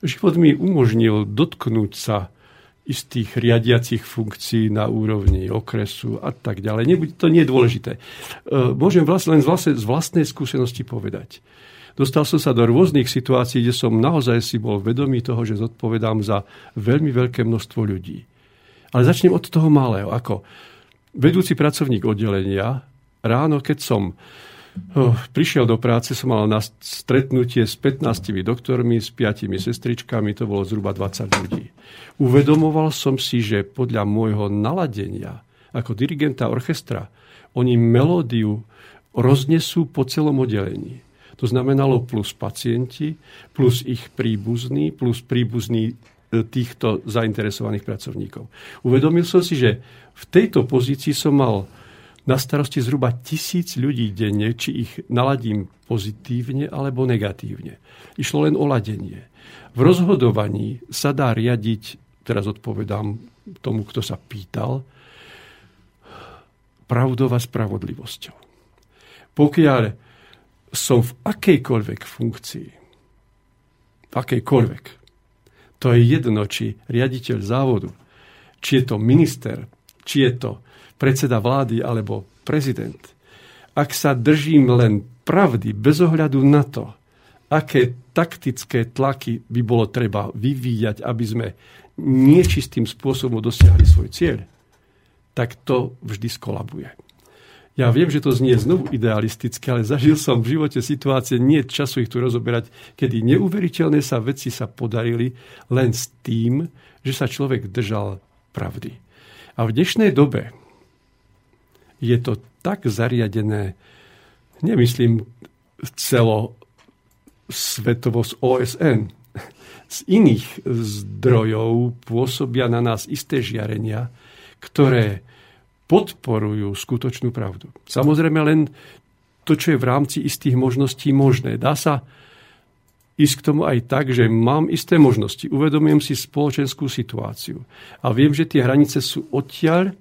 Život mi umožnil dotknúť sa istých riadiacich funkcií na úrovni okresu a tak ďalej. To nie je dôležité. E, môžem vlastne, len z vlastnej, z vlastnej skúsenosti povedať. Dostal som sa do rôznych situácií, kde som naozaj si bol vedomý toho, že zodpovedám za veľmi veľké množstvo ľudí. Ale začnem od toho malého. Ako vedúci pracovník oddelenia, ráno, keď som oh, prišiel do práce, som mal na stretnutie s 15 doktormi, s 5 sestričkami, to bolo zhruba 20 ľudí. Uvedomoval som si, že podľa môjho naladenia ako dirigenta orchestra, oni melódiu roznesú po celom oddelení. To znamenalo plus pacienti, plus ich príbuzní, plus príbuzní týchto zainteresovaných pracovníkov. Uvedomil som si, že v tejto pozícii som mal na starosti zhruba tisíc ľudí denne, či ich naladím pozitívne alebo negatívne. Išlo len o ladenie. V rozhodovaní sa dá riadiť, teraz odpovedám tomu, kto sa pýtal, pravdou a spravodlivosťou. Pokiaľ som v akejkoľvek funkcii, v akejkoľvek, to je jedno, či riaditeľ závodu, či je to minister, či je to predseda vlády alebo prezident. Ak sa držím len pravdy bez ohľadu na to, aké taktické tlaky by bolo treba vyvíjať, aby sme niečistým spôsobom dosiahli svoj cieľ, tak to vždy skolabuje. Ja viem, že to znie znovu idealisticky, ale zažil som v živote situácie, nie času ich tu rozoberať, kedy neuveriteľné sa veci sa podarili len s tým, že sa človek držal pravdy. A v dnešnej dobe je to tak zariadené, nemyslím celo svetovo z OSN, z iných zdrojov pôsobia na nás isté žiarenia, ktoré podporujú skutočnú pravdu. Samozrejme len to, čo je v rámci istých možností možné. Dá sa ísť k tomu aj tak, že mám isté možnosti, uvedomujem si spoločenskú situáciu a viem, že tie hranice sú odtiaľ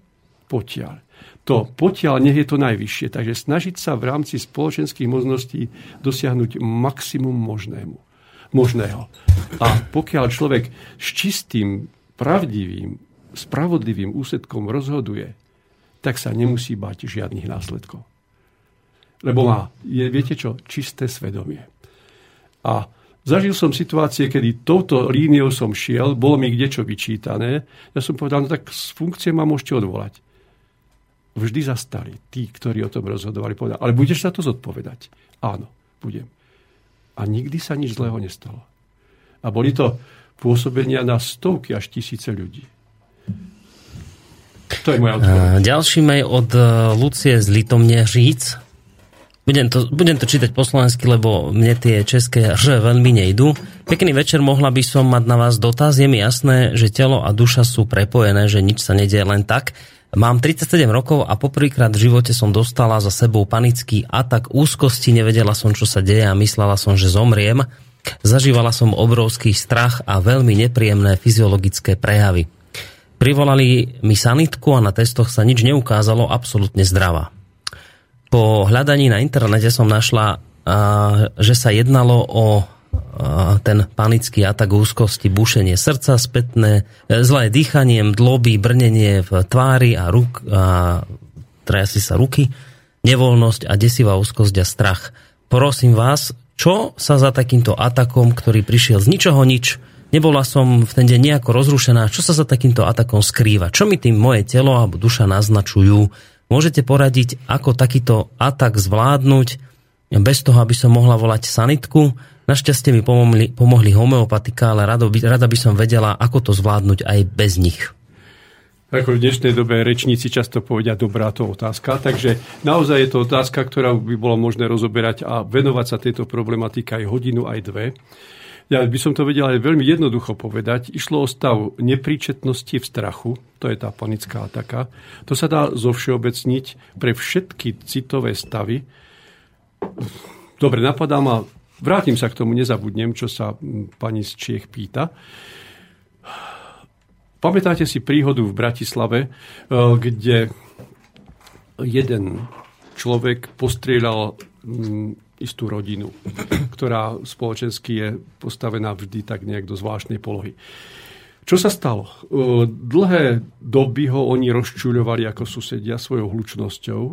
potiaľ. To potiaľ nech je to najvyššie, takže snažiť sa v rámci spoločenských možností dosiahnuť maximum možnému, možného. A pokiaľ človek s čistým, pravdivým, spravodlivým úsledkom rozhoduje, tak sa nemusí bať žiadnych následkov. Lebo má, je, viete čo, čisté svedomie. A Zažil som situácie, kedy touto líniou som šiel, bolo mi kde čo vyčítané. Ja som povedal, no tak z funkcie ma môžete odvolať. Vždy zastali tí, ktorí o tom rozhodovali. Povedal, ale budeš sa to zodpovedať? Áno, budem. A nikdy sa nič zlého nestalo. A boli to pôsobenia na stovky až tisíce ľudí. To je moja odpoveď. Ďalší mail od e, Lucie z Litomneříc. Budem to, budem to čítať po slovensky, lebo mne tie české že veľmi nejdu. Pekný večer, mohla by som mať na vás dotaz. Je mi jasné, že telo a duša sú prepojené, že nič sa nedie len tak. Mám 37 rokov a poprvýkrát v živote som dostala za sebou panický atak úzkosti, nevedela som, čo sa deje a myslela som, že zomriem. Zažívala som obrovský strach a veľmi nepríjemné fyziologické prejavy. Privolali mi sanitku a na testoch sa nič neukázalo, absolútne zdravá. Po hľadaní na internete som našla, že sa jednalo o ten panický atak úzkosti, bušenie srdca, spätné, e, zlé dýchanie, dloby, brnenie v tvári a ruk, a trajasi sa ruky, nevoľnosť a desivá úzkosť a strach. Prosím vás, čo sa za takýmto atakom, ktorý prišiel z ničoho nič, nebola som v ten deň nejako rozrušená, čo sa za takýmto atakom skrýva? Čo mi tým moje telo alebo duša naznačujú? Môžete poradiť, ako takýto atak zvládnuť bez toho, aby som mohla volať sanitku. Našťastie mi pomohli, pomohli homeopatika, ale rado by, rada by som vedela, ako to zvládnuť aj bez nich. Ako v dnešnej dobe rečníci často povedia, dobrá to otázka. Takže naozaj je to otázka, ktorá by bolo možné rozoberať a venovať sa tejto problematike aj hodinu, aj dve. Ja by som to vedel aj veľmi jednoducho povedať. Išlo o stav nepríčetnosti v strachu, to je tá panická ataka. To sa dá zovšeobecniť pre všetky citové stavy. Dobre, napadá ma, vrátim sa k tomu, nezabudnem, čo sa pani z Čiech pýta. Pamätáte si príhodu v Bratislave, e, kde jeden človek postrieľal istú rodinu, ktorá spoločensky je postavená vždy tak nejak do zvláštnej polohy. Čo sa stalo? Dlhé doby ho oni rozčuľovali ako susedia svojou hlučnosťou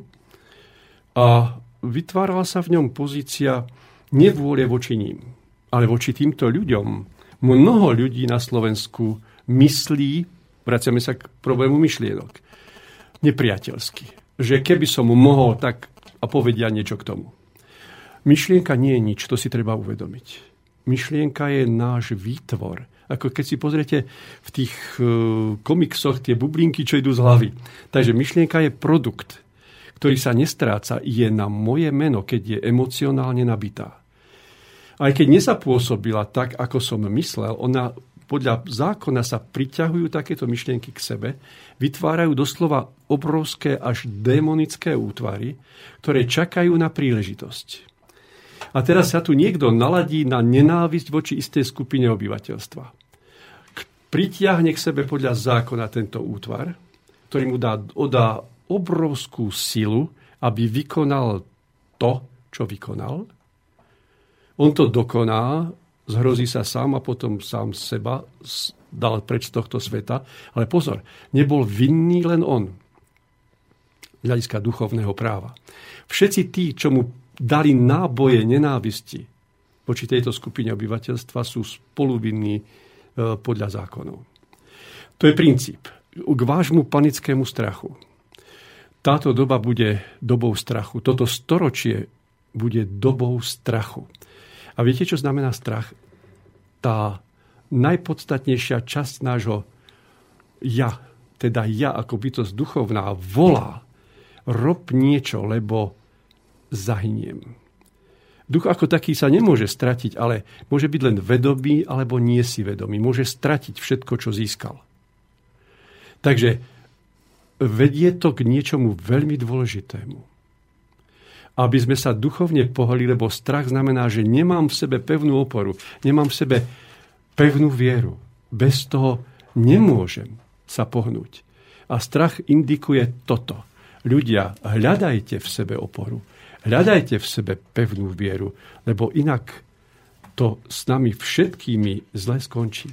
a vytvárala sa v ňom pozícia nevôle voči ním, ale voči týmto ľuďom. Mnoho ľudí na Slovensku myslí, vraciame sa k problému myšlienok, nepriateľsky. Že keby som mohol tak a povedia niečo k tomu. Myšlienka nie je nič, to si treba uvedomiť. Myšlienka je náš výtvor. Ako keď si pozriete v tých uh, komiksoch tie bublinky, čo idú z hlavy. Takže myšlienka je produkt, ktorý sa nestráca, je na moje meno, keď je emocionálne nabitá. Aj keď nezapôsobila tak, ako som myslel, ona podľa zákona sa priťahujú takéto myšlienky k sebe, vytvárajú doslova obrovské až démonické útvary, ktoré čakajú na príležitosť. A teraz sa tu niekto naladí na nenávisť voči istej skupine obyvateľstva. Pritiahne k sebe podľa zákona tento útvar, ktorý mu dá, odá obrovskú silu, aby vykonal to, čo vykonal. On to dokoná, zhrozí sa sám a potom sám seba dal preč z tohto sveta. Ale pozor, nebol vinný len on z hľadiska duchovného práva. Všetci tí, čo mu dali náboje nenávisti voči tejto skupine obyvateľstva, sú spoluvinní e, podľa zákonov. To je princíp. K vášmu panickému strachu. Táto doba bude dobou strachu. Toto storočie bude dobou strachu. A viete, čo znamená strach? Tá najpodstatnejšia časť nášho ja, teda ja ako bytosť duchovná, volá, rob niečo, lebo zahyniem. Duch ako taký sa nemôže stratiť, ale môže byť len vedomý alebo nie si vedomý. Môže stratiť všetko, čo získal. Takže vedie to k niečomu veľmi dôležitému. Aby sme sa duchovne pohli, lebo strach znamená, že nemám v sebe pevnú oporu, nemám v sebe pevnú vieru. Bez toho nemôžem sa pohnúť. A strach indikuje toto. Ľudia, hľadajte v sebe oporu. Hľadajte v sebe pevnú vieru, lebo inak to s nami všetkými zle skončí.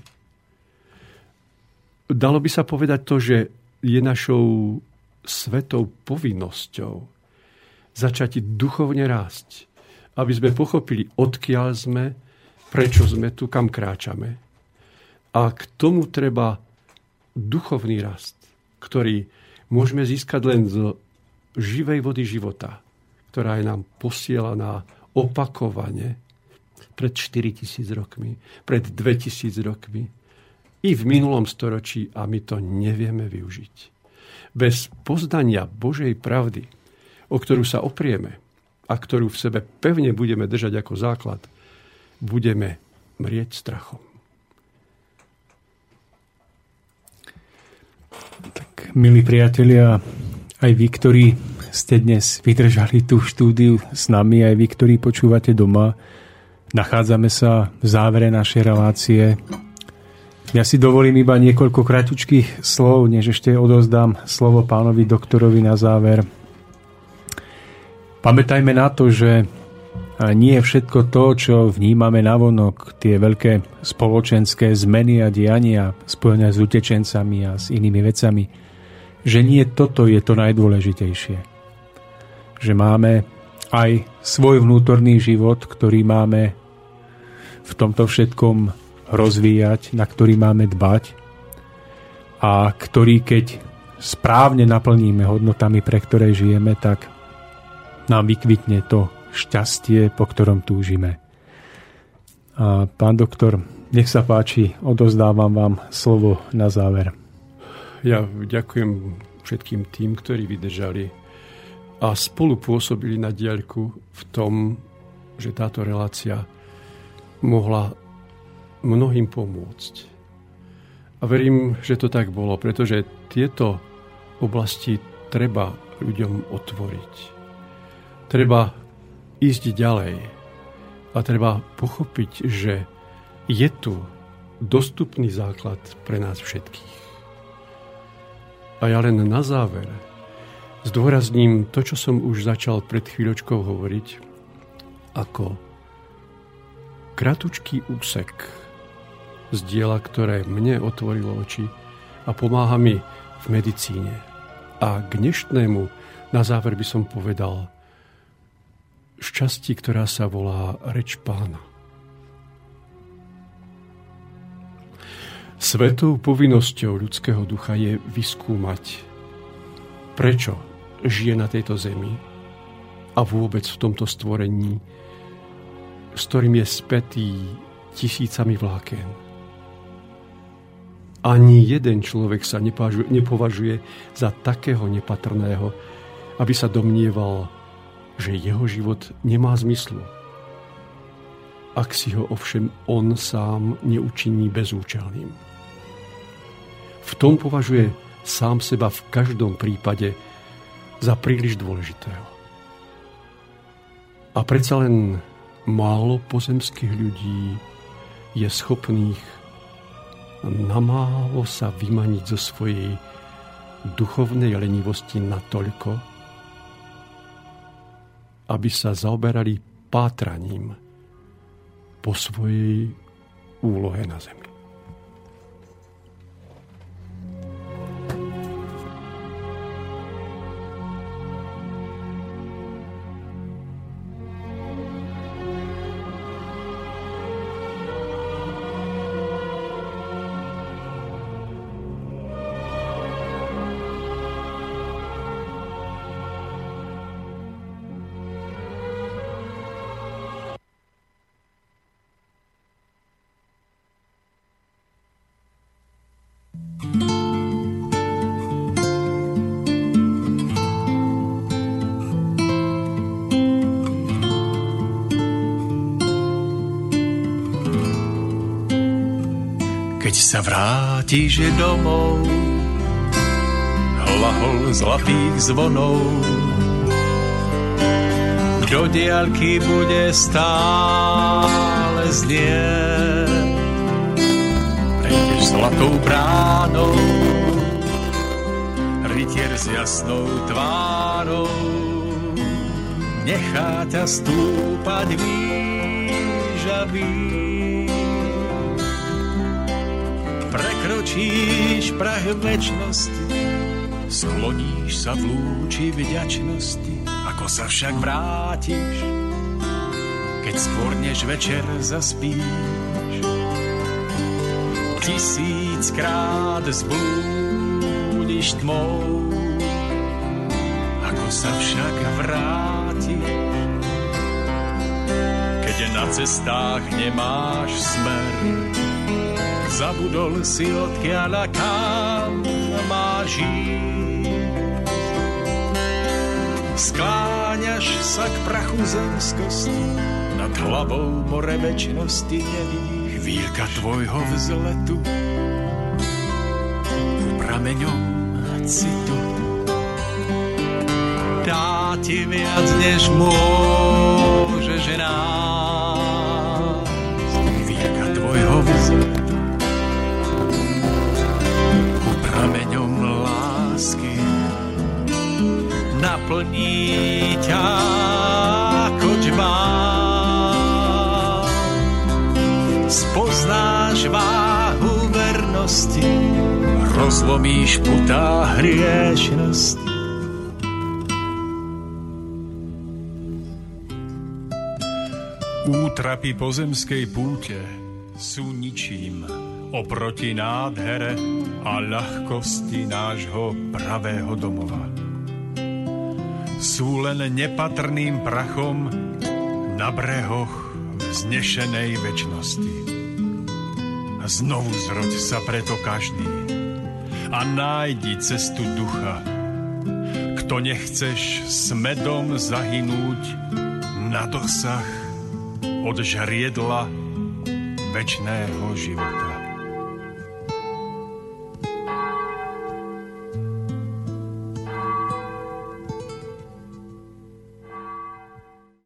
Dalo by sa povedať to, že je našou svetou povinnosťou začať duchovne rásť, aby sme pochopili, odkiaľ sme, prečo sme tu, kam kráčame. A k tomu treba duchovný rast, ktorý môžeme získať len z živej vody života, ktorá je nám posielaná opakovane pred 4000 rokmi, pred 2000 rokmi, i v minulom storočí a my to nevieme využiť. Bez poznania Božej pravdy, o ktorú sa oprieme a ktorú v sebe pevne budeme držať ako základ, budeme mrieť strachom. Tak, milí priatelia, aj vy, ktorí ste dnes vydržali tú štúdiu s nami, aj vy, ktorí počúvate doma, nachádzame sa v závere našej relácie. Ja si dovolím iba niekoľko kratučkých slov, než ešte odozdám slovo pánovi doktorovi na záver. Pamätajme na to, že nie všetko to, čo vnímame navonok, tie veľké spoločenské zmeny a diania spojené s utečencami a s inými vecami, že nie toto je to najdôležitejšie. Že máme aj svoj vnútorný život, ktorý máme v tomto všetkom rozvíjať, na ktorý máme dbať a ktorý, keď správne naplníme hodnotami, pre ktoré žijeme, tak nám vykvitne to šťastie, po ktorom túžime. A pán doktor, nech sa páči, odozdávam vám slovo na záver. Ja ďakujem všetkým tým, ktorí vydržali a spolu pôsobili na diaľku v tom, že táto relácia mohla mnohým pomôcť. A verím, že to tak bolo, pretože tieto oblasti treba ľuďom otvoriť. Treba ísť ďalej a treba pochopiť, že je tu dostupný základ pre nás všetkých. A ja len na záver zdôrazním to, čo som už začal pred chvíľočkou hovoriť, ako kratučký úsek z diela, ktoré mne otvorilo oči a pomáha mi v medicíne. A k dnešnému na záver by som povedal šťastí, ktorá sa volá reč pána. Svetou povinnosťou ľudského ducha je vyskúmať, prečo žije na tejto zemi a vôbec v tomto stvorení, s ktorým je spätý tisícami vláken ani jeden človek sa nepovažuje za takého nepatrného, aby sa domnieval, že jeho život nemá zmyslu. Ak si ho ovšem on sám neučiní bezúčelným. V tom považuje sám seba v každom prípade za príliš dôležitého. A predsa len málo pozemských ľudí je schopných namálo sa vymaniť zo svojej duchovnej lenivosti natoľko, aby sa zaoberali pátraním po svojej úlohe na zemi. Vrátiš domov, hlahol zlatých zvonov, do diaľky bude stále znieť. Prejdeš zlatou bránou, rytier s jasnou tvárou, nechá ťa stúpať výžavý prekročíš prah večnosti, skloníš sa v lúči vďačnosti, ako sa však vrátiš, keď skôr než večer zaspíš. Tisíckrát zblúdiš tmou, ako sa však vráti, keď na cestách nemáš smer. Zabudol si odkiaľ a kam máš. Skláňaš sa k prachu zemskosti, nad hlavou more väčšnosti nevidí chvíľka tvojho vzletu prameňom citu dá ti viac, než môže žená. Naplní ťa džbán spoznáš váhu vernosti, rozlomíš putá hriešnosti. Útrapy pozemskej púte sú ničím oproti nádhere a ľahkosti nášho pravého domova. Sú len nepatrným prachom na brehoch vznešenej väčšnosti. A znovu zroď sa preto každý a nájdi cestu ducha. Kto nechceš smedom zahynúť na dosah od žriedla väčšného života.